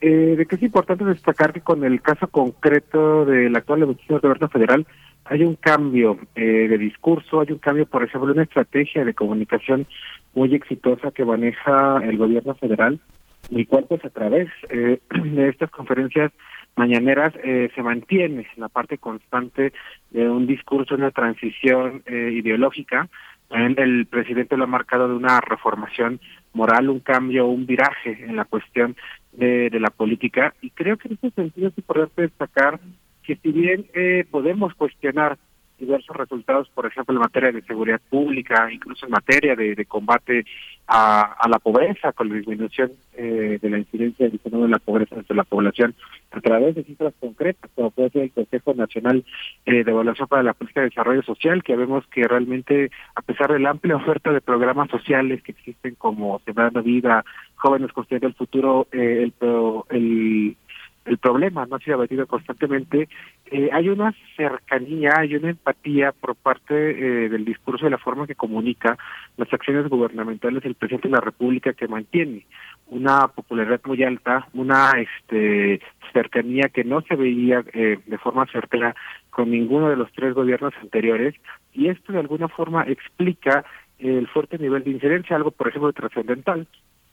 eh, de que es importante destacar que con el caso concreto del actual evolución del gobierno federal hay un cambio eh, de discurso, hay un cambio, por ejemplo, una estrategia de comunicación muy exitosa que maneja el gobierno federal, y cual pues a través de estas conferencias mañaneras eh, se mantiene la parte constante de un discurso, una transición eh, ideológica. El presidente lo ha marcado de una reformación moral, un cambio, un viraje en la cuestión de, la política. Y creo que en ese sentido es importante destacar que si bien eh, podemos cuestionar diversos resultados, por ejemplo, en materia de seguridad pública, incluso en materia de, combate a, la pobreza, con la disminución eh, de la incidencia de la pobreza entre la población, a través de cifras concretas, como puede ser el Consejo Nacional eh, de Evaluación para la Política de Desarrollo Social, que vemos que realmente, a pesar de la amplia oferta de programas sociales que existen como Sembrando Vida, Jóvenes Construyendo el Futuro, eh, el, el el problema no ha sido abatido constantemente, eh, hay una cercanía, hay una empatía por parte eh, del discurso de la forma que comunica las acciones gubernamentales del presidente de la República que mantiene una popularidad muy alta, una este cercanía que no se veía eh, de forma certera con ninguno de los tres gobiernos anteriores y esto de alguna forma explica el fuerte nivel de incidencia, algo por ejemplo trascendental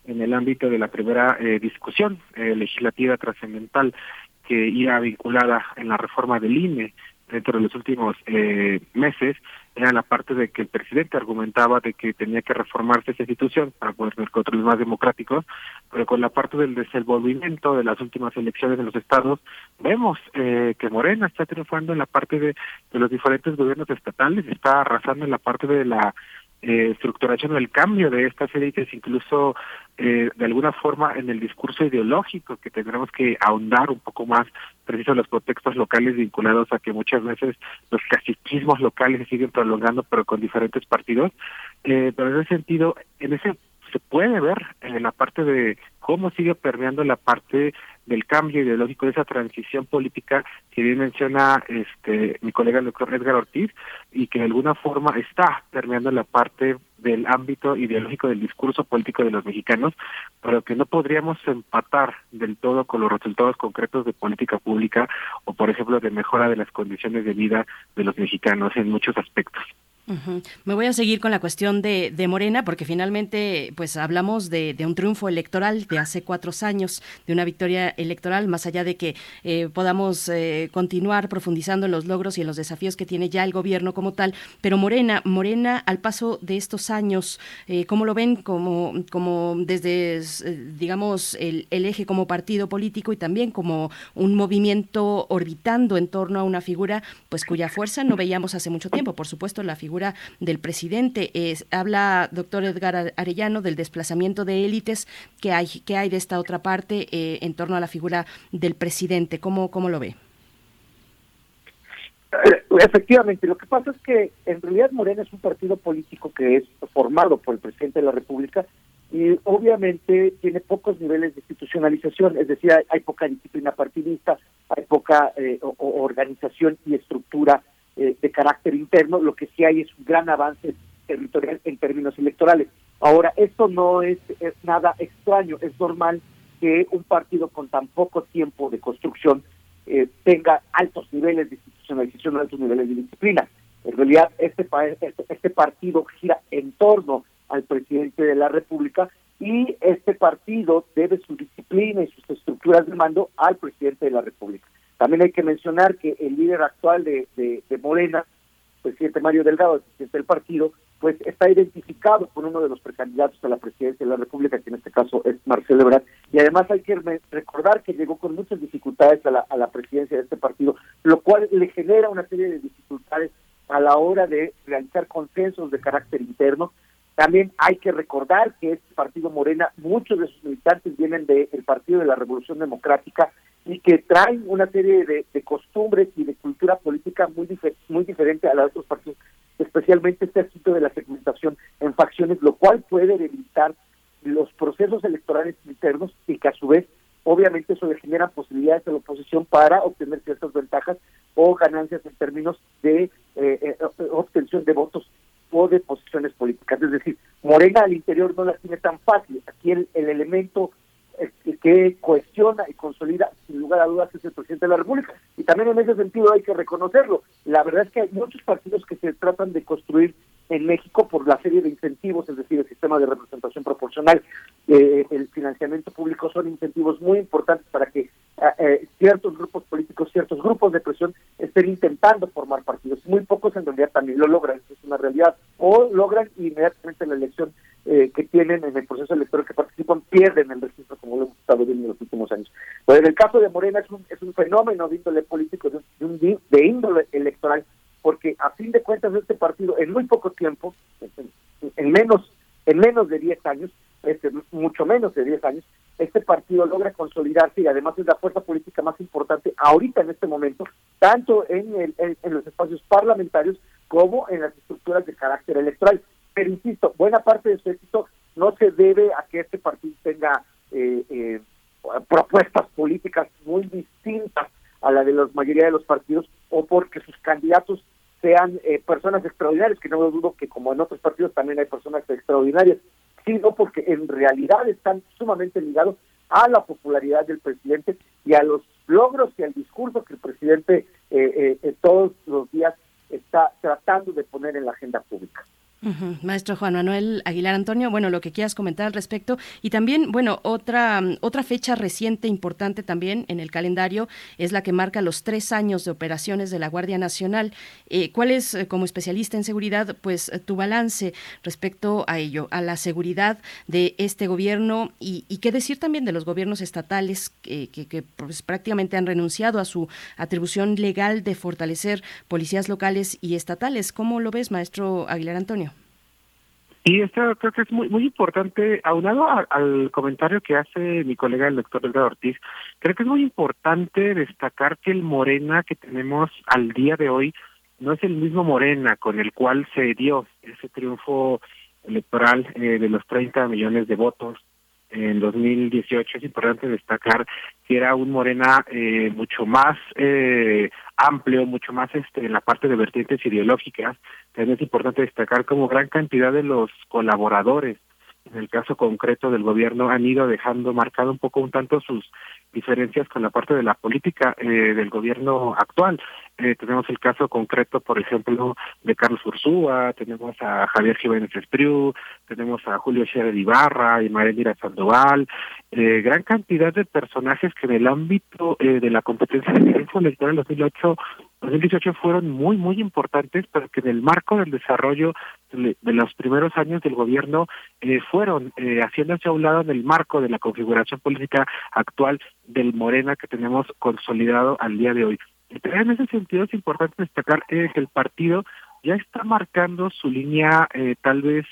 en el ámbito de la primera eh, discusión eh, legislativa trascendental que iba vinculada en la reforma del INE dentro de los últimos eh, meses era la parte de que el presidente argumentaba de que tenía que reformarse esa institución para poder tener controles más democráticos, pero con la parte del desenvolvimiento de las últimas elecciones en los estados, vemos eh, que Morena está triunfando en la parte de, de los diferentes gobiernos estatales, está arrasando en la parte de la eh, estructuración o el cambio de estas élites, incluso eh, de alguna forma en el discurso ideológico que tendremos que ahondar un poco más preciso los contextos locales vinculados a que muchas veces los caciquismos locales se siguen prolongando pero con diferentes partidos. Eh, pero en ese sentido en ese se puede ver en la parte de cómo sigue permeando la parte del cambio ideológico de esa transición política que bien menciona este mi colega el doctor Edgar Ortiz y que de alguna forma está permeando la parte del ámbito ideológico del discurso político de los mexicanos, pero que no podríamos empatar del todo con los resultados concretos de política pública o, por ejemplo, de mejora de las condiciones de vida de los mexicanos en muchos aspectos. Me voy a seguir con la cuestión de, de Morena, porque finalmente, pues hablamos de, de, un triunfo electoral de hace cuatro años, de una victoria electoral, más allá de que eh, podamos eh, continuar profundizando en los logros y en los desafíos que tiene ya el gobierno como tal. Pero Morena, Morena, al paso de estos años, eh, ¿cómo lo ven como, como desde, eh, digamos, el, el eje como partido político y también como un movimiento orbitando en torno a una figura, pues cuya fuerza no veíamos hace mucho tiempo, por supuesto, la figura del presidente. Es, habla, doctor Edgar Arellano, del desplazamiento de élites que hay, que hay de esta otra parte eh, en torno a la figura del presidente. ¿Cómo, cómo lo ve? Eh, efectivamente, lo que pasa es que en realidad Morena es un partido político que es formado por el presidente de la República y obviamente tiene pocos niveles de institucionalización, es decir, hay, poca disciplina partidista, hay poca eh, organización y estructura eh, de carácter interno, lo que sí hay es un gran avance territorial en términos electorales. Ahora, esto no es, es nada extraño, es normal que un partido con tan poco tiempo de construcción eh, tenga altos niveles de institucionalización, altos niveles de disciplina. En realidad, este, este, este partido gira en torno al presidente de la República y este partido debe su disciplina y sus estructuras de mando al presidente de la República. También hay que mencionar que el líder actual de, Morena, presidente Mario Delgado, el presidente del partido, pues está identificado por uno de los precandidatos a la presidencia de la República, que en este caso es Marcelo Ebrard, y además hay que recordar que llegó con muchas dificultades a la, a la presidencia de este partido, lo cual le genera una serie de dificultades a la hora de realizar consensos de carácter interno. También hay que recordar que este partido Morena, muchos de sus militantes vienen del Partido de la Revolución Democrática y que traen una serie de, costumbres y de cultura política muy, difer muy diferente a la de otros partidos, especialmente este asunto de la segmentación en facciones, lo cual puede debilitar los procesos electorales internos y que a su vez obviamente eso le genera posibilidades a la oposición para obtener ciertas ventajas o ganancias en términos de eh, eh, obtención de votos o de posiciones políticas. Es decir, Morena al interior no la tiene tan fácil. Aquí el, el elemento que cuestiona y consolida sin lugar a dudas es el presidente de la República. Y también en ese sentido hay que reconocerlo. La verdad es que hay muchos partidos que se tratan de construir en México por la serie de incentivos, es decir, el sistema de representación proporcional, eh, el financiamiento público son incentivos muy importantes para que eh, ciertos grupos políticos, ciertos grupos de presión estén intentando formar partidos. Muy pocos en realidad también lo logran, es una realidad, o logran inmediatamente la elección eh, que tienen en el proceso electoral que participan pierden el registro como lo hemos estado viendo en los últimos años. Pero en el caso de Morena es un, es un fenómeno de índole político, de, un, de índole electoral, porque a fin de cuentas este partido en muy poco tiempo, en, en menos en menos de 10 años, este, mucho menos de 10 años, este partido logra consolidarse y además es la fuerza política más importante ahorita en este momento, tanto en, el, en los espacios parlamentarios como en las estructuras de carácter electoral. Pero insisto, buena parte de su éxito no se debe a que este partido tenga eh, eh, propuestas políticas muy distintas a la de la mayoría de los partidos o porque sus candidatos sean eh, personas extraordinarias, que no lo dudo que como en otros partidos también hay personas extraordinarias, sino porque en realidad están sumamente ligados a la popularidad del presidente y a los logros y al discurso que el presidente todos los días está tratando de poner en la agenda pública. Maestro Juan Manuel Aguilar Antonio, bueno, lo que quieras comentar al respecto. Y también, bueno, otra, otra fecha reciente importante también en el calendario es la que marca los tres años de operaciones de la Guardia Nacional. Eh, ¿Cuál es, eh, como especialista en seguridad, pues tu balance respecto a ello, a la seguridad de este gobierno y, qué decir también de los gobiernos estatales que, que, pues, prácticamente han renunciado a su atribución legal de fortalecer policías locales y estatales? ¿Cómo lo ves, maestro Aguilar Antonio? Y esto creo que es muy muy importante, aunado al comentario que hace mi colega el doctor Edgar Ortiz, creo que es muy importante destacar que el Morena que tenemos al día de hoy no es el mismo Morena con el cual se dio ese triunfo electoral eh, de los 30 millones de votos en 2018 es importante destacar que era un Morena eh, mucho más eh, amplio, mucho más este en la parte de vertientes ideológicas. También es importante destacar como gran cantidad de los colaboradores en el caso concreto del gobierno han ido dejando marcado un poco un tanto sus diferencias con la parte de la política eh, del gobierno actual. Eh, tenemos el caso concreto, por ejemplo, de Carlos Ursúa, tenemos a Javier Jiménez Espriu, tenemos a Julio Scherer Ibarra y María Sandoval, eh, gran cantidad de personajes que en el ámbito eh, de la competencia de electoral 2008 2018 fueron muy, muy importantes, pero que en el marco del desarrollo de, los primeros años del gobierno eh, fueron eh, haciéndose a un lado en el marco de la configuración política actual del Morena que tenemos consolidado al día de hoy. En ese sentido es importante destacar que el partido ya está marcando su línea eh, tal vez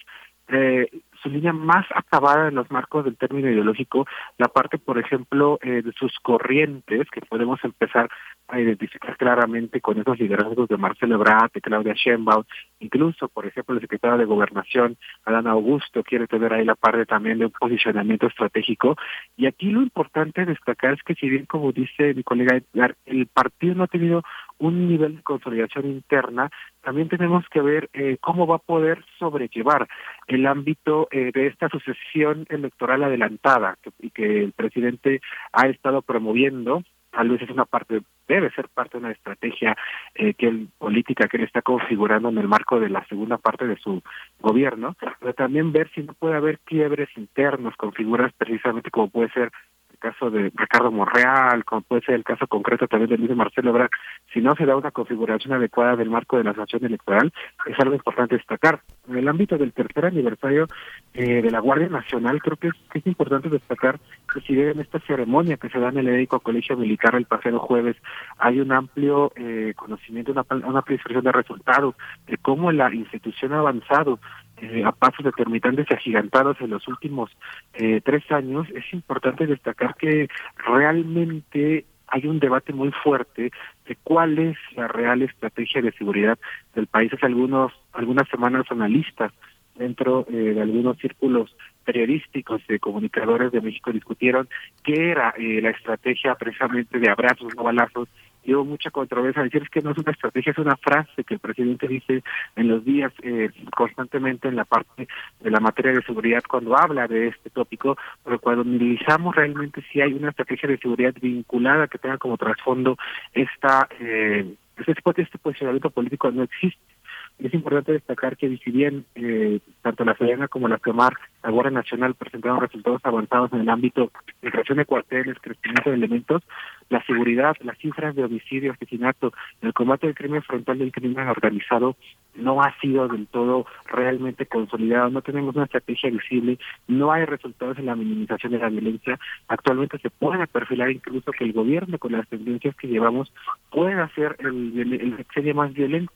eh, su línea más acabada en los marcos del término ideológico, la parte, por ejemplo, eh, de sus corrientes, que podemos empezar a identificar claramente con esos liderazgos de Marcelo Ebrard, de Claudia Sheinbaum, incluso, por ejemplo, el secretario de Gobernación, Adán Augusto, quiere tener ahí la parte también de un posicionamiento estratégico. Y aquí lo importante destacar es que si bien, como dice mi colega Edgar, el partido no ha tenido un nivel de consolidación interna, también tenemos que ver eh, cómo va a poder sobrellevar el ámbito eh, de esta sucesión electoral adelantada y que el presidente ha estado promoviendo tal vez es una parte, debe ser parte de una estrategia eh, que política que él está configurando en el marco de la segunda parte de su gobierno, pero también ver si no puede haber quiebres internos con figuras precisamente como puede ser caso de Ricardo Monreal, como puede ser el caso concreto también del mismo Marcelo Ebrard, si no se da una configuración adecuada del marco de la sanción electoral, es algo importante destacar. En el ámbito del tercer aniversario eh, de la Guardia Nacional, creo que es, importante destacar que si bien en esta ceremonia que se da en el Médico Colegio Militar el pasado jueves, hay un amplio eh, conocimiento, una, una amplia de resultados, de cómo la institución ha avanzado eh, a pasos determinantes y agigantados en los últimos eh, tres años, es importante destacar que realmente hay un debate muy fuerte de cuál es la real estrategia de seguridad del país. Hace algunos, algunas semanas analistas dentro eh, de algunos círculos periodísticos de comunicadores de México discutieron qué era la estrategia precisamente de abrazos, no balazos dio mucha controversia decir es que no es una estrategia, es una frase que el presidente dice en los días eh, constantemente en la parte de la materia de seguridad cuando habla de este tópico, pero cuando analizamos realmente si hay una estrategia de seguridad vinculada que tenga como trasfondo esta eh, este, este posicionamiento político no existe es importante destacar que si bien eh, tanto la Sedena como la CEMAR, la Guardia Nacional presentaron resultados avanzados en el ámbito de creación de cuarteles, crecimiento de elementos, la seguridad, las cifras de homicidio, asesinato, el combate del crimen frontal del crimen organizado no ha sido del todo realmente consolidado, no tenemos una estrategia visible, no hay resultados en la minimización de la violencia. Actualmente se puede perfilar incluso que el gobierno, con las tendencias que llevamos, pueda ser el, el, el más violento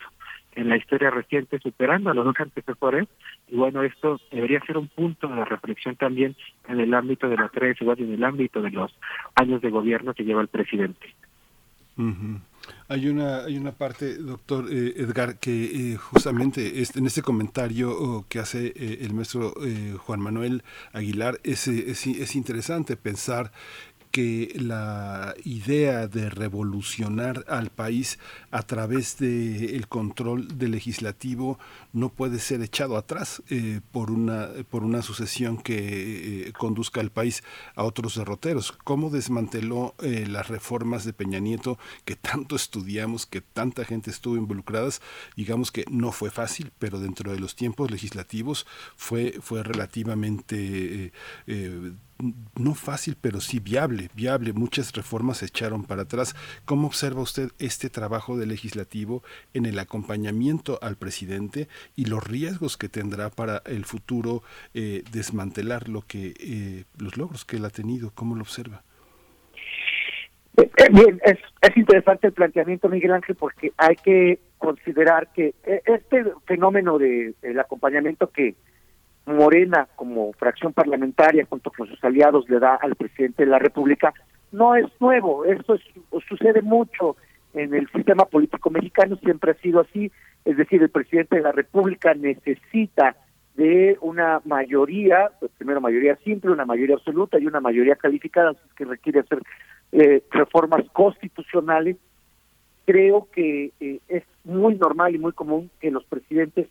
en la historia reciente, superando a los dos antecesores. Y bueno, esto debería ser un punto de reflexión también en el ámbito de la tres y en el ámbito de los años de gobierno que lleva el presidente. Hay una, hay una parte, doctor eh, Edgar, que eh, justamente en este comentario oh, que hace eh, el maestro Juan Manuel Aguilar es, es, es interesante pensar que la idea de revolucionar al país a través del el control del legislativo no puede ser echado atrás eh, por, una, por una sucesión que eh, conduzca al país a otros derroteros. ¿Cómo desmanteló eh, las reformas de Peña Nieto que tanto estudiamos, que tanta gente estuvo involucrada? Digamos que no fue fácil, pero dentro de los tiempos legislativos fue, fue relativamente no fácil, pero sí viable, viable. Muchas reformas se echaron para atrás. ¿Cómo observa usted este trabajo del legislativo en el acompañamiento al presidente y los riesgos que tendrá para el futuro eh, desmantelar lo que eh, los logros que él ha tenido? ¿Cómo lo observa? Eh, bien, es, es interesante el planteamiento, Miguel Ángel, porque hay que considerar que este fenómeno del acompañamiento que Morena como fracción parlamentaria junto con sus aliados le da al presidente de la República no es nuevo, esto sucede mucho en el sistema político mexicano, siempre ha sido así, es decir, el presidente de la República necesita de una mayoría, pues, primero mayoría simple, una mayoría absoluta y una mayoría calificada, que requiere hacer eh, reformas constitucionales. Creo que eh, es muy normal y muy común que los presidentes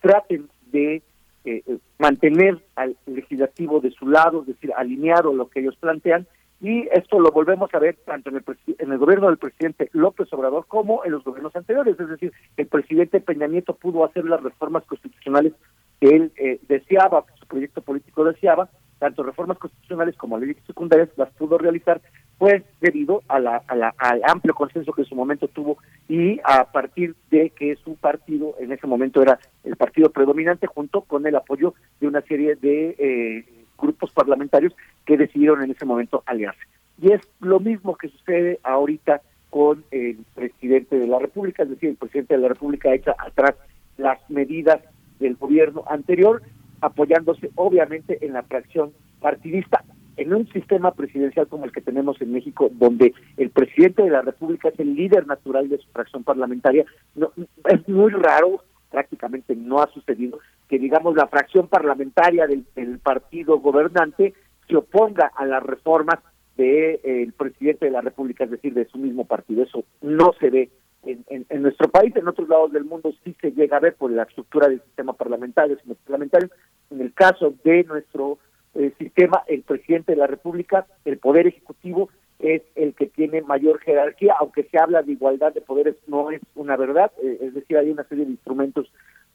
traten de eh, eh, mantener al legislativo de su lado, es decir, alineado lo que ellos plantean, y esto lo volvemos a ver tanto en el, en el gobierno del presidente López Obrador como en los gobiernos anteriores, es decir, el presidente Peña Nieto pudo hacer las reformas constitucionales que él eh, deseaba, que su proyecto político deseaba, tanto reformas constitucionales como leyes secundarias las pudo realizar pues debido a la, al amplio consenso que en su momento tuvo y a partir de que su partido en ese momento era el partido predominante junto con el apoyo de una serie de eh, grupos parlamentarios que decidieron en ese momento aliarse. Y es lo mismo que sucede ahorita con el presidente de la República, es decir, el presidente de la República echa atrás las medidas del gobierno anterior, apoyándose obviamente en la fracción partidista en un sistema presidencial como el que tenemos en México, donde el presidente de la República es el líder natural de su fracción parlamentaria, no, es muy raro, prácticamente no ha sucedido, que digamos la fracción parlamentaria del, partido gobernante se oponga a las reformas del de, presidente de la República, es decir, de su mismo partido. Eso no se ve en, en, nuestro país, en otros lados del mundo sí se llega a ver por la estructura del sistema parlamentario, parlamentario. En el caso de nuestro el sistema, el presidente de la República, el Poder Ejecutivo, es el que tiene mayor jerarquía, aunque se habla de igualdad de poderes, no es una verdad, eh, es decir, hay una serie de instrumentos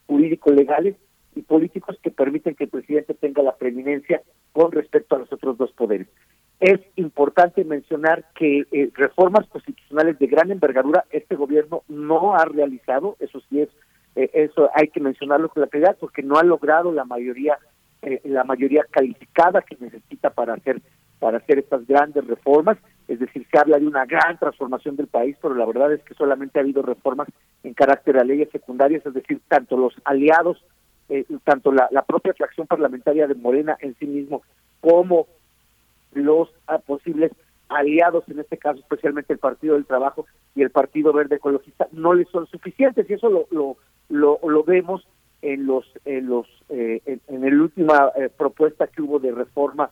jurídicos legales y políticos que permiten que el presidente tenga la preeminencia con respecto a los otros dos poderes. Es importante mencionar que eh, reformas constitucionales de gran envergadura este gobierno no ha realizado, eso sí es, eh, eso hay que mencionarlo con la claridad, porque no ha logrado la mayoría eh, la mayoría calificada que necesita para hacer para hacer estas grandes reformas, es decir, se habla de una gran transformación del país, pero la verdad es que solamente ha habido reformas en carácter de leyes secundarias, es decir, tanto los aliados, eh, tanto la, propia fracción parlamentaria de Morena en sí mismo, como los ah, posibles aliados, en este caso especialmente el Partido del Trabajo y el Partido Verde Ecologista, no les son suficientes y eso lo, lo, lo, lo vemos en los en los eh, en, la última eh, propuesta que hubo de reforma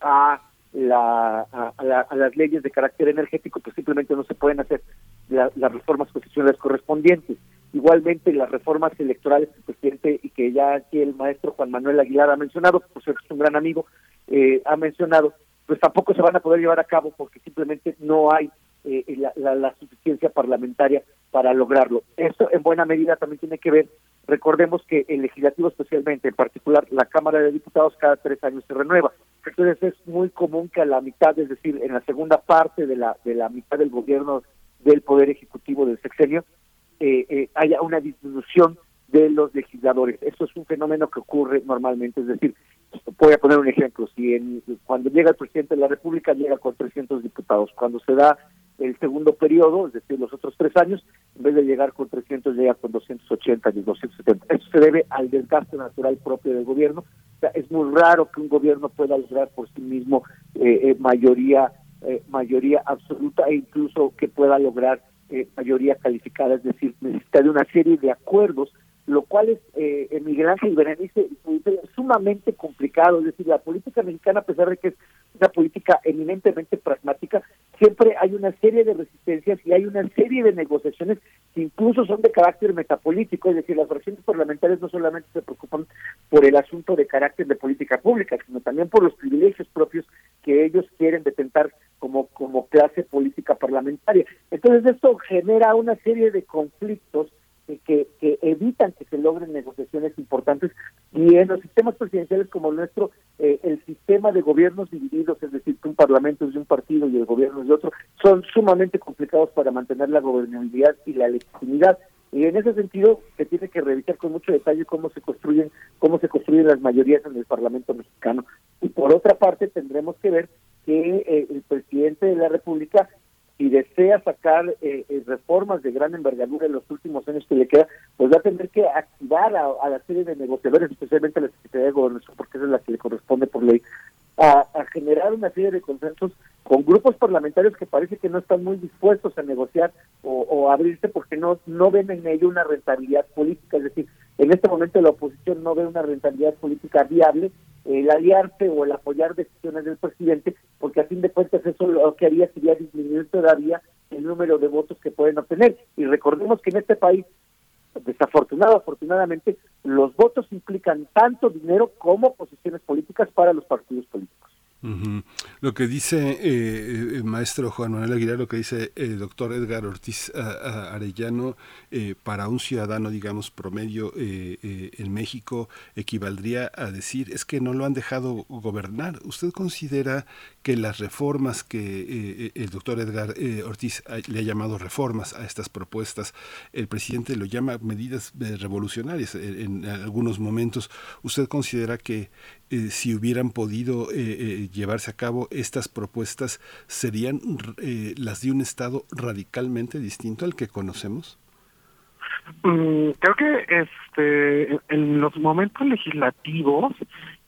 a la, a, las leyes de carácter energético pues simplemente no se pueden hacer las reformas constitucionales correspondientes igualmente las reformas electorales que el presidente y que ya aquí el maestro Juan Manuel Aguilar ha mencionado por ser es un gran amigo eh, ha mencionado pues tampoco se van a poder llevar a cabo porque simplemente no hay la, la suficiencia parlamentaria para lograrlo. Esto en buena medida también tiene que ver Recordemos que el legislativo especialmente, en particular la Cámara de Diputados, cada tres años se renueva. Entonces es muy común que a la mitad, es decir, en la segunda parte de la, de la mitad del gobierno del Poder Ejecutivo del sexenio, eh, eh, haya una disminución de los legisladores. Eso es un fenómeno que ocurre normalmente, es decir, voy a poner un ejemplo, si en, cuando llega el presidente de la República llega con 300 diputados, cuando se da el segundo periodo, es decir, los otros tres años, en vez de llegar con 300, llega con 280 y 270. Eso se debe al desgaste natural propio del gobierno. O sea, es muy raro que un gobierno pueda lograr por sí mismo eh, eh, mayoría eh, mayoría absoluta e incluso que pueda lograr mayoría calificada, es decir, necesita de una serie de acuerdos lo cual es, eh, Miguel Ángel Berenice, es sumamente complicado. Es decir, la política mexicana, a pesar de que es una política eminentemente pragmática, siempre hay una serie de resistencias y hay una serie de negociaciones que incluso son de carácter metapolítico, es decir, las fracciones parlamentarias no solamente se preocupan por el asunto de carácter de política pública, sino también por los privilegios propios que ellos quieren detentar como, como clase política parlamentaria. Entonces esto genera una serie de conflictos que, que, evitan que se logren negociaciones importantes y en los sistemas presidenciales como el nuestro, eh, el sistema de gobiernos divididos, es decir, que un parlamento es de un partido y el gobierno es de otro, son sumamente complicados para mantener la gobernabilidad y la legitimidad. Y en ese sentido se tiene que revisar con mucho detalle cómo se construyen, cómo se construyen las mayorías en el Parlamento mexicano. Y por otra parte tendremos que ver que eh, el presidente de la República si desea sacar eh, eh, reformas de gran envergadura en los últimos años que le queda, pues va a tener que activar a, la serie de negociadores, especialmente a la Secretaría de Gobernación, porque esa es la que le corresponde por ley, a, generar una serie de consensos con grupos parlamentarios que parece que no están muy dispuestos a negociar o, o abrirse porque no, no ven en ello una rentabilidad política, es decir, en este momento la oposición no ve una rentabilidad política viable el aliarse o el apoyar decisiones del presidente, porque a fin de cuentas eso lo que haría sería disminuir todavía el número de votos que pueden obtener. Y recordemos que en este país, desafortunado, afortunadamente, los votos implican tanto dinero como posiciones políticas para los partidos políticos. Lo que dice eh, el maestro Juan Manuel Aguilar, lo que dice el doctor Edgar Ortiz Arellano, eh, para un ciudadano, digamos, promedio eh, en México, equivaldría a decir, es que no lo han dejado gobernar. ¿Usted considera que las reformas que el doctor Edgar Ortiz le ha llamado reformas a estas propuestas, el presidente lo llama medidas revolucionarias en algunos momentos, ¿usted considera que eh, si hubieran podido eh, eh, llevarse a cabo estas propuestas, serían las de un Estado radicalmente distinto al que conocemos? Mm, creo que este en los momentos legislativos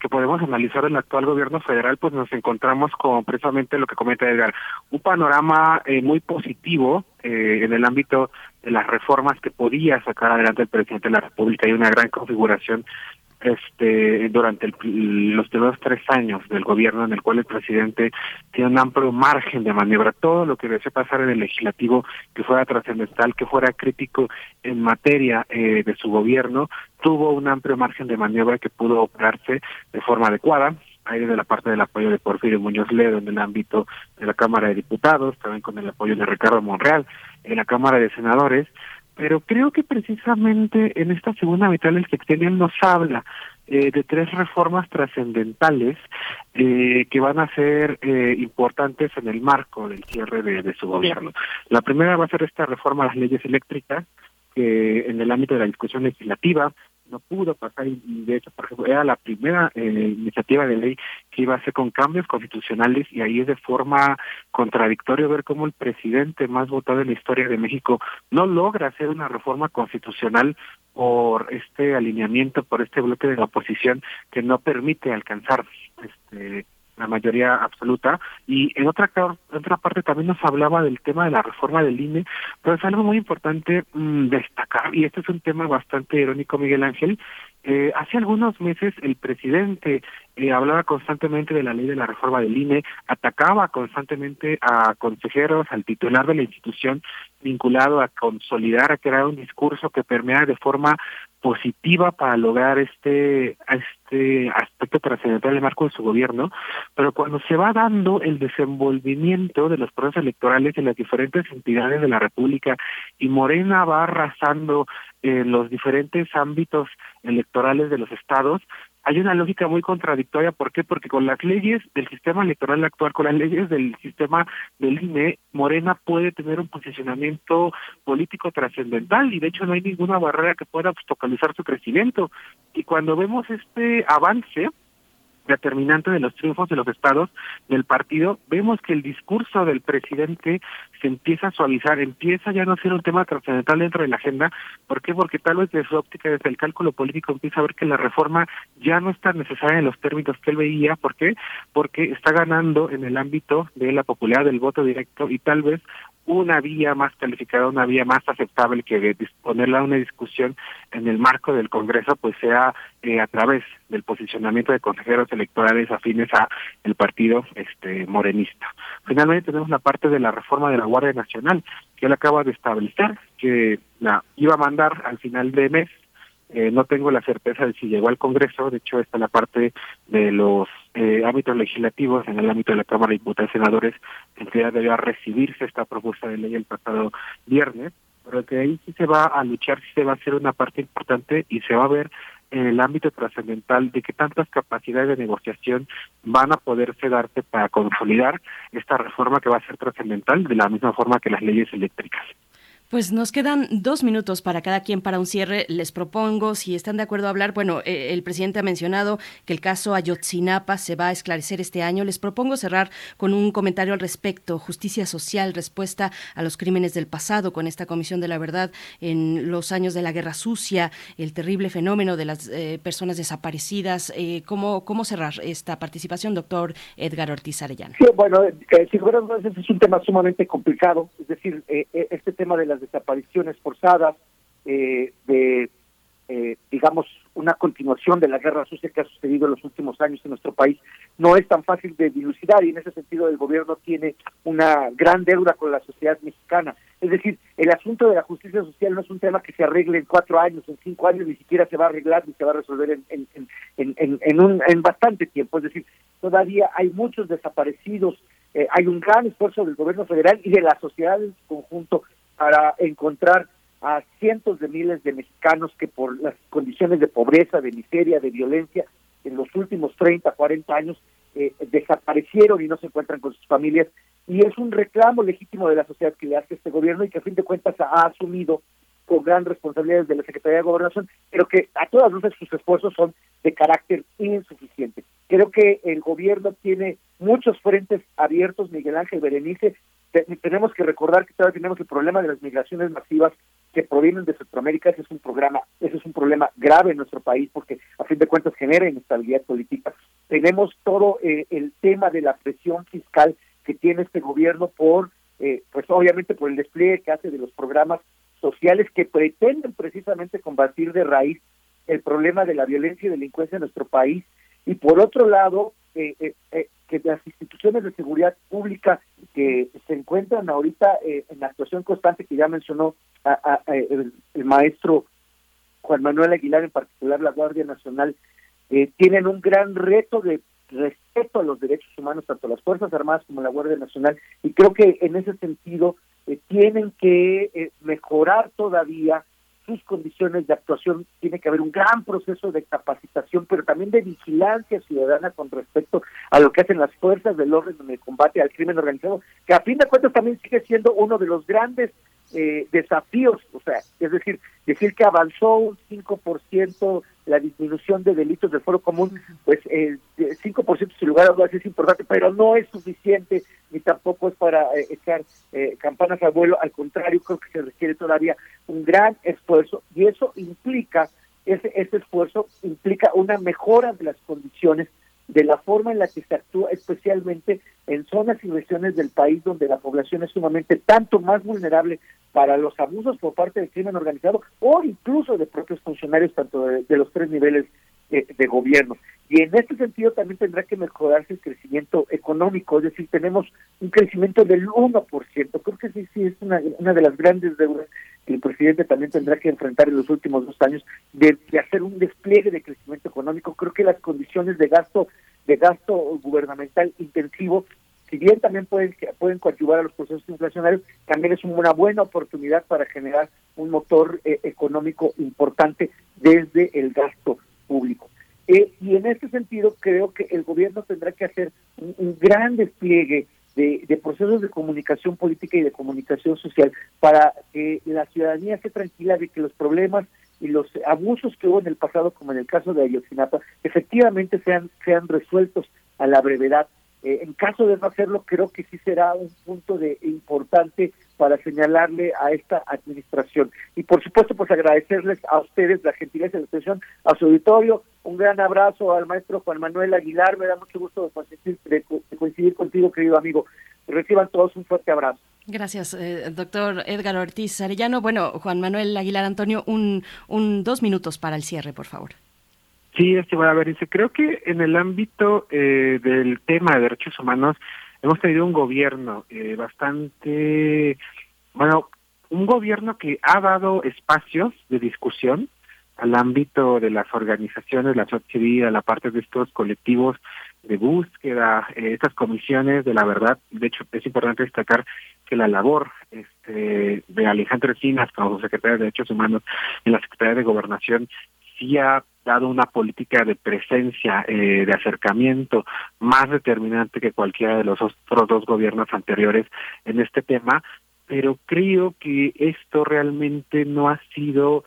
que podemos analizar el actual gobierno federal, pues nos encontramos con precisamente lo que comenta Edgar, un panorama muy positivo en el ámbito de las reformas que podía sacar adelante el presidente de la República y una gran configuración este durante los primeros tres años del gobierno en el cual el presidente tiene un amplio margen de maniobra todo lo que desea pasar en el legislativo que fuera trascendental que fuera crítico en materia eh, de su gobierno tuvo un amplio margen de maniobra que pudo operarse de forma adecuada. Ahí de la parte del apoyo de Porfirio Muñoz Ledo en el ámbito de la Cámara de Diputados, también con el apoyo de Ricardo Monreal en la Cámara de Senadores, pero creo que precisamente en esta segunda mitad del sexenio nos habla eh, de tres reformas trascendentales eh, que van a ser eh, importantes en el marco del cierre de, de, su gobierno. La primera va a ser esta reforma a las leyes eléctricas, que en el ámbito de la discusión legislativa no pudo pasar y de hecho por ejemplo era la primera eh, iniciativa de ley que iba a ser con cambios constitucionales y ahí es de forma contradictoria ver cómo el presidente más votado en la historia de México no logra hacer una reforma constitucional por este alineamiento por este bloque de la oposición que no permite alcanzar este la mayoría absoluta. Y en otra, otra parte también nos hablaba del tema de la reforma del INE, pero es algo muy importante mm, destacar, y este es un tema bastante irónico, Miguel Ángel. Eh, hace algunos meses el presidente eh, hablaba constantemente de la ley de la reforma del INE, atacaba constantemente a consejeros, al titular de la institución vinculado a consolidar, a crear un discurso que permea de forma positiva para lograr este este aspecto trascendental del marco de su gobierno, pero cuando se va dando el desenvolvimiento de los procesos electorales en las diferentes entidades de la República y Morena va arrasando en los diferentes ámbitos electorales de los estados, hay una lógica muy contradictoria. ¿Por qué? Porque con las leyes del sistema electoral actual, con las leyes del sistema del INE, Morena puede tener un posicionamiento político trascendental y de hecho no hay ninguna barrera que pueda obstaculizar su crecimiento. Y cuando vemos este avance, determinante de los triunfos de los estados del partido, vemos que el discurso del presidente se empieza a suavizar, empieza ya no a ser un tema trascendental dentro de la agenda. ¿Por qué? Porque tal vez desde su óptica, desde el cálculo político, empieza a ver que la reforma ya no es tan necesaria en los términos que él veía. ¿Por qué? Porque está ganando en el ámbito de la popularidad del voto directo y tal vez una vía más calificada, una vía más aceptable que disponerla a una discusión en el marco del Congreso, pues sea eh, a través del posicionamiento de consejeros electorales afines a el partido este morenista. Finalmente tenemos la parte de la reforma de la Guardia Nacional, que él acaba de establecer, que la iba a mandar al final de mes eh, no tengo la certeza de si llegó al Congreso, de hecho está la parte de los eh, ámbitos legislativos, en el ámbito de la Cámara de Diputados y Senadores, en que ya debió recibirse esta propuesta de ley el pasado viernes, pero que ahí sí se va a luchar, sí se va a hacer una parte importante y se va a ver en el ámbito trascendental de que tantas capacidades de negociación van a poderse darse para consolidar esta reforma que va a ser trascendental de la misma forma que las leyes eléctricas. Pues nos quedan dos minutos para cada quien para un cierre. Les propongo, si están de acuerdo a hablar, bueno, eh, el presidente ha mencionado que el caso Ayotzinapa se va a esclarecer este año. Les propongo cerrar con un comentario al respecto. Justicia social, respuesta a los crímenes del pasado con esta Comisión de la Verdad en los años de la Guerra Sucia, el terrible fenómeno de las eh, personas desaparecidas. Eh, ¿cómo, ¿Cómo cerrar esta participación, doctor Edgar Ortiz Arellano? Sí, bueno, eh, ese es un tema sumamente complicado. Es decir, este tema de las desapariciones forzadas, eh, de, eh, digamos, una continuación de la guerra sucia que ha sucedido en los últimos años en nuestro país, no es tan fácil de dilucidar y en ese sentido el gobierno tiene una gran deuda con la sociedad mexicana. Es decir, el asunto de la justicia social no es un tema que se arregle en cuatro años, en cinco años, ni siquiera se va a arreglar ni se va a resolver en, en, un, en bastante tiempo. Es decir, todavía hay muchos desaparecidos, eh, hay un gran esfuerzo del gobierno federal y de la sociedad en su conjunto para encontrar a cientos de miles de mexicanos que por las condiciones de pobreza, de miseria, de violencia, en los últimos 30, 40 años eh, desaparecieron y no se encuentran con sus familias. Y es un reclamo legítimo de la sociedad que le hace este gobierno y que a fin de cuentas ha asumido con gran responsabilidad de la Secretaría de Gobernación, pero que a todas luces sus esfuerzos son de carácter insuficiente. Creo que el gobierno tiene muchos frentes abiertos, Miguel Ángel Berenice, tenemos que recordar que todavía tenemos el problema de las migraciones masivas que provienen de Centroamérica, ese es un programa, ese es un problema grave en nuestro país porque a fin de cuentas genera inestabilidad política. Tenemos todo eh, el tema de la presión fiscal que tiene este gobierno por, eh, pues obviamente por el despliegue que hace de los programas sociales que pretenden precisamente combatir de raíz el problema de la violencia y delincuencia en nuestro país y por otro lado eh, eh que las instituciones de seguridad pública que se encuentran ahorita eh, en actuación constante, que ya mencionó el, maestro Juan Manuel Aguilar, en particular la Guardia Nacional, eh, tienen un gran reto de respeto a los derechos humanos, tanto las Fuerzas Armadas como la Guardia Nacional, y creo que en ese sentido eh, tienen que mejorar todavía sus condiciones de actuación, tiene que haber un gran proceso de capacitación, pero también de vigilancia ciudadana con respecto a lo que hacen las fuerzas del orden en el combate al crimen organizado, que a fin de cuentas también sigue siendo uno de los grandes eh, desafíos, o sea, es decir, decir que avanzó un 5% la disminución de delitos del foro común, pues el 5% sin lugar a dudas es importante, pero no es suficiente ni tampoco es para eh, echar eh, campanas al vuelo, al contrario, creo que se requiere todavía un gran esfuerzo y eso implica, ese, ese esfuerzo implica una mejora de las condiciones de la forma en la que se actúa, especialmente en zonas y regiones del país donde la población es sumamente tanto más vulnerable para los abusos por parte del crimen organizado o incluso de propios funcionarios, tanto de, los tres niveles de, gobierno. Y en este sentido también tendrá que mejorarse el crecimiento económico, es decir, tenemos un crecimiento del 1%. Creo que sí, sí, es una, una de las grandes deudas que el presidente también tendrá que enfrentar en los últimos dos años de, de hacer un despliegue de crecimiento económico. Creo que las condiciones de gasto de gasto gubernamental intensivo si bien también pueden, pueden coadyuvar a los procesos inflacionarios, también es una buena oportunidad para generar un motor eh, económico importante desde el gasto público. Eh, y en este sentido creo que el gobierno tendrá que hacer un, gran despliegue de, procesos de comunicación política y de comunicación social para que la ciudadanía esté tranquila de que los problemas y los abusos que hubo en el pasado, como en el caso de Ayotzinapa, efectivamente sean, sean resueltos a la brevedad. Eh, en caso de no hacerlo, creo que sí será un punto de importante para señalarle a esta administración. Y por supuesto, pues agradecerles a ustedes la gentileza de la atención, a su auditorio, un gran abrazo al maestro Juan Manuel Aguilar, me da mucho gusto de coincidir, de coincidir contigo, querido amigo. Reciban todos un fuerte abrazo. Gracias, eh, doctor Edgar Ortiz Arellano. Bueno, Juan Manuel Aguilar Antonio, un, un dos minutos para el cierre, por favor. Sí, este va a ver, dice, creo que en el ámbito eh, del tema de derechos humanos hemos tenido un gobierno eh, bastante, bueno, un gobierno que ha dado espacios de discusión al ámbito de las organizaciones, la sociedad civil, a la parte de estos colectivos de búsqueda, eh, estas comisiones de la verdad. De hecho, es importante destacar que la labor este, de Alejandro Encinas como secretario de Derechos Humanos en la Secretaría de Gobernación sí ha dado una política de presencia, eh, de acercamiento más determinante que cualquiera de los otros dos gobiernos anteriores en este tema, pero creo que esto realmente no ha sido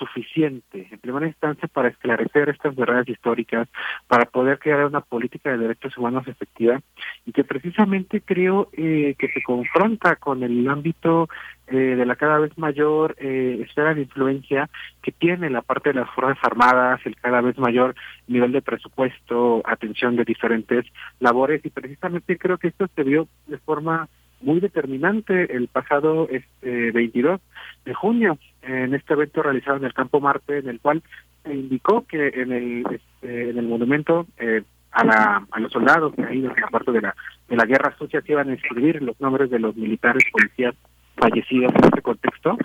suficiente, en primera instancia, para esclarecer estas verdades históricas, para poder crear una política de derechos humanos efectiva y que precisamente creo eh, que se confronta con el ámbito eh, de la cada vez mayor eh, esfera de influencia que tiene la parte de las Fuerzas Armadas, el cada vez mayor nivel de presupuesto, atención de diferentes labores y precisamente creo que esto se vio de forma muy determinante el pasado este 22 de junio en este evento realizado en el Campo Marte en el cual se indicó que en el este, en el monumento eh, a la a los soldados que ahí en parte de la de la guerra sucia se iban a escribir los nombres de los militares policías fallecidos en este contexto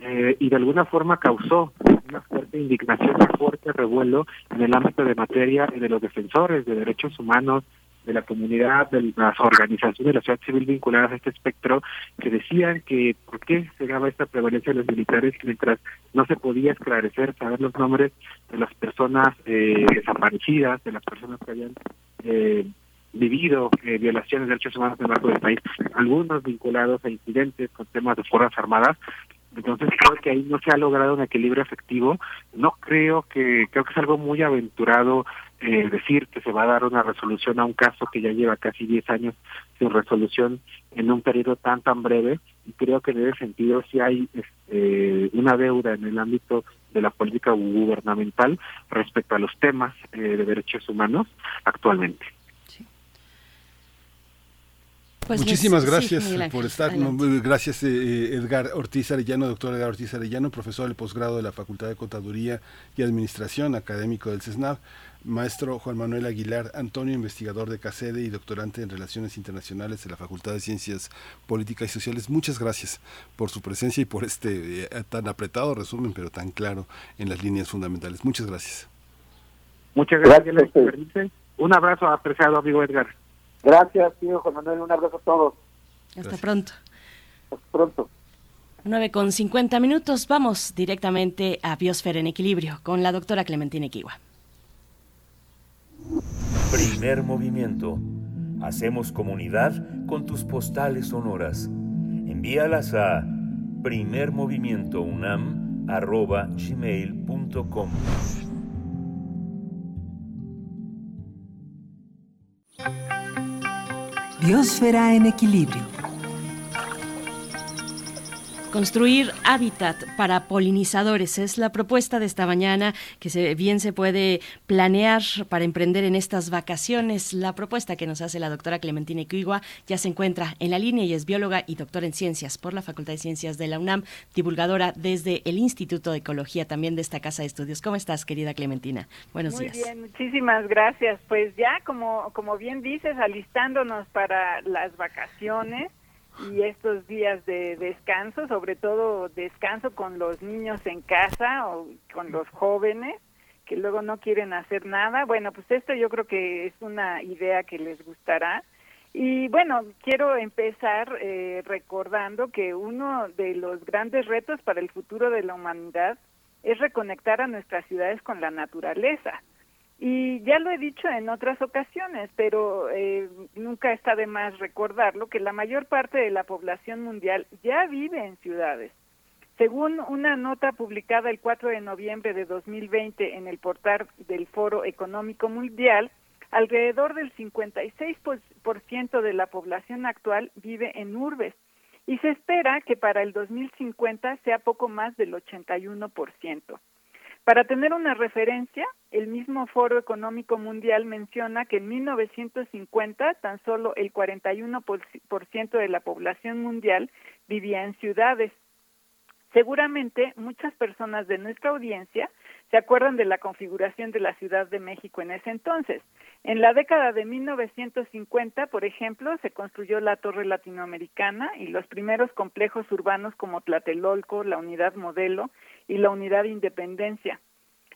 eh, y de alguna forma causó una fuerte indignación, un fuerte revuelo en el ámbito de materia de los defensores de derechos humanos, de la comunidad, de las organizaciones de la sociedad civil vinculadas a este espectro, que decían que por qué se daba esta prevalencia de los militares mientras no se podía esclarecer, saber los nombres de las personas eh, desaparecidas, de las personas que habían eh, vivido eh, violaciones de derechos humanos en el marco del país, algunos vinculados a incidentes con temas de fuerzas armadas, entonces creo que ahí no se ha logrado un equilibrio efectivo. No creo que, creo que es algo muy aventurado eh, decir que se va a dar una resolución a un caso que ya lleva casi 10 años sin resolución en un periodo tan tan breve. Y creo que en ese sentido sí hay este, una deuda en el ámbito de la política gubernamental respecto a los temas eh, de derechos humanos actualmente. Pues Muchísimas gracias por estar. gracias, eh, Edgar Ortiz Arellano, doctor Edgar Ortiz Arellano, profesor del posgrado de la Facultad de Contaduría y Administración, académico del CESNAV. Maestro Juan Manuel Aguilar Antonio, investigador de CACEDE y doctorante en Relaciones Internacionales de la Facultad de Ciencias Políticas y Sociales. Muchas gracias por su presencia y por este eh, tan apretado resumen, pero tan claro en las líneas fundamentales. Muchas gracias. Muchas gracias. gracias. Un abrazo apreciado, amigo Edgar. Gracias, tío Juan Manuel. Un abrazo a todos. Hasta pronto. Hasta pronto. 9 con 50 minutos. Vamos directamente a Biosfera en Equilibrio con la doctora Clementina Equiwa. Primer movimiento. Hacemos comunidad con tus postales sonoras. Envíalas a primermovimientounam.gmail.com Biosfera en equilibrio. Construir hábitat para polinizadores es la propuesta de esta mañana que se, bien se puede planear para emprender en estas vacaciones. La propuesta que nos hace la doctora Clementina Equigua ya se encuentra en la línea y es bióloga y doctora en ciencias por la Facultad de Ciencias de la UNAM, divulgadora desde el Instituto de Ecología también de esta casa de estudios. ¿Cómo estás, querida Clementina? Buenos Muy días. Muy bien, muchísimas gracias. Pues ya, como, como bien dices, alistándonos para las vacaciones y estos días de descanso, sobre todo descanso con los niños en casa o con los jóvenes que luego no quieren hacer nada. Bueno, pues esto yo creo que es una idea que les gustará. Y bueno, quiero empezar eh, recordando que uno de los grandes retos para el futuro de la humanidad es reconectar a nuestras ciudades con la naturaleza. Y ya lo he dicho en otras ocasiones, pero eh, nunca está de más recordarlo, que la mayor parte de la población mundial ya vive en ciudades. Según una nota publicada el 4 de noviembre de 2020 en el portal del Foro Económico Mundial, alrededor del 56% de la población actual vive en urbes y se espera que para el 2050 sea poco más del 81%. Para tener una referencia, el mismo Foro Económico Mundial menciona que en 1950 tan solo el 41% de la población mundial vivía en ciudades. Seguramente muchas personas de nuestra audiencia se acuerdan de la configuración de la Ciudad de México en ese entonces. En la década de 1950, por ejemplo, se construyó la Torre Latinoamericana y los primeros complejos urbanos como Tlatelolco, la Unidad Modelo y la Unidad Independencia.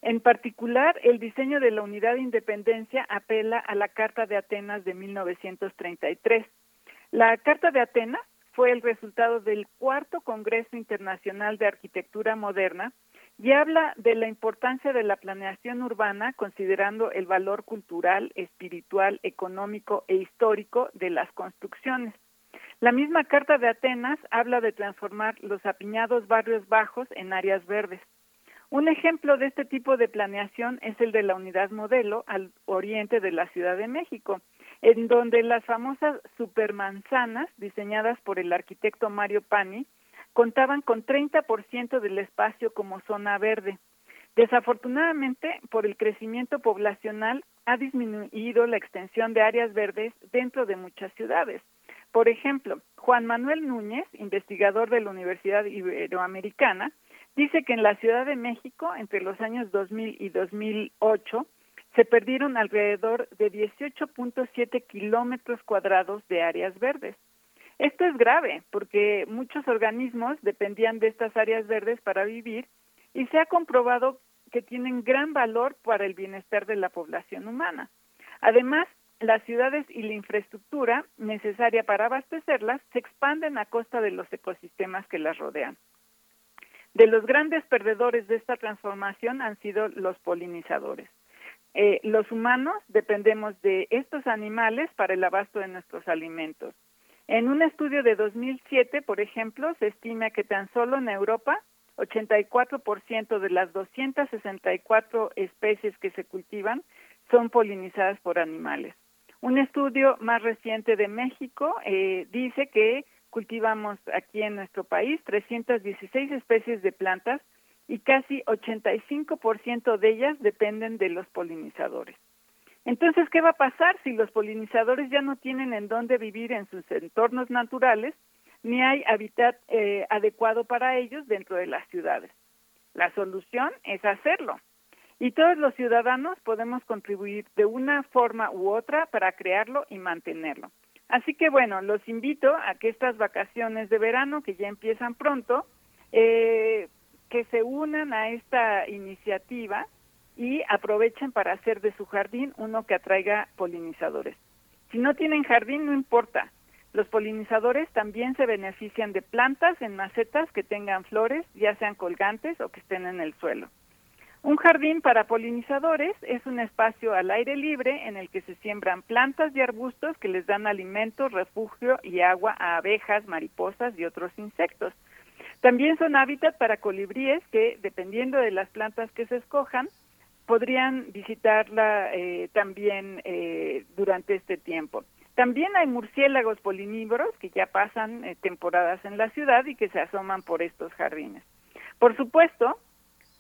En particular, el diseño de la Unidad Independencia apela a la Carta de Atenas de 1933. La Carta de Atenas fue el resultado del cuarto Congreso Internacional de Arquitectura Moderna y habla de la importancia de la planeación urbana considerando el valor cultural, espiritual, económico e histórico de las construcciones. La misma Carta de Atenas habla de transformar los apiñados barrios bajos en áreas verdes. Un ejemplo de este tipo de planeación es el de la unidad modelo al oriente de la Ciudad de México, en donde las famosas supermanzanas diseñadas por el arquitecto Mario Pani contaban con 30% del espacio como zona verde. Desafortunadamente, por el crecimiento poblacional, ha disminuido la extensión de áreas verdes dentro de muchas ciudades. Por ejemplo, Juan Manuel Núñez, investigador de la Universidad Iberoamericana, dice que en la Ciudad de México, entre los años 2000 y 2008, se perdieron alrededor de 18.7 kilómetros cuadrados de áreas verdes. Esto es grave porque muchos organismos dependían de estas áreas verdes para vivir y se ha comprobado que tienen gran valor para el bienestar de la población humana. Además, las ciudades y la infraestructura necesaria para abastecerlas se expanden a costa de los ecosistemas que las rodean. De los grandes perdedores de esta transformación han sido los polinizadores. Eh, los humanos dependemos de estos animales para el abasto de nuestros alimentos. En un estudio de 2007, por ejemplo, se estima que tan solo en Europa 84% de las 264 especies que se cultivan son polinizadas por animales. Un estudio más reciente de México eh, dice que cultivamos aquí en nuestro país 316 especies de plantas y casi 85% de ellas dependen de los polinizadores. Entonces, ¿qué va a pasar si los polinizadores ya no tienen en dónde vivir en sus entornos naturales, ni hay hábitat eh, adecuado para ellos dentro de las ciudades? La solución es hacerlo. Y todos los ciudadanos podemos contribuir de una forma u otra para crearlo y mantenerlo. Así que bueno, los invito a que estas vacaciones de verano, que ya empiezan pronto, eh, que se unan a esta iniciativa y aprovechen para hacer de su jardín uno que atraiga polinizadores. Si no tienen jardín, no importa. Los polinizadores también se benefician de plantas en macetas que tengan flores, ya sean colgantes o que estén en el suelo. Un jardín para polinizadores es un espacio al aire libre en el que se siembran plantas y arbustos que les dan alimento, refugio y agua a abejas, mariposas y otros insectos. También son hábitat para colibríes que, dependiendo de las plantas que se escojan, podrían visitarla eh, también eh, durante este tiempo. También hay murciélagos polinívoros que ya pasan eh, temporadas en la ciudad y que se asoman por estos jardines. Por supuesto,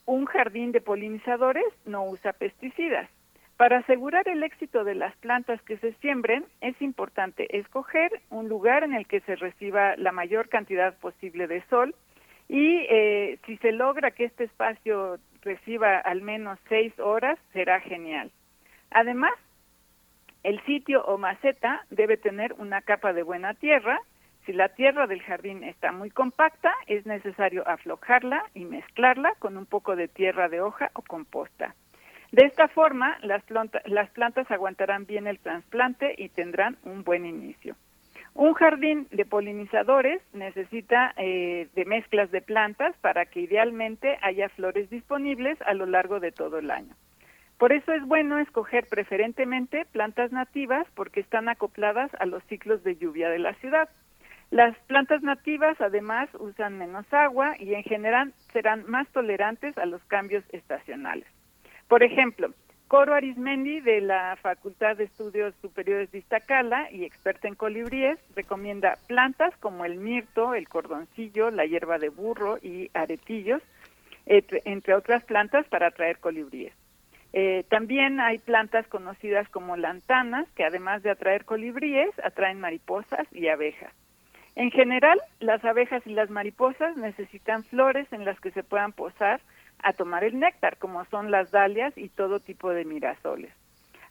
un jardín de polinizadores no usa pesticidas. Para asegurar el éxito de las plantas que se siembren, es importante escoger un lugar en el que se reciba la mayor cantidad posible de sol y si se logra que este espacio reciba al menos seis horas, será genial. Además, el sitio o maceta debe tener una capa de buena tierra. Si la tierra del jardín está muy compacta, es necesario aflojarla y mezclarla con un poco de tierra de hoja o composta. De esta forma, las, plantas aguantarán bien el trasplante y tendrán un buen inicio. Un jardín de polinizadores necesita eh, de mezclas de plantas para que idealmente haya flores disponibles a lo largo de todo el año. Por eso es bueno escoger preferentemente plantas nativas porque están acopladas a los ciclos de lluvia de la ciudad. Las plantas nativas además usan menos agua y en general serán más tolerantes a los cambios estacionales. Por ejemplo, Coro Arismendi de la Facultad de Estudios Superiores de Iztacala y experta en colibríes recomienda plantas como el mirto, el cordoncillo, la hierba de burro y aretillos entre otras plantas para atraer colibríes. Eh, también hay plantas conocidas como lantanas, que además de atraer colibríes, atraen mariposas y abejas. En general, las abejas y las mariposas necesitan flores en las que se puedan posar a tomar el néctar, como son las dalias y todo tipo de mirasoles.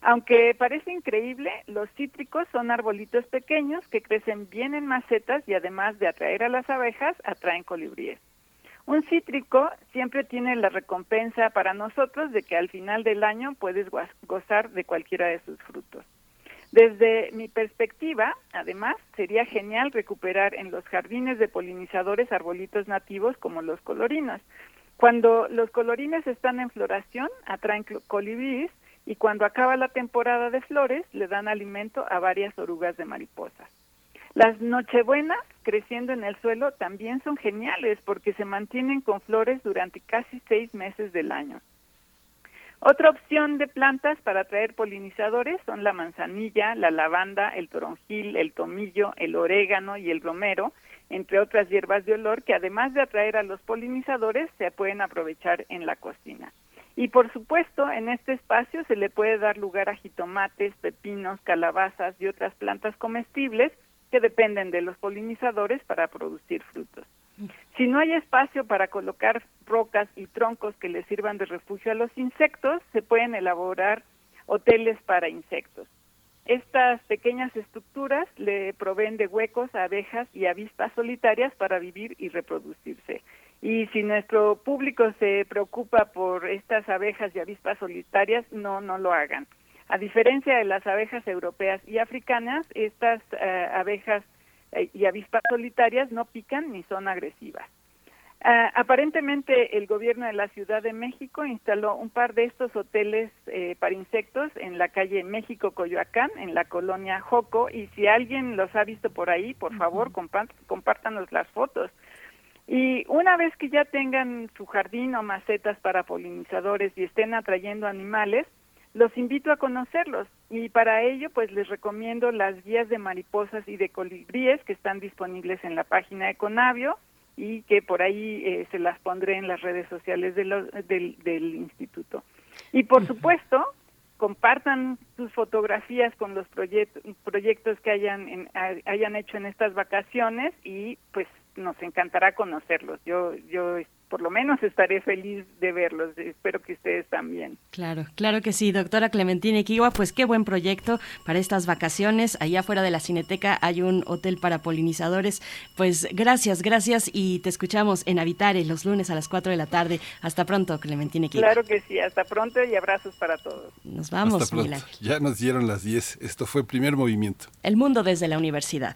Aunque parece increíble, los cítricos son arbolitos pequeños que crecen bien en macetas y además de atraer a las abejas, atraen colibríes. Un cítrico siempre tiene la recompensa para nosotros de que al final del año puedes gozar de cualquiera de sus frutos. Desde mi perspectiva, además, sería genial recuperar en los jardines de polinizadores arbolitos nativos como los colorinos. Cuando los colorines están en floración, atraen colibríes y cuando acaba la temporada de flores, le dan alimento a varias orugas de mariposas. Las nochebuenas creciendo en el suelo también son geniales porque se mantienen con flores durante casi seis meses del año. Otra opción de plantas para atraer polinizadores son la manzanilla, la lavanda, el toronjil, el tomillo, el orégano y el romero, entre otras hierbas de olor que además de atraer a los polinizadores se pueden aprovechar en la cocina. Y por supuesto, en este espacio se le puede dar lugar a jitomates, pepinos, calabazas y otras plantas comestibles que dependen de los polinizadores para producir frutos. Si no hay espacio para colocar rocas y troncos que les sirvan de refugio a los insectos, se pueden elaborar hoteles para insectos. Estas pequeñas estructuras le proveen de huecos a abejas y avispas solitarias para vivir y reproducirse. Y si nuestro público se preocupa por estas abejas y avispas solitarias, no, no lo hagan. A diferencia de las abejas europeas y africanas, estas eh, abejas y avispas solitarias no pican ni son agresivas. Ah, aparentemente el gobierno de la Ciudad de México instaló un par de estos hoteles eh, para insectos en la calle México Coyoacán, en la colonia Joco, y si alguien los ha visto por ahí, por favor, compártanos las fotos. Y una vez que ya tengan su jardín o macetas para polinizadores y estén atrayendo animales, los invito a conocerlos y para ello pues les recomiendo las guías de mariposas y de colibríes que están disponibles en la página de Conavio y que por ahí eh, se las pondré en las redes sociales del, del, instituto. Y por supuesto, compartan sus fotografías con los proyectos que hayan, hayan hecho en estas vacaciones y pues nos encantará conocerlos. Yo, yo por lo menos estaré feliz de verlos. Espero que ustedes también. Claro, claro que sí, doctora Clementina Equigua, pues qué buen proyecto para estas vacaciones. Allá afuera de la Cineteca hay un hotel para polinizadores. Pues gracias, gracias y te escuchamos en Habitare los lunes a las 4 de la tarde. Hasta pronto, Clementina Equigua. Claro que sí, hasta pronto y abrazos para todos. Nos vamos, Ya nos dieron las 10. Esto fue el primer movimiento. El mundo desde la universidad.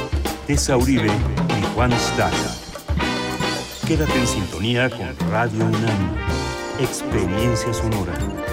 Tessa Uribe y Juan Staca. Quédate en sintonía con Radio UNAM. Experiencia sonora.